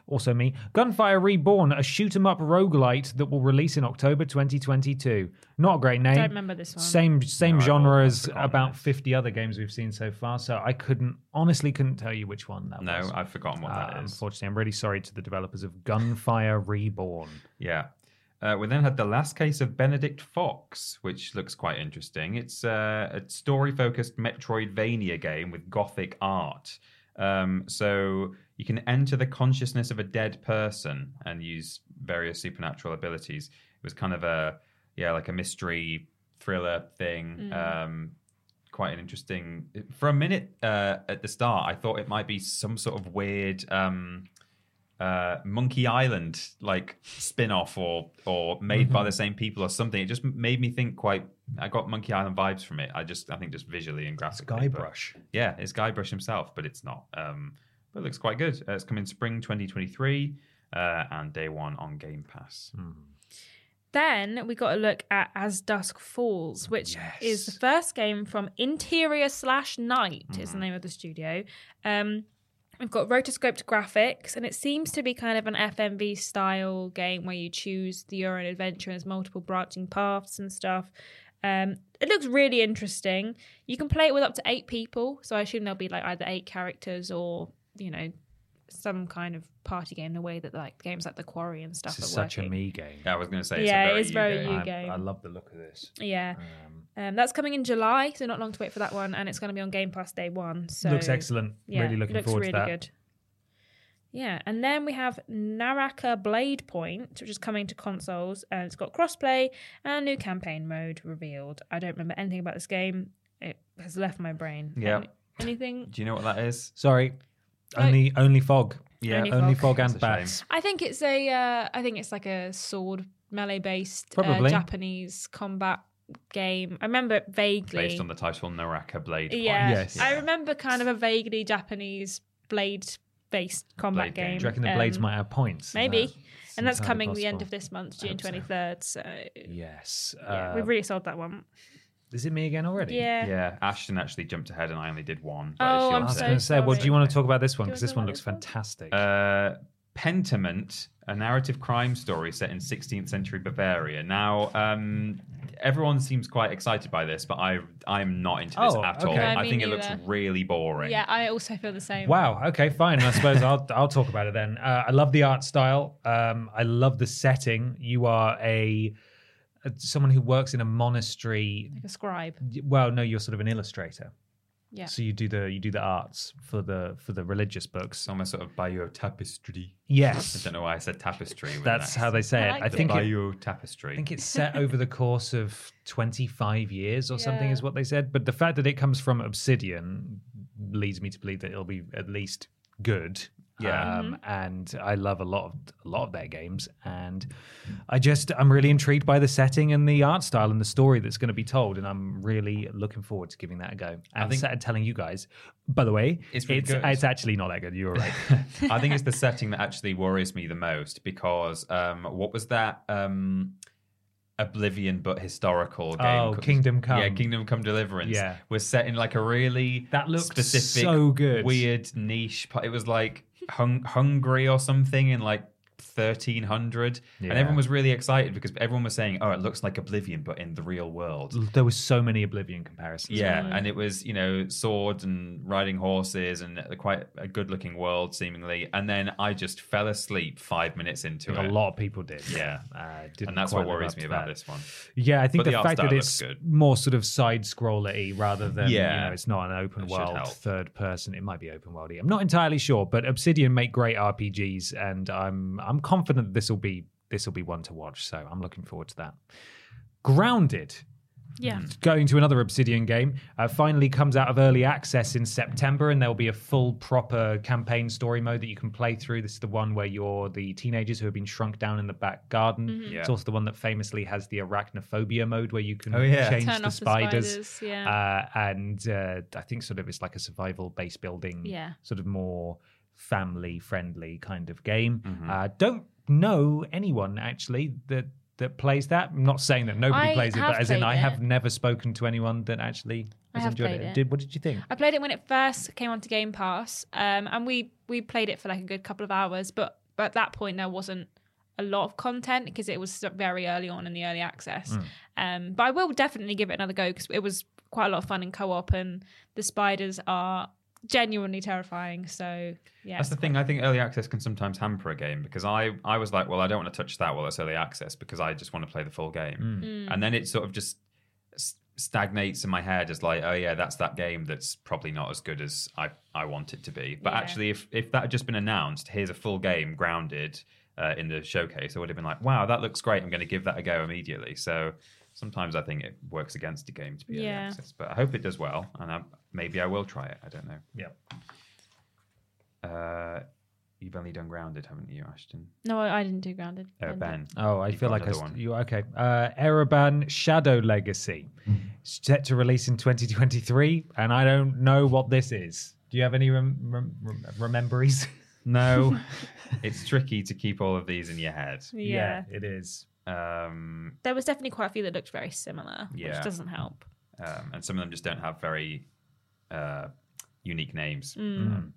Also, me Gunfire Reborn, a shoot 'em up roguelite that will release in October 2022. Not a great name. Don't remember this one. Same same No, genre as about this. 50 other games we've seen so far. So I couldn't honestly couldn't tell you which one that No, was. I've forgotten what Uh, that is. Unfortunately, I'm really sorry to the developers of Gunfire Reborn. Yeah. Uh, we then had the last case of Benedict Fox, which looks quite interesting. It's uh, a story-focused Metroidvania game with gothic art. Um, so you can enter the consciousness of a dead person and use various supernatural abilities. It was kind of a yeah, like a mystery thriller thing. Um, quite an interesting. For a minute uh, at the start, I thought it might be some sort of weird. Um, uh, Monkey Island like spin-off or or made by the same people or something. It just made me think quite. I got Monkey Island vibes from it. I just I think just visually and graphically. but- Skybrush. Yeah, it's Guybrush himself, but it's not. Um, but it looks quite good. Uh, it's coming spring 2023 uh, and day one on Game Pass. Then we got a look at As Dusk Falls, which is the first game from Interior slash Night is the name of the studio. Um, we've got rotoscoped graphics, and it seems to be kind of an FMV style game where you choose the, your own adventure and there's multiple branching paths and stuff. Um, it looks really interesting. You can play it with up to eight people, so I assume there'll be like either eight characters or you know some kind of party game. The way that like games like the Quarry and stuff This is are such a me game. Yeah, I was going to say, it's Yeah, a it very is very you game. you I, game. I love the look of this. Yeah, Um, um, that's coming in July, so not long to wait for that one, and it's going to be on Game Pass day one. So looks excellent. Yeah, really looking looks forward really to that. good. Yeah, and then we have Naraka Blade Point, which is coming to consoles, and it's got crossplay and a new campaign mode revealed. I don't remember anything about this game; it has left my brain. Yeah. Any- anything? Do you know what that is? Sorry, Oh. only only fog. Yeah, Only only fog. fog and a shame. bats. I think it's a. Uh, I think it's like a sword melee based uh, Japanese combat game. I remember it vaguely. Based on the title Naraka Blade. Yeah, Yes. I remember kind of a vaguely Japanese blade based combat Blade game. game. Do you reckon the blades Um, might have points? Maybe. That's and that's entirely coming the end of this month, June hope so. twenty third. So Yes. yeah, Uh, we've really sold that one. Is it me again already? Yeah. Yeah, Ashton actually jumped ahead and I only did one. but Oh, I'm I was so going to say, well, do you want to talk about this one? Because this one looks this one? fantastic. Uh, Pentiment, a narrative crime story set in 16th century Bavaria. Now, um, everyone seems quite excited by this, but I I'm not into this Oh, at all. okay. No, I me think it looks neither. really boring. Yeah, I also feel the same. Wow. Okay. Fine. I suppose I'll I'll talk about it then. Uh, I love the art style. Um, I love the setting. You are a, a Uh, someone who works in a monastery. Like a scribe. Well, no, you're sort of an illustrator. Yeah. So you do the you do the arts for the for the religious books. It's almost sort of Bayeux tapestry. Yes. I don't know why I said tapestry. with That's how they say I it. I think it, Bayeux tapestry. I think it's set over the course of 25 years or something, is what they said. But the fact that it comes from Obsidian leads me to believe that it'll be at least good. Yeah. Um, and I love a lot of a lot of their games, and I just I'm really intrigued by the setting and the art style and the story that's going to be told, and I'm really looking forward to giving that a go. And think- sa- telling you guys, by the way, It's it's really it's, good. actually not that good. You're right. I think it's the setting that actually worries me the most because um, what was that? Um, Oblivion, but historical game. Oh, Kingdom Come. Yeah, Kingdom Come Deliverance. Yeah. was set in like a really That looked specific, so good. weird niche. pa- It was like hung- Hungary or something and like 1300, Yeah. and everyone was really excited because everyone was saying, "Oh, it looks like Oblivion, but in the real world." there was so many Oblivion comparisons. Yeah, and it was you know swords and riding horses and quite a good-looking world seemingly, and then I just fell asleep five minutes into it. a lot of people did. Yeah. uh, didn't and that's what worries me about that. this one. Yeah, I think But the, the fact that it's good. more sort of side scroller rather than Yeah. you know it's not an open That should world third person. It might be open worldy. I'm not entirely sure, but Obsidian make great RPGs, and I'm I'm confident this will be this will be one to watch. So I'm looking forward to that. Grounded Yeah. going to another Obsidian game. Uh, finally comes out of early access in September, and there will be a full, proper campaign story mode that you can play through. This is the one where you're the teenagers who have been shrunk down in the back garden. Mm-hmm. Yeah. It's also the one that famously has the arachnophobia mode where you can Oh, yeah. change Turn the off the spiders. spiders, yeah. Uh, and uh, I think sort of it's like a survival base building, Yeah. sort of more family friendly kind of game. Mm-hmm. Uh, don't know anyone actually that that plays that. I'm not saying that nobody I plays it, but as in played I it. have never spoken to anyone that actually I has have enjoyed it. it. Did what did you think? I played it when it first came onto Game Pass, um, and we we played it for like a good couple of hours. But but at that point, there wasn't a lot of content because it was very early on in the early access. Hmm. Um, but I will definitely give it another go because it was quite a lot of fun in co-op, and the spiders are genuinely terrifying. So yeah, That's the thing. I think early access can sometimes hamper a game because I, I was like, well, I don't want to touch that while it's early access because I just want to play the full game. Mm. And then it sort of just stagnates in my head as like, oh yeah, that's that game that's probably not as good as I, I want it to be. But Yeah. actually, if if that had just been announced, here's a full game grounded uh, in the showcase, I would have been like, wow, that looks great. I'm going to give that a go immediately. So sometimes I think it works against a game to be early Yeah. access, but I hope it does well, and I, maybe I will try it. I don't know. Yeah. Uh, you've only done grounded, haven't you, Ashton? no, I I didn't do grounded. Uh, ben. Oh, I You've feel like I another st- you okay. Uh, Ereban Shadow Legacy set to release in 2023, and I don't know what this is. Do you have any rem- rem- rem- rememberies? No, it's tricky to keep all of these in your head. Yeah. it is. Um, there was definitely quite a few that looked very similar, Yeah. which doesn't help. um, and some of them just don't have very uh, unique names. Mm. Um,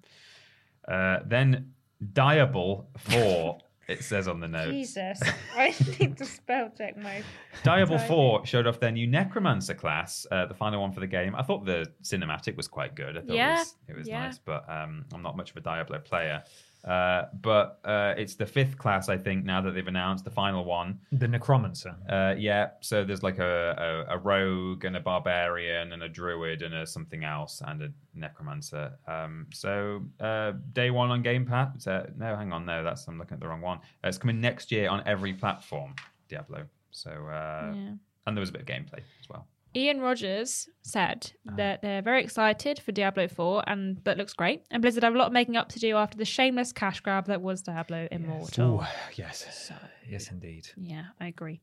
uh, then Diable 4 It says on the note. Jesus, I need to spell check my. Diablo 4 showed off their new Necromancer class, uh, the final one for the game. I thought the cinematic was quite good. I thought Yeah, it was, it was yeah. nice, but um, I'm not much of a Diablo player. Uh, but uh, it's the fifth class, I think, now that they've announced the final one. The Necromancer. Uh, yeah, so there's like a, a, a rogue and a barbarian and a druid and a something else and a necromancer. Um, so uh, day one on Game Pass. Uh, no, hang on, no, that's I'm looking at the wrong one. Uh, it's coming next year on every platform. Diablo. So uh, Yeah. and there was a bit of gameplay as well. Ian Rogers said Uh-huh. that they're very excited for Diablo 4 and that looks great. And Blizzard have a lot of making up to do after the shameless cash grab that was Diablo Immortal. Ooh, yes. Yes, indeed. Yeah, I agree.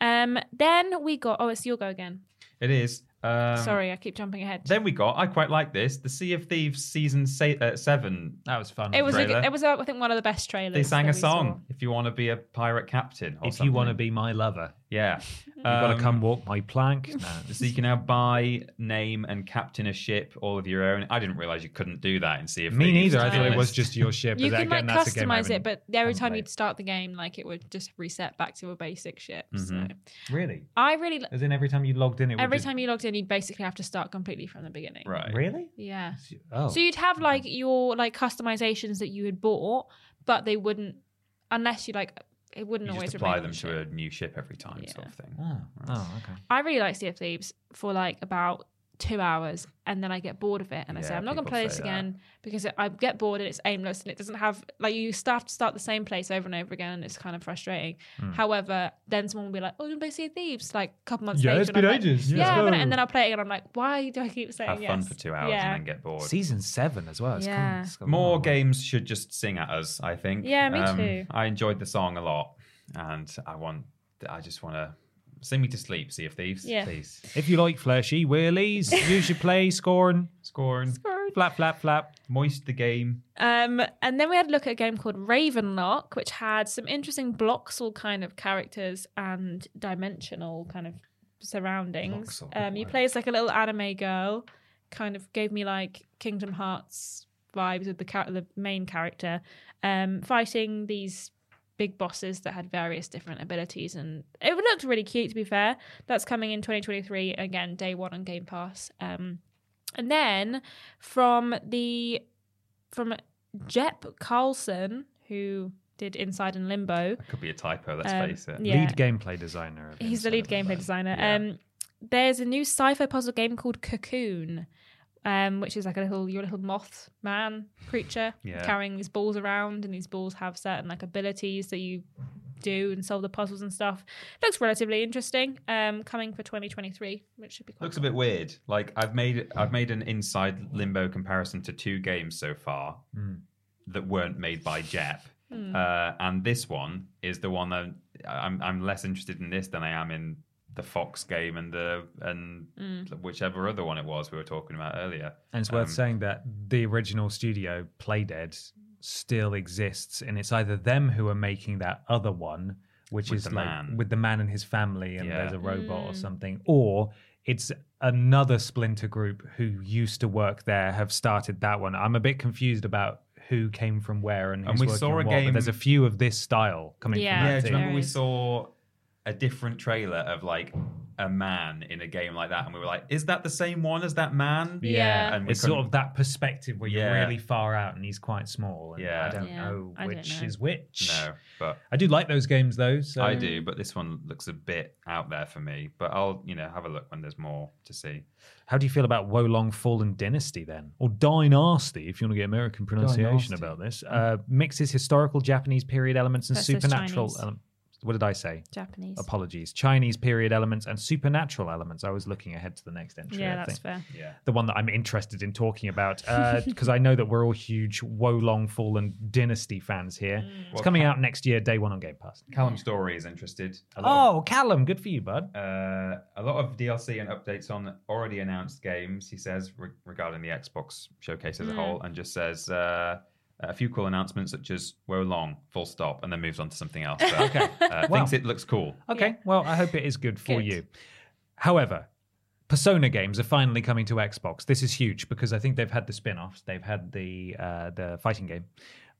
Um, then we got oh, it's your go again. It is. Um, Sorry, I keep jumping ahead. Then we got. I quite like this. The Sea of Thieves season se- uh, seven. That was fun. it was a, it was uh, I think one of the best trailers. They sang a we song. If you want to be a pirate captain, or if you want to be my lover, yeah, You've got to Um, come walk my plank. No. So you can now buy, name, and captain a ship all of your own. I didn't realize you couldn't do that in Sea of Me Thieves, neither. I thought it was just your ship. You but can again, like that's a game I customize it, haven't- but every time you'd start the game, like it would just reset back to a basic ship. Mm-hmm. So really, I really as in every time you logged in, it would every just- time you logged in, you'd basically have to start completely from the beginning. right. Really? Yeah. Oh, So you'd have like your like customizations that you had bought, but they wouldn't unless you like it wouldn't You always just apply them on to a new ship every time, Yeah. sort of thing. oh, oh, okay. I really like Sea of Thieves for like about two hours, and then I get bored of it, and I say I'm not going to play this say that. again because it, I get bored and it's aimless and it doesn't have like you still have to start the same place over and over again, and it's kind of frustrating. Hmm. However, then someone will be like, "Oh, you want to play Sea of Thieves?" Like a couple months Yeah, later, it's and I'm been like, ages. Yeah, Let's but- go. and then I'll play it and I'm like, "Why do I keep saying Have yes?" fun for two hours yeah. and then get bored. Season seven as well. It's Yeah. it's got More long. games should just sing at us. I think. Um, Yeah, me too. I enjoyed the song a lot, and I want. I just want to sing me to sleep. Sea of Thieves, Yeah. please. If you like fleshy wheelies, use your play Scorn. Scorn. Scorn. Flap, flap, flap. moist the game. Um, and then we had a look at a game called Ravenlock, which had some interesting Bloxel kind of characters and dimensional kind of surroundings. Bloxel, Um, you play as like a little anime girl, kind of gave me like Kingdom Hearts vibes with the char- the main character, um, fighting these big bosses that had various different abilities, and it looked really cute. To be fair, that's coming in 2023 again, day one on Game Pass. Um, and then from the from Jep Carlsen, who did Inside and Limbo. Could be a typo. Let's Um, face it. yeah. Lead gameplay designer. of He's the Inside lead Limbo. gameplay designer. Yeah. Um, there's a new sci-fi puzzle game called Cocoon, um, which is like a little your little moth man creature Yeah. carrying these balls around, and these balls have certain like abilities that you do and solve the puzzles and stuff. Looks relatively interesting. Um, coming for 2023, which should be quite Looks a bit weird. Like I've made I've made an inside limbo comparison to two games so far that weren't made by Jep. Uh, and this one is the one that I'm I'm less interested in this than I am in the Fox game and the and whichever other one it was we were talking about earlier. And it's worth Um, saying that the original studio, Playdead, still exists, and it's either them who are making that other one, which With is the like man. with the man and his family, and Yeah. there's a robot or something, or it's another splinter group who used to work there have started that one. I'm a bit confused about who came from where and And who's we saw a what, game- there's a few of this style coming Yeah. from Yeah, that do you remember we saw a different trailer of like a man in a game like that, and we were like, "Is that the same one as that man?" Yeah. and It's sort couldn't- of that perspective where you're Yeah. really far out and he's quite small. And Yeah. I don't Yeah, know I don't which know. is which. no, but I do like those games though. So I do, but this one looks a bit out there for me. But I'll, you know, have a look when there's more to see. How do you feel about Wo Long Fallen Dynasty then? Or Dynasty, if you want to get American pronunciation Dynasty. about this. Uh, mixes historical Japanese period elements and That supernatural elements. What did I say? Japanese. Apologies. Chinese period elements and supernatural elements. I was looking ahead to the next entry. yeah, I that's think. fair. Yeah. The one that I'm interested in talking about, because I know that we're all huge Wo Long Fallen Dynasty fans here. It's Well, coming Cal- out next year, day one on Game Pass. Callum Story is interested. A lot Oh, Callum, good for you, bud. uh, a lot of DLC and updates on already announced games. He says re- regarding the Xbox showcase as a whole, and just says. Uh, a few cool announcements such as "Wo Long," full stop, and then moves on to something else. But, Okay. uh, Wow. Thinks it looks cool. Okay, well, I hope it is good for Good. you. However, Persona games are finally coming to Xbox. This is huge because I think they've had the spin-offs, they've had the uh, the fighting game,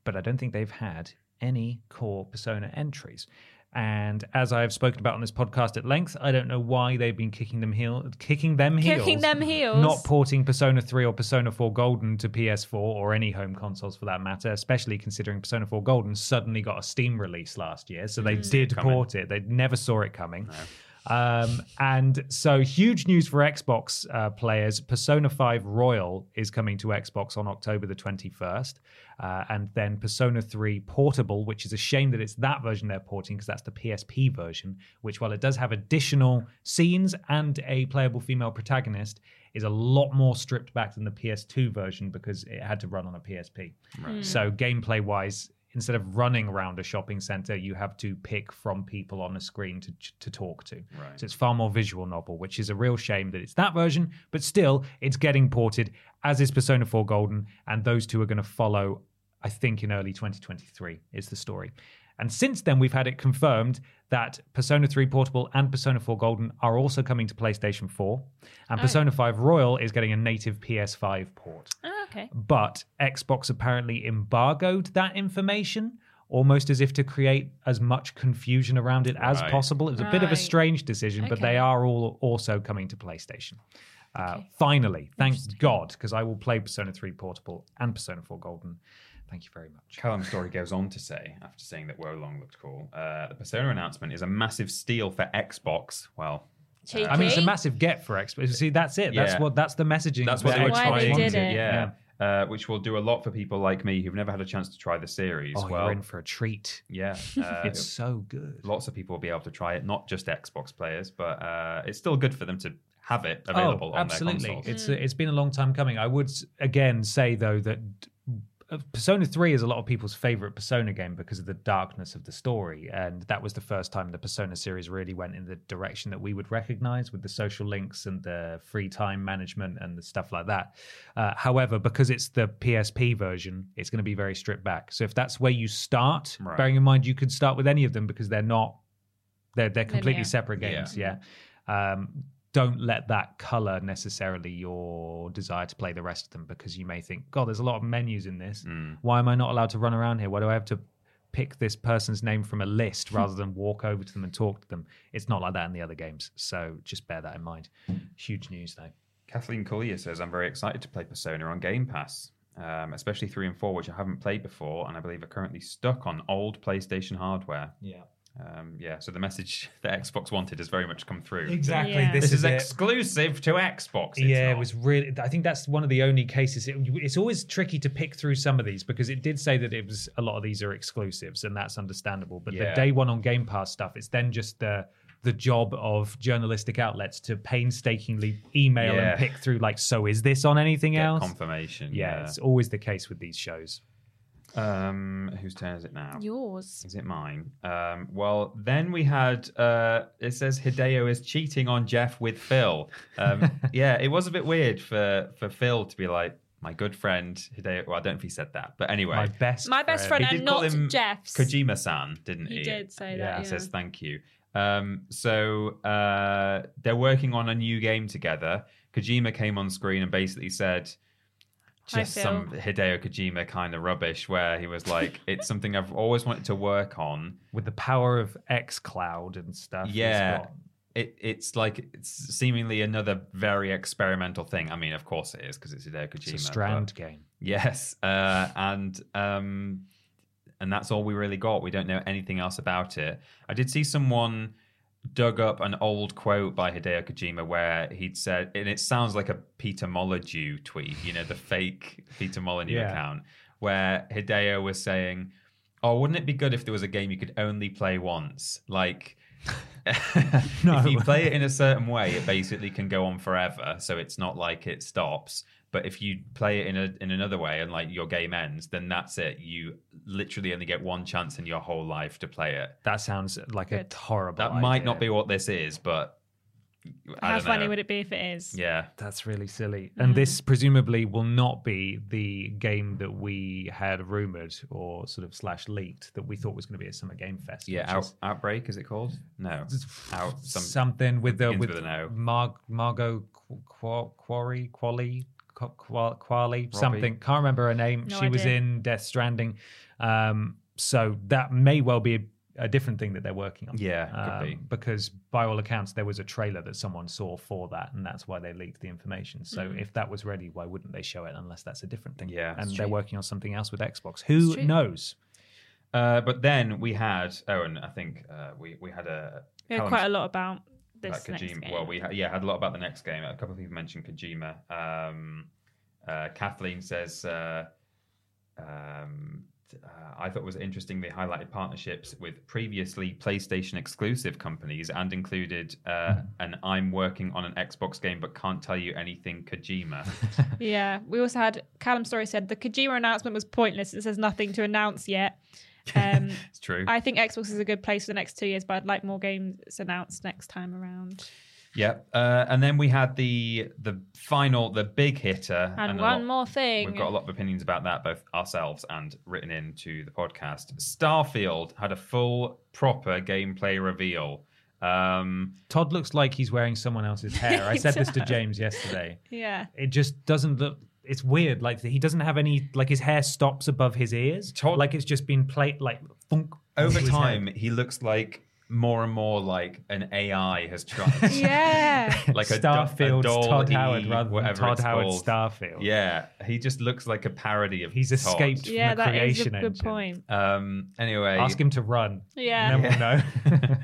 but I don't think they've had any core Persona entries. And as I've spoken about on this podcast at length, I don't know why they've been kicking them heel, kicking them heels, Kicking them heels. not porting Persona 3 or Persona 4 Golden to PS4 or any home consoles for that matter, especially considering Persona 4 Golden suddenly got a Steam release last year. So they did coming. port it. They never saw it coming. Um, and so, huge news for Xbox uh, players. Persona 5 Royal is coming to Xbox on October the 21st. Uh, and then Persona 3 Portable, which is a shame that it's that version they're porting because that's the PSP version, which, while it does have additional scenes and a playable female protagonist, is a lot more stripped back than the PS2 version because it had to run on a PSP. So, gameplay wise, instead of running around a shopping center, you have to pick from people on a screen to to talk to. Right. So it's far more visual novel, which is a real shame that it's that version, but still it's getting ported, as is Persona 4 Golden, and those two are going to follow, I think, in early 2023 is the story. And since then, we've had it confirmed that Persona 3 Portable and Persona 4 Golden are also coming to PlayStation 4, and Persona 5 Royal is getting a native PS5 port Oh, okay. but Xbox apparently embargoed that information almost as if to create as much confusion around it as Right. possible. It was a bit of a strange decision, but they are all also coming to PlayStation. Uh, Finally, thank God, because I will play Persona 3 Portable and Persona 4 Golden. Thank you very much. Callum's story goes on to say, after saying that Wo Long looked cool, uh, the Persona announcement is a massive steal for Xbox. Well, Cheeky. I mean, it's a massive get for Xbox. See, that's it. That's Yeah. what. That's the messaging. that's what that they were Why trying they to did it. Yeah. Uh, which will do a lot for people like me who've never had a chance to try the series. Oh, well, you're in for a treat. yeah, uh, It's so good. lots of people will be able to try it, not just Xbox players, but uh, it's still good for them to have it available oh, on absolutely. their consoles. It's it's been a long time coming. I would again say though that uh, Persona 3 is a lot of people's favorite Persona game because of the darkness of the story and that was the first time the Persona series really went in the direction that we would recognize with the social links and the free time management and the stuff like that. Uh, however, because it's the PSP version, it's going to be very stripped back. So if that's where you start, Right. bearing in mind you could start with any of them because they're not they're they're completely Linear. separate Yeah. games, yeah. Um, don't let that color necessarily your desire to play the rest of them because you may think, God, there's a lot of menus in this. Mm. Why am I not allowed to run around here? Why do I have to pick this person's name from a list rather than walk over to them and talk to them? It's not like that in the other games. So just bear that in mind. Huge news, though. Kathleen Collier says, I'm very excited to play Persona on Game Pass, um, especially 3 and 4, which I haven't played before, and I believe are currently stuck on old PlayStation hardware. Yeah. Um, yeah, so the message that Xbox wanted has very much come through. Exactly. Yeah. This, is, it. exclusive to Xbox. It's yeah, not. it was really. I think that's one of the only cases. It, it's always tricky to pick through some of these because it did say that it was a lot of these are exclusives, and that's understandable. But the day one on Game Pass stuff, it's then just the the job of journalistic outlets to painstakingly email Yeah. and pick through. Like, so is this on anything Get else? confirmation. yeah, it's always the case with these shows. Um, whose turn is it now? Yours. Is it mine? Um, well, then we had uh, it says Hideo is cheating on Geoff with Phil. Um, yeah, it was a bit weird for for Phil to be like my good friend Hideo. Well, I don't know if he said that, but anyway, My best, My best friend he and not him Geoff's. Kojima-san, didn't he? He did say Yeah. that. He says thank you. Um, so uh, they're working on a new game together. Kojima came on screen and basically said Hi, just some Hideo Kojima kind of rubbish, where he was like, "It's something I've always wanted to work on." with the power of xCloud and stuff. Yeah. got- It, it's like it's seemingly another very experimental thing. I mean, of course it is because it's Hideo Kojima. it's a but- Strand game. Yes, uh, and um, and that's all we really got. We don't know anything else about it. I did see someone dug up an old quote by Hideo Kojima where he'd said, and it sounds like a Peter Molyneux tweet, you know, the fake Peter Molyneux Yeah. account, where Hideo was saying, "Oh, wouldn't it be good if there was a game you could only play once, like." if you play it in a certain way, it basically can go on forever. So it's not like it stops. But if you play it in a in another way and like your game ends, then that's it. You literally only get one chance in your whole life to play it. That sounds like a Good. horrible. That might not be what this is, but I How don't funny know. would it be if it is? Yeah. That's really silly. And mm-hmm. this presumably will not be the game that we had rumored or sort of slash leaked that we thought was going to be a Summer Game Fest. Yeah, out, is outbreak is it called? No, out some something with the with, with an O. Mar- Margot Qu- Quarry Quali Qu- Quali something. Can't remember her name. No she was in Death Stranding. Um, so that may well be a, a different thing that they're working on. Yeah, could be. Because by all accounts, there was a trailer that someone saw for that, and that's why they leaked the information. So if that was ready, why wouldn't they show it unless that's a different thing? Yeah, and they're working on something else with Xbox. Who knows? Uh, but then we had oh, and I think uh, we we had a We had quite a lot about this about next Kojima. game. Well, we ha- yeah had a lot about the next game. A couple of people mentioned Kojima. Um, uh, Kathleen says, uh, um, uh, I thought it was interesting they highlighted partnerships with previously PlayStation exclusive companies and included uh, an I'm working on an Xbox game but can't tell you anything Kojima. Yeah, we also had Callum Story said the Kojima announcement was pointless. It says nothing to announce yet. Um, it's true. I think Xbox is a good place for the next two years, but I'd like more games announced next time around. Yep. Uh, and then we had the the final, the big hitter. And, a one lot- more thing. We've got a lot of opinions about that, both ourselves and written into the podcast. Starfield had a full, proper gameplay reveal. Um, Todd looks like he's wearing someone else's hair. I said this to James yesterday. Yeah. It just doesn't look. It's weird. Like he doesn't have any. Like his hair stops above his ears. Todd- like it's just been played. Like thunk over time, he looks like more and more like an AI has tried. Yeah. like a, do- a Todd E, Howard rather than Todd it's Howard called. Starfield. Yeah, he just looks like a parody of. He's Todd. escaped from yeah, the that is a creation good engine. point. Um. Anyway, Ask him to run. Yeah. And then we'll know.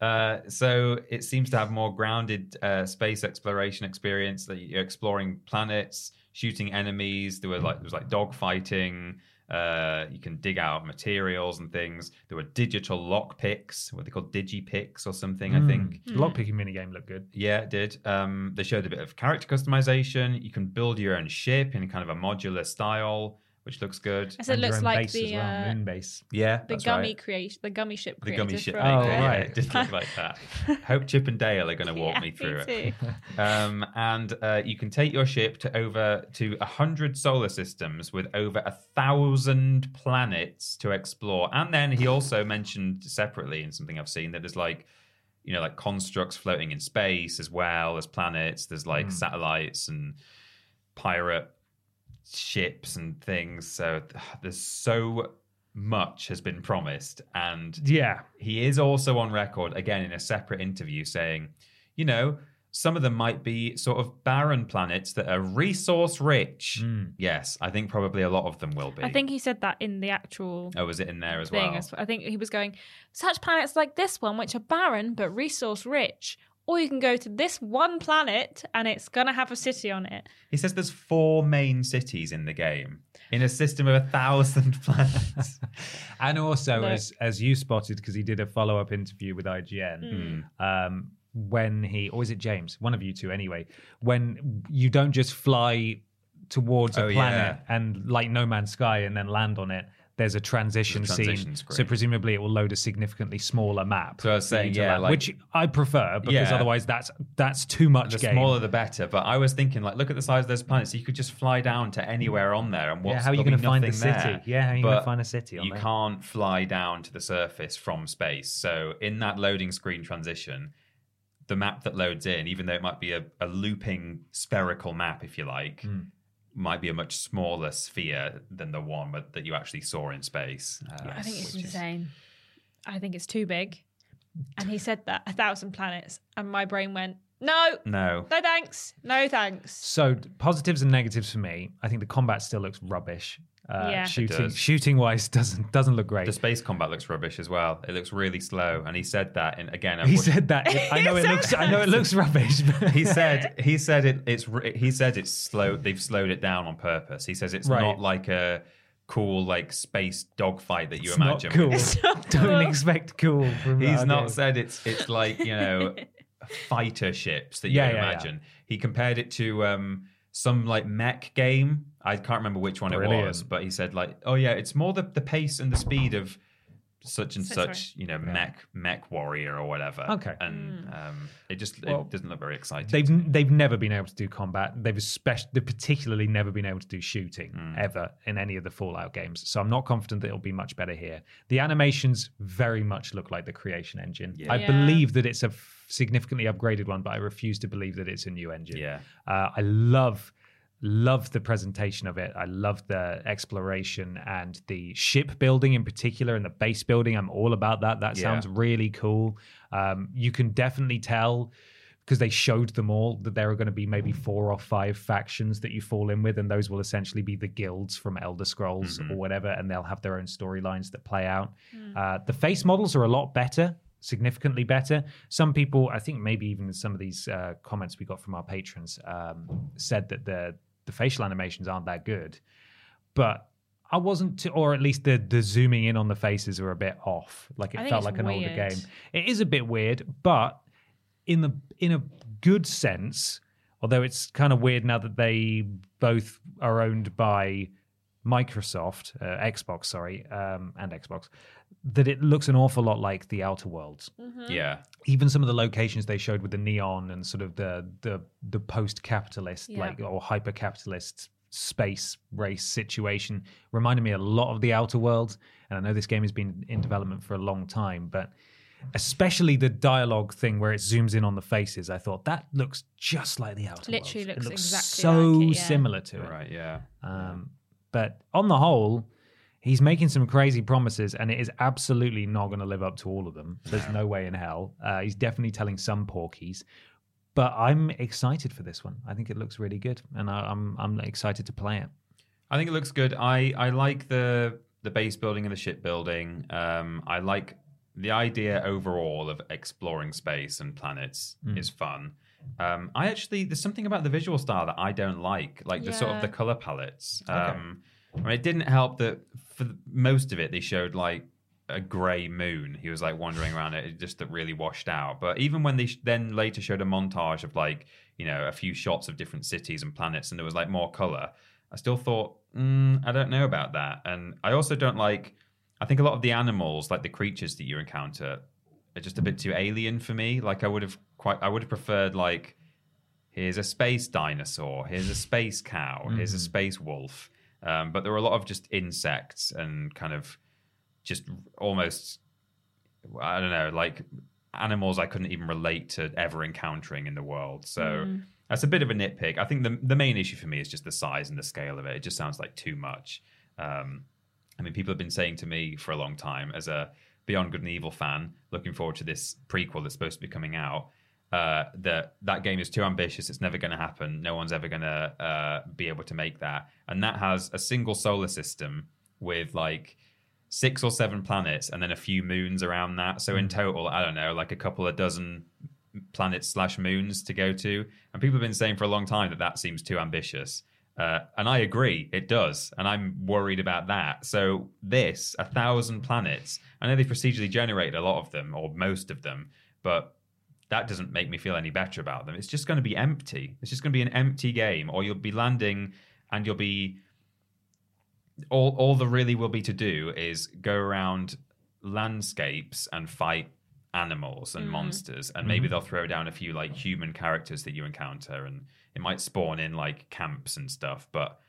Uh, so it seems to have more grounded uh, space exploration experience. That you're exploring planets, shooting enemies. There were like there was like dog fighting. Uh, you can dig out materials and things. There were digital lock picks, what they call digipicks or something. I think. Mm. Lockpicking minigame looked good. Yeah, it did. Um, they showed a bit of character customization. You can build your own ship in kind of a modular style, which looks good. As it And looks like base the well, uh, moon base. Yeah, the that's gummy right. creation, the gummy ship The gummy ship. from- Oh, yeah, right. It did look like that. Hope Chip and Dale are going to walk Yeah, me through me it. Um, and uh, you can take your ship to over to a hundred solar systems with over a thousand planets to explore. And then he also mentioned separately in something I've seen that there's like, you know, like constructs floating in space as well as planets. There's like satellites and pirate ships and things. So there's so much has been promised and Yeah. he is also on record again in a separate interview saying, you know, some of them might be sort of barren planets that are resource rich. Hmm. Yes, I think probably a lot of them will be. I think he said that in the actual Oh, was it in there as thing. well? I think he was going such planets like this one, which are barren but resource rich, or you can go to this one planet and it's gonna have a city on it. He says there's four main cities in the game in a system of a thousand planets. And also, Look. as as you spotted, because he did a follow up interview with IGN, um, when he, or is it James? One of you two, anyway. When you don't just fly towards a Oh, planet yeah. and like No Man's Sky and then land on it. There's a transition, There's a transition scene, screen. so presumably it will load a significantly smaller map. So I was saying, yeah, land, like- which I prefer because Yeah. otherwise that's that's too much the game. smaller the better. But I was thinking, like, look at the size of those planets. You could just fly down to anywhere on there, and what's, yeah, how are you going to find the city? there. Yeah, how are you going to find a city? On you there? can't fly down to the surface from space. So in that loading screen transition, the map that loads in, even though it might be a, a looping spherical map, if you like, Hmm. Might be a much smaller sphere than the one but, that you actually saw in space. Uh, I think it's which is- insane. I think it's too big. And he said that a thousand planets, and my brain went, no, No. no thanks, no thanks. So positives and negatives for me. I think the combat still looks rubbish. Uh, Yeah. Shooting does. shooting wise doesn't doesn't look great. The space combat looks rubbish as well. It looks really slow, and he said that. And again, I he would- said that. I know it looks. I know it looks rubbish. But he said he said it, it's he said it's slow. They've slowed it down on purpose. He says it's Right. not like a cool like space dogfight that you it's not imagine. cool. It's not Don't cool. expect cool from He's not game. said it's it's like you know fighter ships that you Yeah, would yeah, yeah. imagine. He compared it to um some like mech game. I can't remember which one it was, but he said like, oh yeah, it's more the the pace and the speed of such and So such, sorry. you know, mech MechWarrior or whatever. Okay. and um, it just Well, it doesn't look very exciting. They've they've never been able to do combat. They've especially they've particularly never been able to do shooting Hmm. ever in any of the Fallout games. So I'm not confident that it'll be much better here. The animations very much look like the creation engine. I Yeah. believe that it's a f- significantly upgraded one, but I refuse to believe that it's a new engine. Yeah. Uh, I love love the presentation of it. I love the exploration and the ship building in particular and the base building. I'm all about that. That Yeah. sounds really cool. Um, you can definitely tell because they showed them all that there are going to be maybe four or five factions that you fall in with, and those will essentially be the guilds from Elder Scrolls or whatever, and they'll have their own storylines that play out. Uh, the face models are a lot better, significantly better. Some people, I think, maybe even some of these uh, comments we got from our patrons um, said that the the facial animations aren't that good, but. I wasn't, too, or at least the the zooming in on the faces are a bit off. Like it felt like an older game. It is a bit weird, but in the in a good sense, although it's kind of weird now that they both are owned by Microsoft, uh, Xbox, sorry, um, and Xbox, that it looks an awful lot like the Outer Worlds. Yeah. Even some of the locations they showed with the neon and sort of the the the post-capitalist, Yeah. like or hyper-capitalist space race situation reminded me a lot of the Outer Worlds. And I know this game has been in development for a long time, but especially the dialogue thing where it zooms in on the faces, I thought that looks just like the Outer Literally Worlds. looks it looks exactly so like it, yeah. similar to it. Right. Yeah. Um, but on the whole, he's making some crazy promises, and it is absolutely not going to live up to all of them. There's no way in hell. Uh, he's definitely telling some porkies. But I'm excited for this one. I think it looks really good, and I, I'm I'm excited to play it. I think it looks good. I, I like the the base building and the ship building. Um, I like the idea overall of exploring space and planets is fun. Um, I actually there's something about the visual style that I don't like, like the sort of Yeah. the color palettes. Um, I mean, it didn't help that for the- most of it they showed like a grey moon. He was like wandering around it, it just that really washed out. But even when they sh- then later showed a montage of like you know a few shots of different cities and planets, and there was like more color, I still thought mm, I don't know about that. And I also don't like. I think a lot of the animals, like the creatures that you encounter, are just a bit too alien for me. Like I would have quite, I would have preferred like here's a space dinosaur, here's a space cow, here's a space wolf. Um, but there were a lot of just insects and kind of just almost, I don't know, like animals I couldn't even relate to ever encountering in the world. So that's a bit of a nitpick. I think the the main issue for me is just the size and the scale of it. It just sounds like too much. Um, I mean, people have been saying to me for a long time, as a Beyond Good and Evil fan, looking forward to this prequel that's supposed to be coming out, uh, that that game is too ambitious. It's never going to happen. No one's ever going to uh, be able to make that. And that has a single solar system with like six or seven planets and then a few moons around that. So in total, I don't know, like a couple of dozen planets slash moons to go to. And people have been saying for a long time that that seems too ambitious. Uh, and I agree, it does. And I'm worried about that. So, this, a thousand planets, I know they procedurally generated a lot of them, or most of them, but that doesn't make me feel any better about them. It's just going to be empty. It's just going to be an empty game, or you'll be landing and you'll be. All, all there really will be to do is go around landscapes and fight animals and mm-hmm. monsters and maybe mm-hmm. they'll throw down a few like human characters that you encounter and it might spawn in like camps and stuff but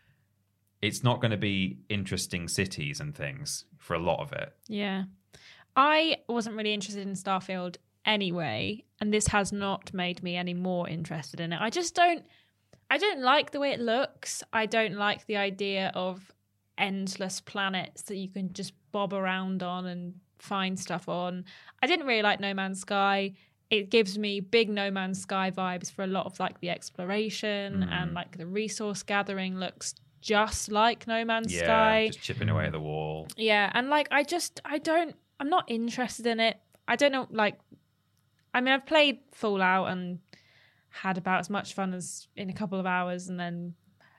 it's not going to be interesting cities and things for a lot of it Yeah. I wasn't really interested in Starfield anyway, and this has not made me any more interested in it. I just don't I don't like the way it looks. I don't like the idea of endless planets that you can just bob around on and find stuff on. I didn't really like No Man's Sky. It gives me big No Man's Sky vibes for a lot of like the exploration and mm-hmm. like the resource gathering looks just like No Man's yeah Sky. just chipping away at the wall Yeah, and like I just I don't I'm not interested in it. I don't know like I mean I've played Fallout and had about as much fun as in a couple of hours and then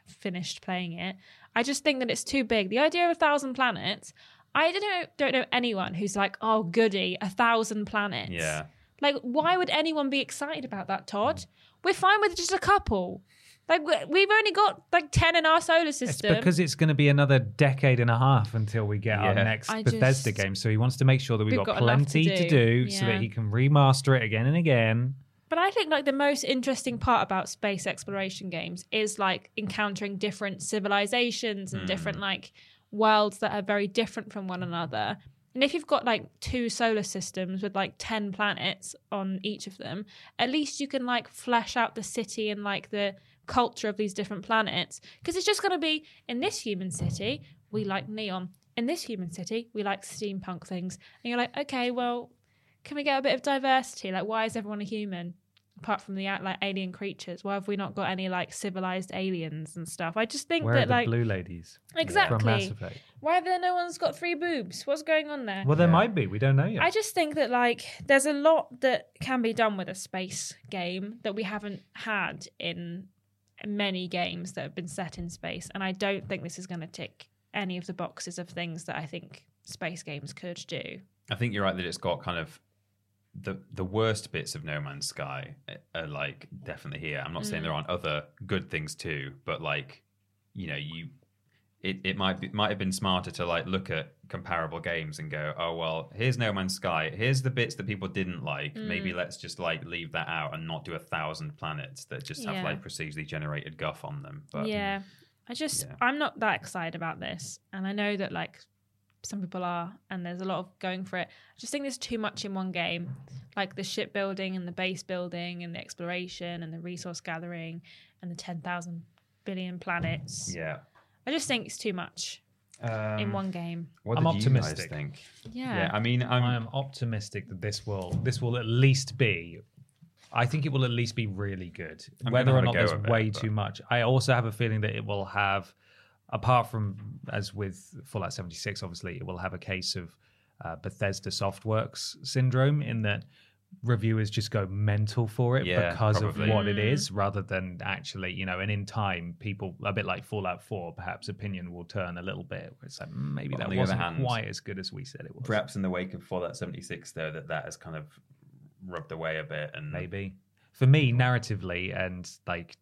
finished playing it. I just think that it's too big. The idea of a thousand planets, I don't know don't know anyone who's like, "Oh, goody, a thousand planets." yeah Like why would anyone be excited about that, Todd? We're fine with just a couple. Like we- we've only got like 10 in our solar system. It's system. because it's going to be another decade and a half until we get our next I Bethesda just- game. So he wants to make sure that we've, We've got, got enough to plenty to do. do, so that he can remaster it again and again. But I think like the most interesting part about space exploration games is like encountering different civilizations and hmm. different like worlds that are very different from one another. And if you've got like two solar systems with like 10 planets on each of them, at least you can like flesh out the city and like the culture of these different planets because it's just going to be in this human city we like neon in this human city we like steampunk things and you're like okay well can we get a bit of diversity like why is everyone a human apart from the like alien creatures why have we not got any like civilized aliens and stuff i just think Where are that the like blue ladies? Exactly. From Mass Effect. why have there no one's got three boobs what's going on there Well, there might be. We don't know yet. I just think that like there's a lot that can be done with a space game that we haven't had in many games that have been set in space, and I don't think this is going to tick any of the boxes of things that I think space games could do. I think you're right that it's got kind of the the worst bits of No Man's Sky uh, are like definitely here. I'm not saying mm. there aren't other good things too, but like you know you it, it might be might have been smarter to like look at comparable games and go, oh well, here's No Man's Sky. Here's the bits that people didn't like. Maybe mm. let's just like leave that out and not do a thousand planets that just have Yeah. like procedurally generated guff on them. But yeah, mm, I just yeah. I'm not that excited about this, and I know that like some people are, and there's a lot of going for it. I just think there's too much in one game, like the ship building and the base building and the exploration and the resource gathering and the ten thousand billion planets. yeah. I just think it's too much in one game. What I'm did you guys think? Yeah. Yeah, I mean, I'm, I am optimistic that this will this will at least be. I think it will at least be really good. I'm Whether or not go there's of it, way too much, I also have a feeling that it will have, apart from as with Fallout 76, obviously it will have a case of uh, Bethesda Softworks syndrome in that reviewers just go mental for it Yeah, because probably. of what it is, rather than actually, you know. And in time, people a bit like Fallout 4, perhaps opinion will turn a little bit. Where it's like mm, maybe But that on the other wasn't hand, quite as good as we said it was. perhaps in the wake of Fallout 76, though, that that has kind of rubbed away a bit. And maybe for me narratively and like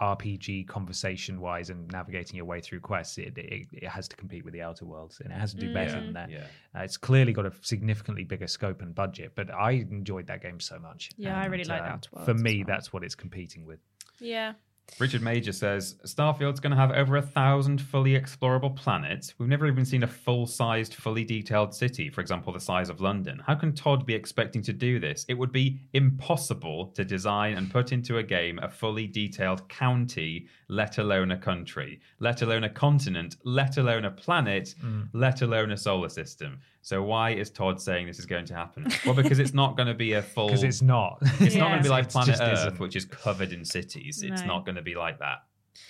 rpg conversation wise and navigating your way through quests it, it, it has to compete with the outer worlds and it has to do better Yeah, than that yeah. uh, it's clearly got a significantly bigger scope and budget but i enjoyed that game so much Yeah, I really And, like um, Outer Worlds for me well. that's what it's competing with Yeah. Richard Major says Starfield's going to have over a thousand fully explorable planets. We've never even seen a full sized, fully detailed city, for example, the size of London. How can Todd be expecting to do this? It would be impossible to design and put into a game a fully detailed county, let alone a country, let alone a continent, let alone a planet, Mm. let alone a solar system. So why is Todd saying this is going to happen? Well, because it's not going to be a full. because it's not It's not going to be like It Planet Earth, isn't. which is covered in cities. It's not going to be like that.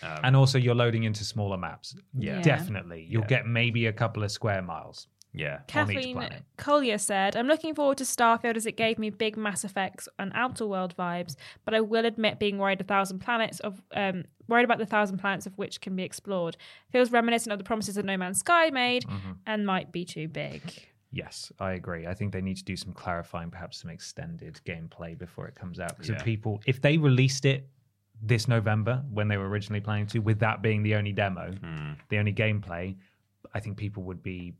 Um, and also you're loading into smaller maps Yeah. definitely you'll Yeah. get maybe a couple of square miles yeah, Kathleen. Collier said, I'm looking forward to Starfield as it gave me big Mass Effects and Outer World vibes, but I will admit being worried a thousand planets of um worried about the thousand planets of which can be explored. Feels reminiscent of the promises that No Man's Sky made Mm-hmm. and might be too big. Yes, I agree. I think they need to do some clarifying, perhaps some extended gameplay before it comes out. Because Yeah. if people, if they released it this November when they were originally planning to, with that being the only demo, Hmm. the only gameplay, I think people would be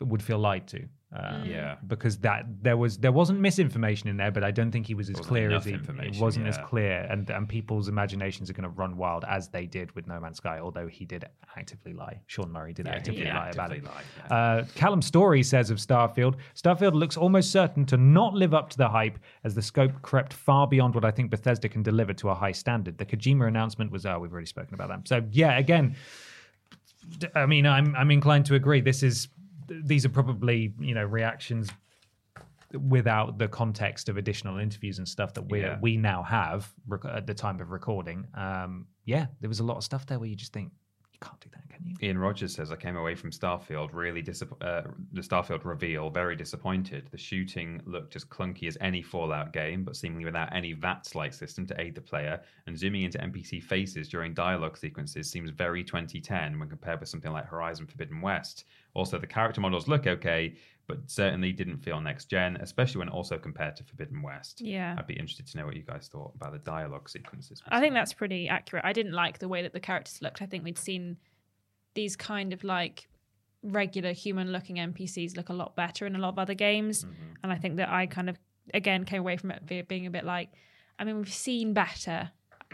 would feel lied to. Uh, Yeah. because that there was there wasn't misinformation in there, but I don't think he was as clear as he. It wasn't as clear, and and people's imaginations are going to run wild as they did with No Man's Sky. Although he did actively lie, Sean Murray did Yeah, he actively did lie about it. actively lie, yeah. Uh, Callum Story says of Starfield, Starfield looks almost certain to not live up to the hype as the scope crept far beyond what I think Bethesda can deliver to a high standard. The Kojima announcement was, oh, we've already spoken about that. So yeah, again, I mean, I'm I'm inclined to agree. This is these are probably you know reactions without the context of additional interviews and stuff that we Yeah. we now have rec- at the time of recording. Um, yeah, there was a lot of stuff there where you just think you can't do that, can you? Ian Rogers says I came away from Starfield really disapp- uh, the Starfield reveal very disappointed. The shooting looked as clunky as any Fallout game, but seemingly without any VATS-like system to aid the player. And zooming into NPC faces during dialogue sequences seems very 2010 when compared with something like Horizon Forbidden West. Also, the character models look okay, but certainly didn't feel next gen, especially when also compared to Forbidden West. Yeah. I'd be interested to know what you guys thought about the dialogue sequences. I think that's pretty accurate. I didn't like the way that the characters looked. I think we'd seen these kind of like regular human looking NPCs look a lot better in a lot of other games. Mm-hmm. And I think that I kind of, again, came away from it being a bit like, I mean, we've seen better,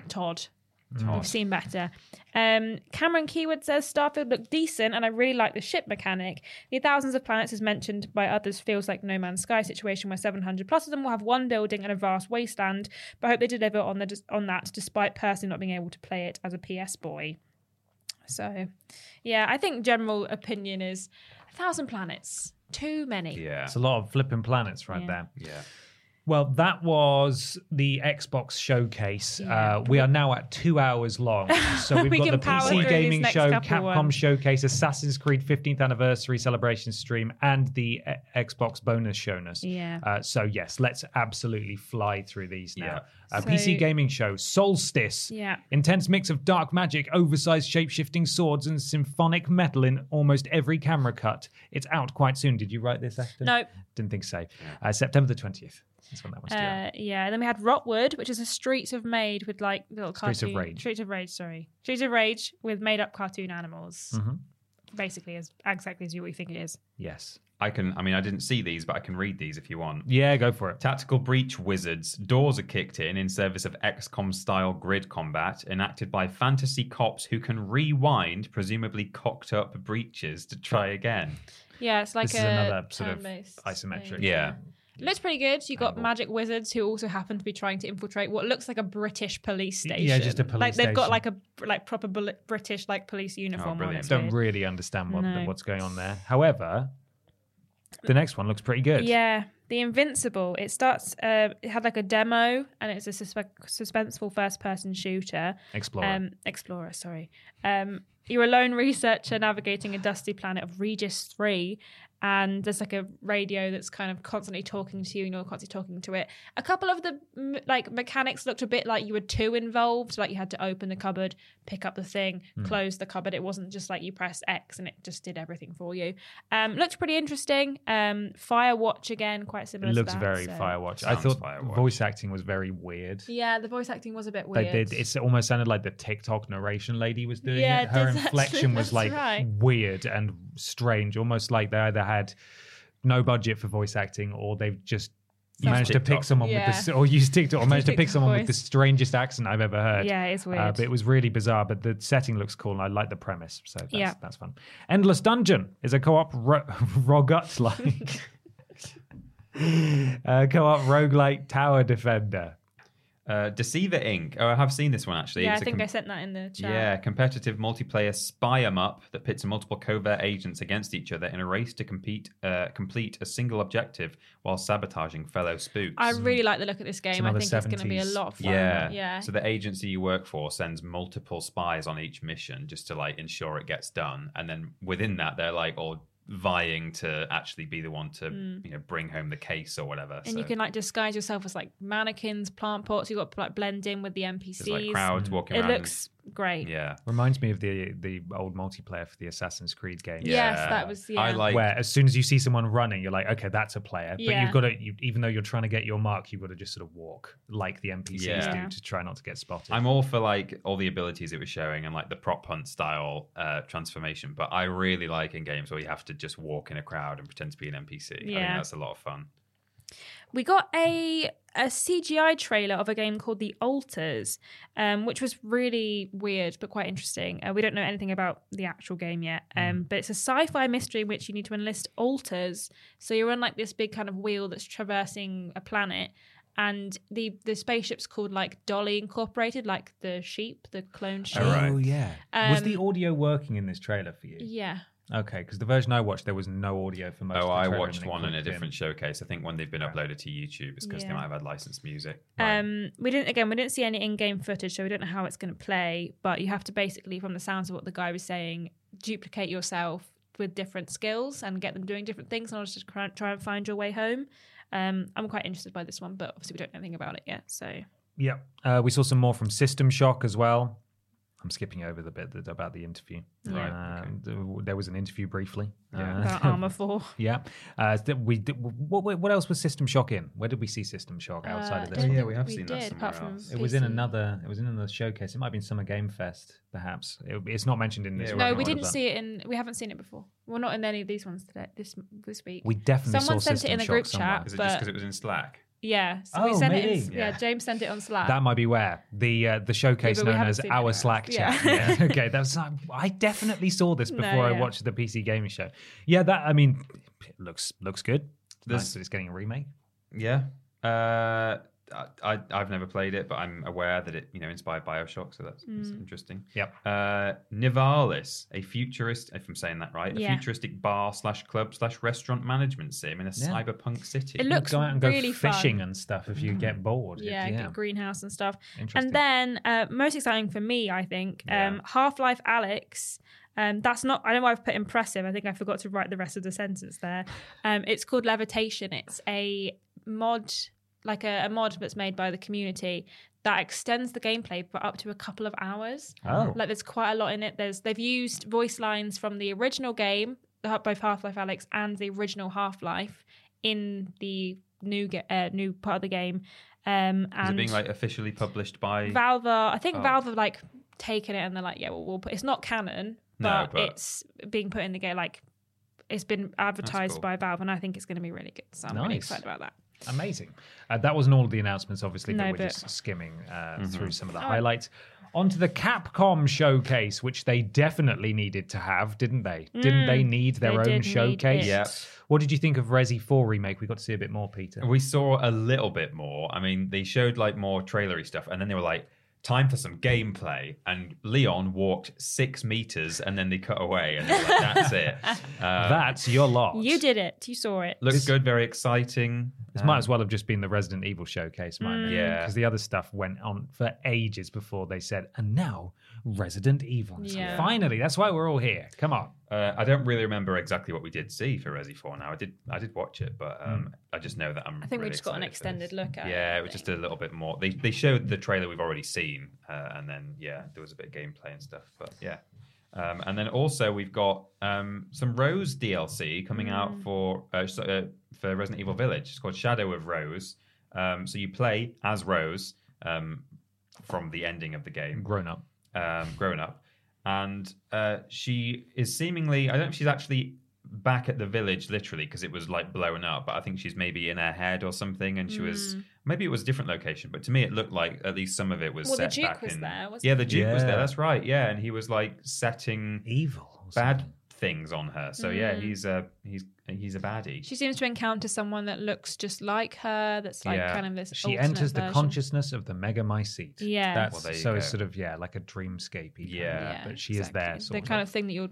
Todd. We've seen better. Um, Cameron Keywood says Starfield looked decent, and I really like the ship mechanic. The thousands of planets, as mentioned by others, feels like No Man's Sky situation where 700 plus of them will have one building and a vast wasteland. But I hope they deliver on the on that, despite personally not being able to play it as a PS boy. So, yeah, I think general opinion is a thousand planets, too many. Yeah. It's a lot of flipping planets right Yeah. there. Yeah. Well, that was the Xbox showcase. Yeah. Uh, we are now at two hours long. So we've We got the PC gaming show, Capcom ones. showcase, Assassin's Creed 15th anniversary celebration stream, and the uh, Xbox bonus showness. Yeah. Uh, so yes, let's absolutely fly through these now. Yeah. Uh, So- PC gaming show, Solstice. Yeah. Intense mix of dark magic, oversized shape-shifting swords, and symphonic metal in almost every camera cut. It's out quite soon. Did you write this, Ashton? No. Didn't think so. Uh, September the 20th. That's when that one's due. Uh, yeah, and then we had Rotwood, which is a Streets of Made with like little Streets of. Rage. Streets of Rage, sorry. Streets of Rage with made up cartoon animals. Mhm. Basically, as exactly as you what you think it is. Yes. I can. I mean, I didn't see these, but I can read these if you want. Yeah, go for it. Tactical Breach Wizards. Doors are kicked in in service of XCOM style grid combat, enacted by fantasy cops who can rewind, presumably cocked up breaches to try again. Yeah, it's like this is another sort of isometric. thing. Yeah. It looks pretty good. You got magic wizards who also happen to be trying to infiltrate what looks like a British police station. Yeah, just a police Like they've got like a like proper British like police uniform on. brilliant. It's Don't weird. really understand what, No. what's going on there. However, the next one looks pretty good. Yeah, the Invincible. It starts. Uh, it had like a demo, and it's a suspe- suspenseful first-person shooter. Explorer. Um, Explorer, sorry. Um, you're a lone researcher navigating a dusty planet of Regis 3, and there's like a radio that's kind of constantly talking to you, and you're constantly talking to it. A couple of the like mechanics looked a bit like you were too involved, like you had to open the cupboard, pick up the thing, Hmm. close the cupboard. It wasn't just like you pressed X and it just did everything for you. Um, looked pretty interesting. Um, Firewatch again, quite it similar. looks to that, very so- Firewatch. I thought Firewatch. voice acting was very weird. Yeah, the voice acting was a bit They weird. did. It's almost sounded like the TikTok narration lady was doing Yeah, it. it Her inflection actually, was like right. weird and strange, almost like they either had no budget for voice acting or they've just managed to pick someone with Yeah. this, or used TikTok, or managed to pick someone with the strangest accent I've ever heard. Yeah, it's weird. Uh, but it was really bizarre. But the setting looks cool, and I like the premise, so that's, Yeah. that's fun. Endless Dungeon is a co-op ro- rogut like uh, co-op roguelike tower defender. Uh, Deceiver Inc. Oh, I have seen this one actually. yeah, I It's a think com- I sent that in the chat. Yeah, competitive multiplayer spy 'em up that pits multiple covert agents against each other in a race to compete, uh, complete a single objective while sabotaging fellow spooks. I really like the look of this game. I another think it's going to be a 70s. lot of fun. yeah, yeah. So the agency you work for sends multiple spies on each mission just to like ensure it gets done, and then within that they're like all vying to actually be the one to you know bring home the case or whatever. Mm. and so you can like disguise yourself as like mannequins, plant pots. You got to like blend in with the NPCs. there's like crowds walking it around. looks great. yeah. Reminds me of the the old multiplayer for the Assassin's Creed game. Yes, that was. Yeah. I like Where as soon as you see someone running, you're like, okay, that's a player. But you've got to, you, even though you're trying to get your mark, you've got to just sort of walk like the NPCs Yeah. do to try not to get spotted. I'm all for like all the abilities it was showing and like the prop hunt style uh, transformation, but I really like in games where you have to just walk in a crowd and pretend to be an NPC. I think Yeah. that's a lot of fun. We got a a CGI trailer of a game called The Alters, um, which was really weird but quite interesting. Uh, we don't know anything about the actual game yet, um, but it's a sci-fi mystery in which you need to enlist alters. So you're on like this big kind of wheel that's traversing a planet, and the the spaceship's called like Dolly Incorporated, like the sheep, the clone sheep. Oh yeah. Was Um, the audio working in this trailer for you? Yeah. Okay, because the version I watched, there was no audio for most. of the show. Oh, I watched one in a clicked different showcase. I think when they've been uploaded to YouTube, it's because they might have had licensed music. Um, we didn't again. We didn't see any in-game footage, so we don't know how it's going to play. But you have to basically, from the sounds of what the guy was saying, duplicate yourself with different skills and get them doing different things in order to try, try and find your way home. Um, I'm quite interested by this one, but obviously we don't know anything about it yet. So Yeah. Uh, we saw some more from System Shock as well. I'm skipping over the bit that, about the interview. Right, Um, th- There was an interview briefly. Yeah. Uh, about Armor Four. yeah. Uh, th- we did, what, what what else was System Shock in? Where did we see System Shock outside of Uh, this? Oh, yeah, we have seen that did, apart somewhere else. It was in another. It was in another showcase. It might have been Summer Game Fest, perhaps. It, it's not mentioned in this. Yeah, one, No, we didn't see it in. We haven't seen it before. Well, not in any of these ones today. This this week. We definitely Someone saw sent it in the group somewhere. chat. Is it but- just because it was in Slack? Yeah, so we Oh, sent it. In, yeah. Yeah. James sent it on Slack. That might be where the uh, the showcase Yeah, known as our. Slack chat. Yeah. Yeah. okay, that's I definitely saw this No, before I watched the PC gaming show. Yeah, that I mean, it looks looks good. Nice This- that it's getting a remake. Yeah. Uh, I, I I've never played it, but I'm aware that it you know inspired Bioshock, so that's, that's Mm. interesting. Yep. Uh, Nivalis, a futurist, if I'm saying that right, Yeah. a futuristic bar slash club slash restaurant management sim in a Yeah. cyberpunk city. It looks go out and go really fishing fun. and stuff if you get bored. yeah, yeah. get greenhouse and stuff. Interesting. And then uh, most exciting for me, I think, Yeah. um, Half Life Alyx. Um, that's not. I don't know why I've put impressive. I think I forgot to write the rest of the sentence there. Um, it's called Levitation. It's a mod, like a, a mod that's made by the community that extends the gameplay for up to a couple of hours. Oh. Like there's quite a lot in it. There's they've used voice lines from the original game, both Half Life Alyx and the original Half Life, in the new ge- uh, new part of the game. Um, Is it being like officially published by? Valve are, I think Oh. Valve have like taken it and they're like, yeah, well, we'll put. It's not canon, No, but, but- it's being put in the game. Like it's been advertised cool. by Valve, and I think it's going to be really good. So I'm really excited about that. Amazing. Uh, that wasn't all of the announcements, obviously, but No, we're but- just skimming uh, Mm-hmm. through some of the Oh. highlights. Onto the Capcom showcase, which they definitely needed to have, didn't they? Didn't they need their Mm, they own did need showcase? it. Yeah. What did you think of Resi 4 remake? We got to see a bit more, Peter. We saw a little bit more. I mean, they showed like more trailery stuff, and then they were like, "Time for some gameplay." And Leon walked six meters, and then they cut away, and they were like, "That's it." Uh, That's your lot. You did it. You saw it. looks good, very exciting. This might as well have just been the Resident Evil showcase, mightn't it? Yeah. Because the other stuff went on for ages before they said, and now Resident Evil. So Yeah. finally, that's why we're all here. Come on. Uh, I don't really remember exactly what we did see for Resi Four. Now I did, I did watch it, but um, I just know that I'm. I think we just got an extended look at it, Yeah, I it was just think. a little bit more. They they showed the trailer we've already seen, uh, and then yeah, there was a bit of gameplay and stuff. But yeah, um, and then also we've got um, some Rose DLC coming Mm. out for uh, so- uh, for Resident Evil Village. It's called Shadow of Rose. Um, so you play as Rose um, from the ending of the game Grown up. Um, grown up, and uh, she is seemingly. I don't know if she's actually back at the village literally because it was like blown up, but I think she's maybe in her head or something, and she was maybe it was a different location, but to me it looked like at least some of it was Well, the set Duke back was in. there, wasn't yeah, the Duke was there. That's right. Yeah, and he was like setting Evil. bad something. Things on her. So Mm. yeah, he's a he's he's a baddie. She seems to encounter someone that looks just like her. That's like Yeah. kind of this. She alternate enters the consciousness of the Megamycete. Yeah. That's Well, there you so it's go. sort of, yeah, like a dreamscape. Yeah. But she is there. Sort the kind of thing that you're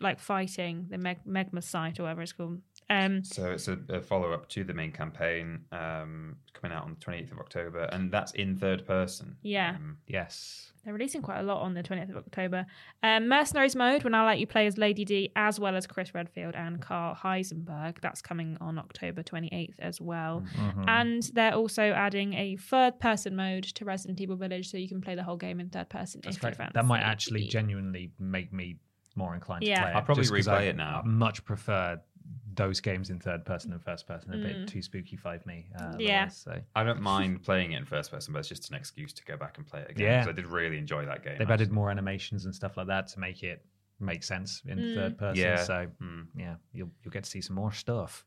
like fighting the meg- Megma site or whatever it's called. Um, So it's a, a follow up to the main campaign um, coming out on the 28th of October, and that's in third person. Yeah. Um, Yes. they're releasing quite a lot on the 20th of October. Um, Mercenaries mode will I let you play as Lady D as well as Chris Redfield and Carl Heisenberg. That's coming on October 28th as well. Mm-hmm. And they're also adding a third person mode to Resident Evil Village so you can play the whole game in third person. That's if you That might actually genuinely make me more inclined Yeah. to play it. I'll probably replay I it now. much prefer those games in third person and first person. are A bit too spooky five me. Uh, Mm. Yeah. otherwise, So. I don't mind playing it in first person, but it's just an excuse to go back and play it again. Yeah. 'cause I did really enjoy that game. They've added more animations and stuff like that to make it make sense in Mm. third person. Yeah. So Mm. yeah, you'll you'll get to see some more stuff.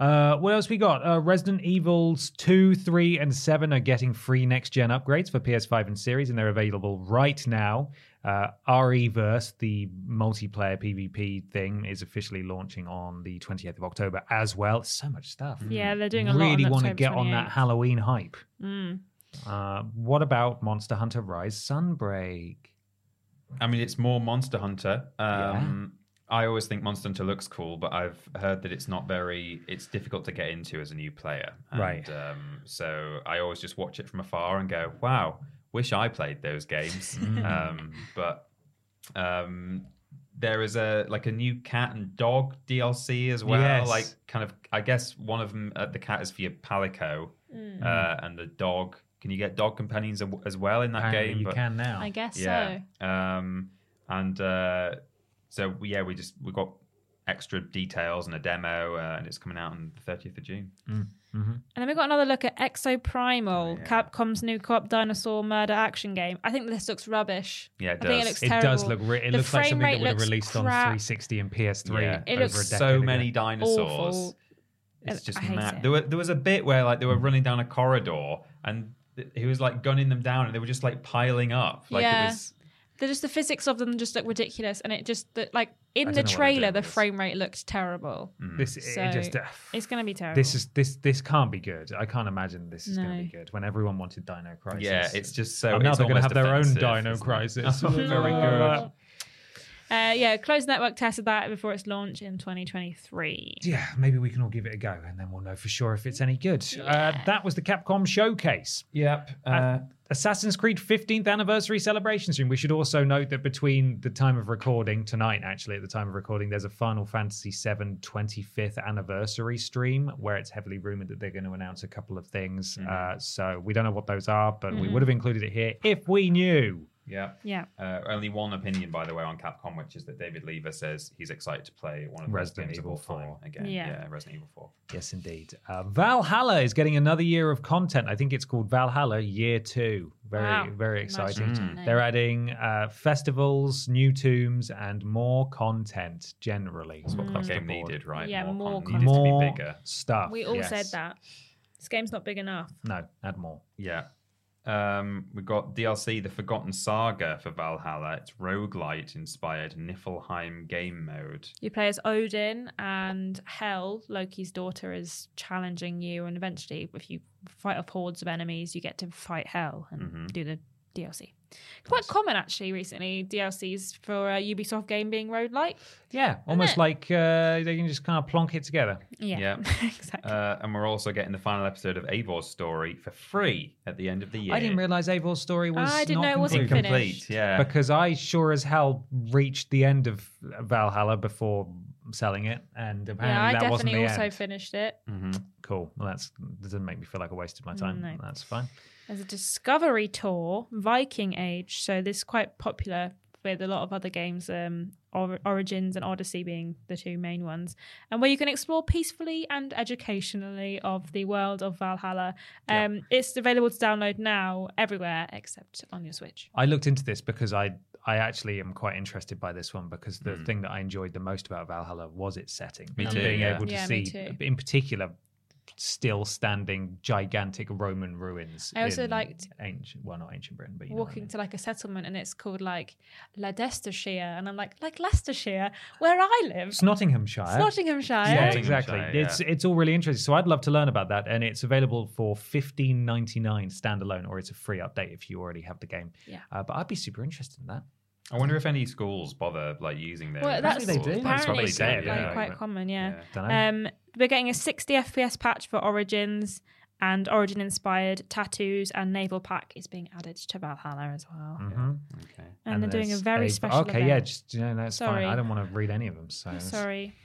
Uh, what else we got? Uh, Resident Evils 2, 3, and 7 are getting free next gen upgrades for PS5 and series, and they're available right now. Uh, REverse, the multiplayer PvP thing, is officially launching on the 28th of October as well. So much stuff. Yeah, they're doing a lot. Really on want to October get on that Halloween hype. Mm. Uh, what about Monster Hunter Rise Sunbreak? I mean, it's more Monster Hunter. Um, I always think Monster Hunter looks cool, but I've heard that it's not very. It's difficult to get into as a new player. And, Right. Um, so I always just watch it from afar and go, "Wow, wish I played those games." Mm. um, but um, there is a like a new cat and dog DLC as well. Yes. Like kind of, I guess one of them. Uh, the cat is for your palico, uh, and the dog. Can you get dog companions as well in that Apparently game? you But- can now. I guess yeah. so. Um, and uh, so yeah, we just we got extra details and a demo, uh, and it's coming out on the thirtieth of June. Mm-hmm. And then we got another look at Exoprimal, oh, yeah. Capcom's new co-op dinosaur murder action game. I think this looks rubbish. Yeah, it I think it does. looks It terrible. does look. Re- it The looks like frame something that rate would have looks released on 360 and PS3. Yeah. It over looks a decade so ago. many dinosaurs. Awful. It's just I hate mad. it. There, were, there was a bit where like they were running down a corridor and he was like gunning them down and they were just like piling up. Like Yeah. it was. They're just the physics of them just look ridiculous, and it just the, like in the don't know what they're trailer the frame rate looked terrible. This So it just. Uh, it's going to be terrible. this is this this can't be good. I can't imagine this is going to be good. When everyone wanted Dino Crisis, Yeah, it's just so. Now it's they're going to have their own offensive, Dino isn't? Crisis. Very good. Uh, yeah, Closed Network tested that before its launch in 2023. Yeah, maybe we can all give it a go, and then we'll know for sure if it's any good. Uh, that was the Capcom showcase. Yep. Uh, Uh, Assassin's Creed 15th anniversary celebration stream. We should also note that between the time of recording tonight, actually, at the time of recording, there's a Final Fantasy VII 25th anniversary stream where it's heavily rumored that they're going to announce a couple of things. Uh, so we don't know what those are, but we would have included it here if we knew. Yeah. Yeah. Uh, only one opinion, by the way, on Capcom, which is that David Lever says he's excited to play one of the Resident Resident Evil Evil 4 again. Yeah. Yeah. Resident Evil 4. Yes, indeed. Uh, Valhalla is getting another year of content. I think it's called Valhalla Year Two. Very, Wow. very exciting. change of name. They're adding uh, festivals, new tombs, and more content generally. That's what across that the game needed, right? Yeah, more con- needed to More be bigger. stuff. We all yes. said that. This game's not big enough. No, add more. Yeah. Um, we've got DLC The Forgotten Saga for Valhalla. It's roguelite inspired Niflheim game mode. You play as Odin, and Hel, Loki's daughter, is challenging you. And eventually, if you fight off hordes of enemies, you get to fight Hel and Mm-hmm. do the DLC. Quite common, actually, recently, DLCs for a Ubisoft game being roguelike. Yeah, almost it? like uh, they can just kind of plonk it together. Yeah, Yeah. exactly. Uh, and we're also getting the final episode of Eivor's story for free at the end of the year. I didn't realize Eivor's story was I didn't not know it wasn't complete. Finished. yeah. because I sure as hell reached the end of Valhalla before selling it, and apparently yeah, I that wasn't definitely the also end. finished it. Cool. Well, that's that doesn't make me feel like I wasted my time. No. That's fine. There's a Discovery Tour, Viking Age. So this is quite popular with a lot of other games, um, Or- Origins and Odyssey being the two main ones, and where you can explore peacefully and educationally of the world of Valhalla. Um, It's available to download now everywhere except on your Switch. I looked into this because I I actually am quite interested by this one because the thing that I enjoyed the most about Valhalla was its setting. Me and too, being yeah. able to Yeah, see, in particular, still standing gigantic Roman ruins. I also in liked ancient, well, not ancient Britain, but you know I Walking mean. to like a settlement and it's called like Leicestershire, and I'm like, like Leicestershire, where I live, It's Nottinghamshire. It's Nottinghamshire. Yeah, Nottinghamshire, exactly. yeah. It's it's all really interesting. So I'd love to learn about that, and it's available for fifteen ninety nine standalone, or it's a free update if you already have the game. Yeah. Uh, but I'd be super interested in that. I wonder if any schools bother like using their. Well, that's they do. That's apparently they it's say, like, yeah. quite common, yeah. Dunno. Um, we're getting a 60 FPS patch for Origins, and Origin inspired tattoos and naval pack is being added to Valhalla as well. Okay. And, they're doing a there's very special. Okay, event. yeah, just you know, that's Sorry. fine. I don't want to read any of them. So I'm sorry.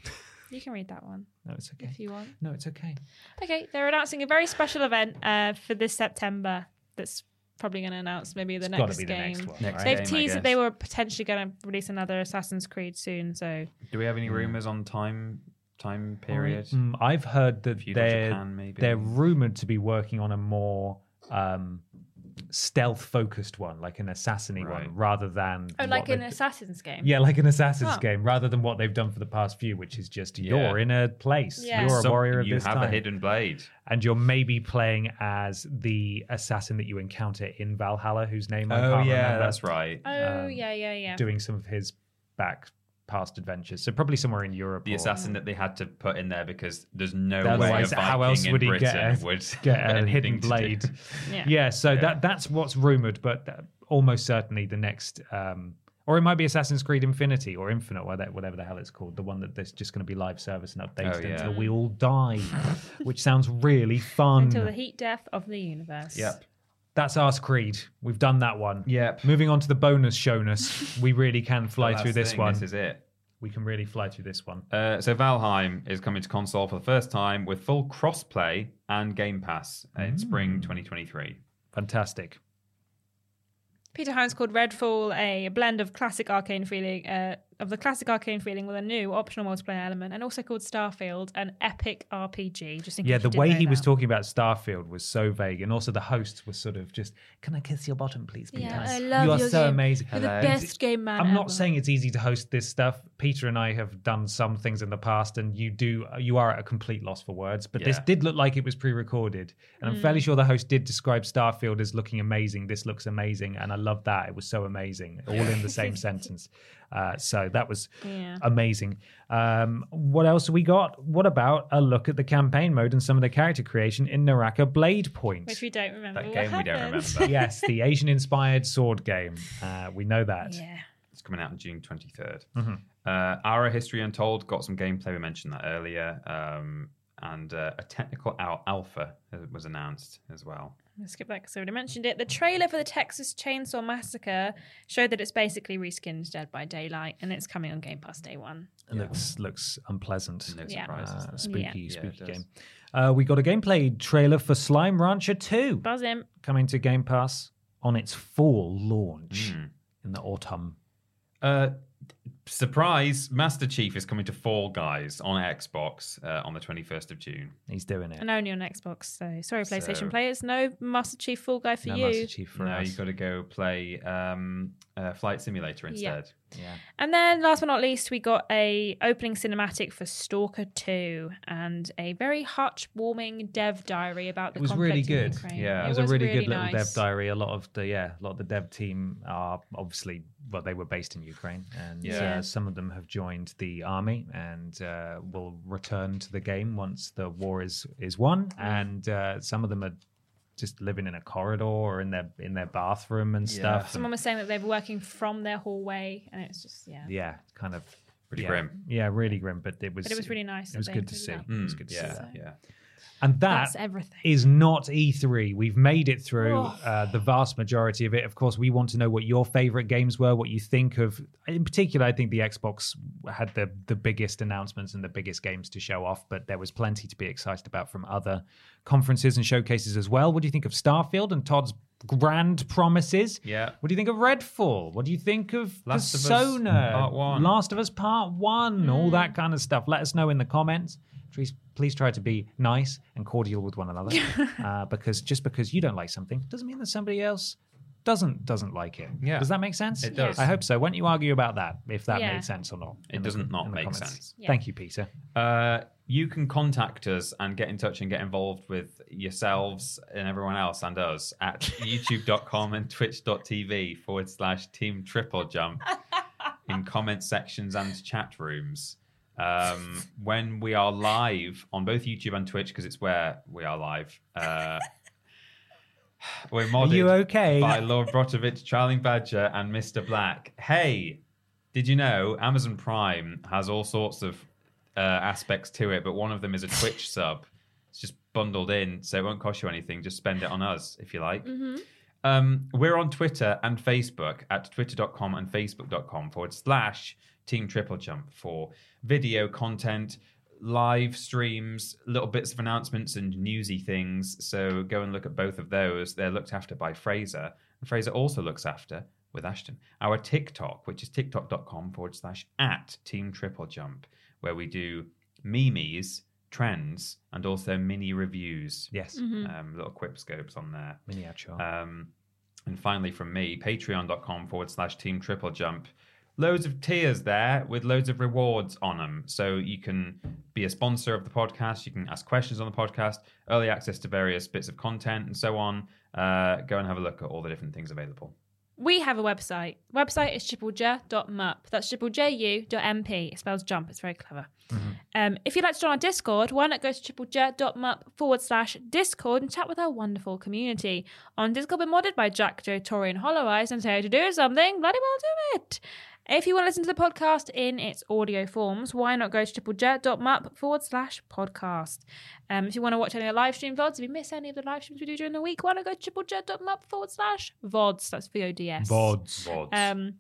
You can read that one No, it's okay. if you want. No, it's okay. Okay, they're announcing a very special event uh, for this September. That's probably going to announce maybe the It's got next to be the game. next one. Next right? They've game, teased that they were potentially going to release another Assassin's Creed soon. So Do we have any rumors on time time period? Mm, I've heard that Feudal they're Japan, maybe? they're rumored to be working on a more um, stealth focused one, like an assassin Right. one, rather than oh, what like an they've- Assassin's game. Yeah, like an Assassin's Oh. game, rather than what they've done for the past few, which is just Yeah. you're in a place, Yeah. you're a Some- warrior of you this have time, a hidden blade. and you're maybe playing as the assassin that you encounter in Valhalla, whose name I Oh can't yeah, remember, that's right. Oh Um, yeah, yeah, yeah. doing some of his back past adventures. So probably somewhere in Europe. The or- assassin that they had to put in there because there's no way Otherwise, a how else would he Britain get a, would get a hidden blade? Yeah. yeah, so Yeah. that that's what's rumored, but that- almost certainly the next, um, or it might be Assassin's Creed Infinity or Infinite, whatever, whatever the hell it's called, the one that there's just going to be live service and updated Oh, yeah. until we all die, which sounds really fun. Until the heat death of the universe. Yep. That's Ask Creed. We've done that one. Yep. Moving on to the bonus showness, we really can fly Last through this thing, one. This is it. we can really fly through this one. Uh, so Valheim is coming to console for the first time with full crossplay and Game Pass in Mm. spring 2023. Fantastic. Peter Hines called Redfall a blend of classic Arkane feeling, uh, of the classic Arkane feeling with a new optional multiplayer element, and also called Starfield, an epic RPG. Just in Yeah, the you way know he was talking about Starfield was so vague, and also the host was sort of just, "Can I kiss your bottom, please? Peter? Yeah, I love you are your so game. amazing. You're the best game man I'm not saying it's easy to host this stuff. Peter and I have done some things in the past, and you do you are at a complete loss for words. But this did look like it was pre-recorded, and I'm Mm. fairly sure the host did describe Starfield as looking amazing. This looks amazing, and I love that. It was so amazing, all in the same sentence. Uh, so that was Yeah. amazing. Um, what else have we got? What about a look at the campaign mode and some of the character creation in Naraka Blade Point? Which we don't remember. That what game we don't remember. yes, the Asian-inspired sword game. Uh, we know that. yeah. It's coming out on June 23rd. Mm-hmm. Uh, Ara History Untold got some gameplay. We mentioned that earlier. Um, and uh, a technical al- alpha uh, was announced as well. Let's skip that because I already mentioned it. The trailer for the Texas Chainsaw Massacre showed that it's basically reskinned Dead by Daylight, and it's coming on Game Pass day one. It looks looks unpleasant. No Yeah. surprises. Uh, spooky, Yeah. Yeah, spooky does. game. Uh, we got a gameplay trailer for Slime Rancher 2 Buzz him. coming to Game Pass on its fall launch Hmm. in the autumn. Uh, surprise! Master Chief is coming to Fall Guys on Xbox uh, on the 21st of June. He's doing it. And only on Xbox. So sorry, PlayStation So- players. No Master Chief Fall Guy for you. no you. Master Chief for no, us. you've got to go play um, uh, Flight Simulator instead. Yeah. And then, last but not least, we got a opening cinematic for Stalker 2 and a very heartwarming dev diary about the It was conflict really good. Yeah. It was, a really, good little nice. dev diary. A lot of the yeah, a lot of the dev team are obviously well, they were based in Ukraine, and Yeah. Uh, some of them have joined the army and uh, will return to the game once the war is is won. And uh, some of them are just living in a corridor or in their in their bathroom and Yeah. stuff. Someone was saying that they were working from their hallway, and it's just, yeah. yeah, kind of Pretty yeah, grim. Yeah, really grim. But it was But it was really nice It was good to see. that. It was good to yeah, see. yeah. And that That's everything. is not E3. We've made it through Oh. uh, the vast majority of it. Of course, we want to know what your favorite games were, what you think of. In particular, I think the Xbox had the the biggest announcements and the biggest games to show off, but there was plenty to be excited about from other conferences and showcases as well. What do you think of Starfield and Todd's grand promises? Yeah. What do you think of Redfall? What do you think of Last of Us Part One. Last of Us Part One, all that kind of stuff. Let us know in the comments. Please, please try to be nice and cordial with one another, uh, because just because you don't like something doesn't mean that somebody else doesn't doesn't like it. Yeah. Does that make sense? It does. I hope so. Why don't you argue about that? If that Yeah. made sense or not? It in the- doesn't not in the make comments. sense. Yeah. Thank you, Peter. Uh, you can contact us and get in touch and get involved with yourselves and everyone else and us at youtube.com and twitch.tv forward slash team triple jump in comment sections and chat rooms. Um, when we are live on both YouTube and Twitch, because it's where we are live, uh, we're Are modded you okay? by Lord Brotovich, Charling Badger, and Mr. Black. Hey, did you know Amazon Prime has all sorts of uh, aspects to it, but one of them is a Twitch sub. It's just bundled in, so it won't cost you anything. Just spend it on us if you like. Um, we're on Twitter and Facebook at twitter.com and facebook.com forward slash Team Triple Jump for video content, live streams, little bits of announcements and newsy things. So go and look at both of those. They're looked after by Fraser. And Fraser also looks after with Ashton. Our TikTok, which is tiktok.com forward slash at Team Triple Jump, where we do memes, trends, and also mini reviews. yes, Um, little quip scopes on there. miniature. Um, and finally, from me, patreon.com forward slash team triple jump. Loads of tiers there with loads of rewards on them. So you can be a sponsor of the podcast. You can ask questions on the podcast, early access to various bits of content, and so on. Uh, go and have a look at all the different things available. We have a website. Website is triplej.mup. That's triplej.mp. It spells jump. It's very clever. Um, if you'd like to join our Discord, why not go to triplej.mup forward slash Discord and chat with our wonderful community. On Discord, we're modded by Jack, Joe, Tori, and Hollow Eyes and you to do something, bloody well do it. If you want to listen to the podcast in its audio forms, why not go to triplej.mup forward slash podcast. Um, if you want to watch any of the live stream VODs, if you miss any of the live streams we do during the week, why not go to triplej.mup forward slash VODs. That's V O D S. VODs. Vods. Um,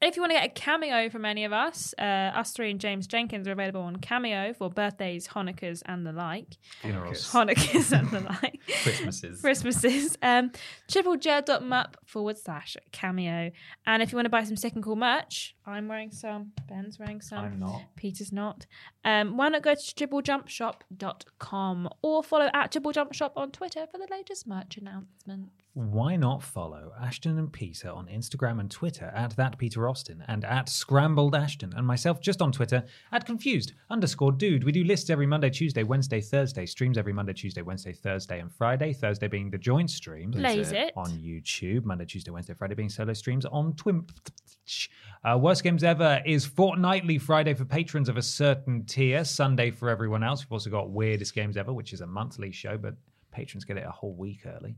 If you want to get a cameo from any of us, uh, us three and James Jenkins are available on Cameo for birthdays, Hanukkahs, and the like. Funerals. Hanukkahs and the like. Christmases. Christmases. Um, triplej.mup forward slash cameo. And if you want to buy some second cool merch, I'm wearing some, Ben's wearing some. I'm not. Peter's not. Um, why not go to triplejumpshop.com or follow at Triple Jump Shop on Twitter for the latest merch announcements. Why not follow Ashton and Peter on Instagram and Twitter at that Peter Austin and at Scrambled Ashton and myself just on Twitter at confused underscore dude. We do lists every Monday, Tuesday, Wednesday, Thursday, streams every Monday, Tuesday, Wednesday, Thursday, and Friday. Thursday being the joint stream Blaze it. on YouTube. Monday, Tuesday, Wednesday, Friday being solo streams on Twitch. Uh, Worst Games Ever is fortnightly Friday for patrons of a certain tier, Sunday for everyone else. We've also got Weirdest Games Ever, which is a monthly show, but patrons get it a whole week early.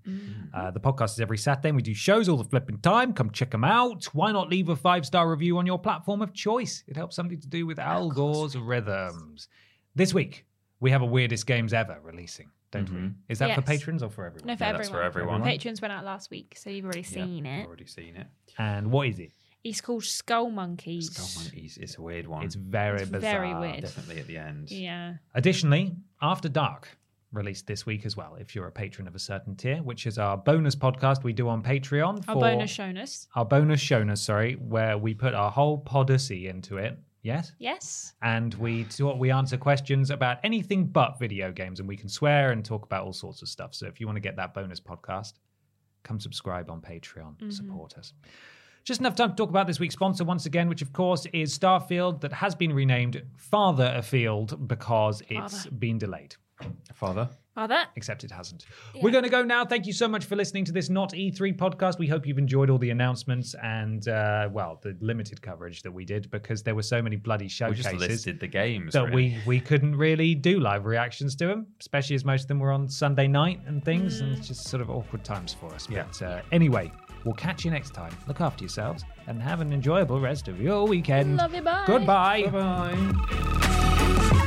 Uh, the podcast is every Saturday. and We do shows all the flipping time. Come check them out. Why not leave a five star review on your platform of choice? It helps something to do with Al Gore's rhythms. This week, we have a Weirdest Games Ever releasing, don't we? Is that for patrons or for everyone? No, for Yeah, everyone. that's for everyone. Patrons went out last week, so you've already Yeah, seen it. Already seen it. And what is it? It's called Skull Monkeys. Skull Monkeys. It's a weird one. It's very It's bizarre. very weird. Definitely at the end. Yeah. Additionally, After Dark released this week as well, if you're a patron of a certain tier, which is our bonus podcast we do on Patreon. Our bonus shonus. Our bonus shonus, sorry, where we put our whole podacy into it. Yes? Yes. And we talk, we answer questions about anything but video games, and we can swear and talk about all sorts of stuff. So if you want to get that bonus podcast, come subscribe on Patreon, mm-hmm. support us. Just enough time to talk about this week's sponsor once again, which of course is Starfield, that has been renamed Farther Afield because it's Father. been delayed. Father. Father. Except it hasn't. We're going to go now. Thank you so much for listening to this Not E3 podcast. We hope you've enjoyed all the announcements and, uh, well, the limited coverage that we did because there were so many bloody We showcases just listed the games. that really. we we couldn't really do live reactions to them, especially as most of them were on Sunday night and things, and it's just sort of awkward times for us. Yeah. But uh, anyway, we'll catch you next time. Look after yourselves and have an enjoyable rest of your weekend. Love you, bye. Goodbye. Bye.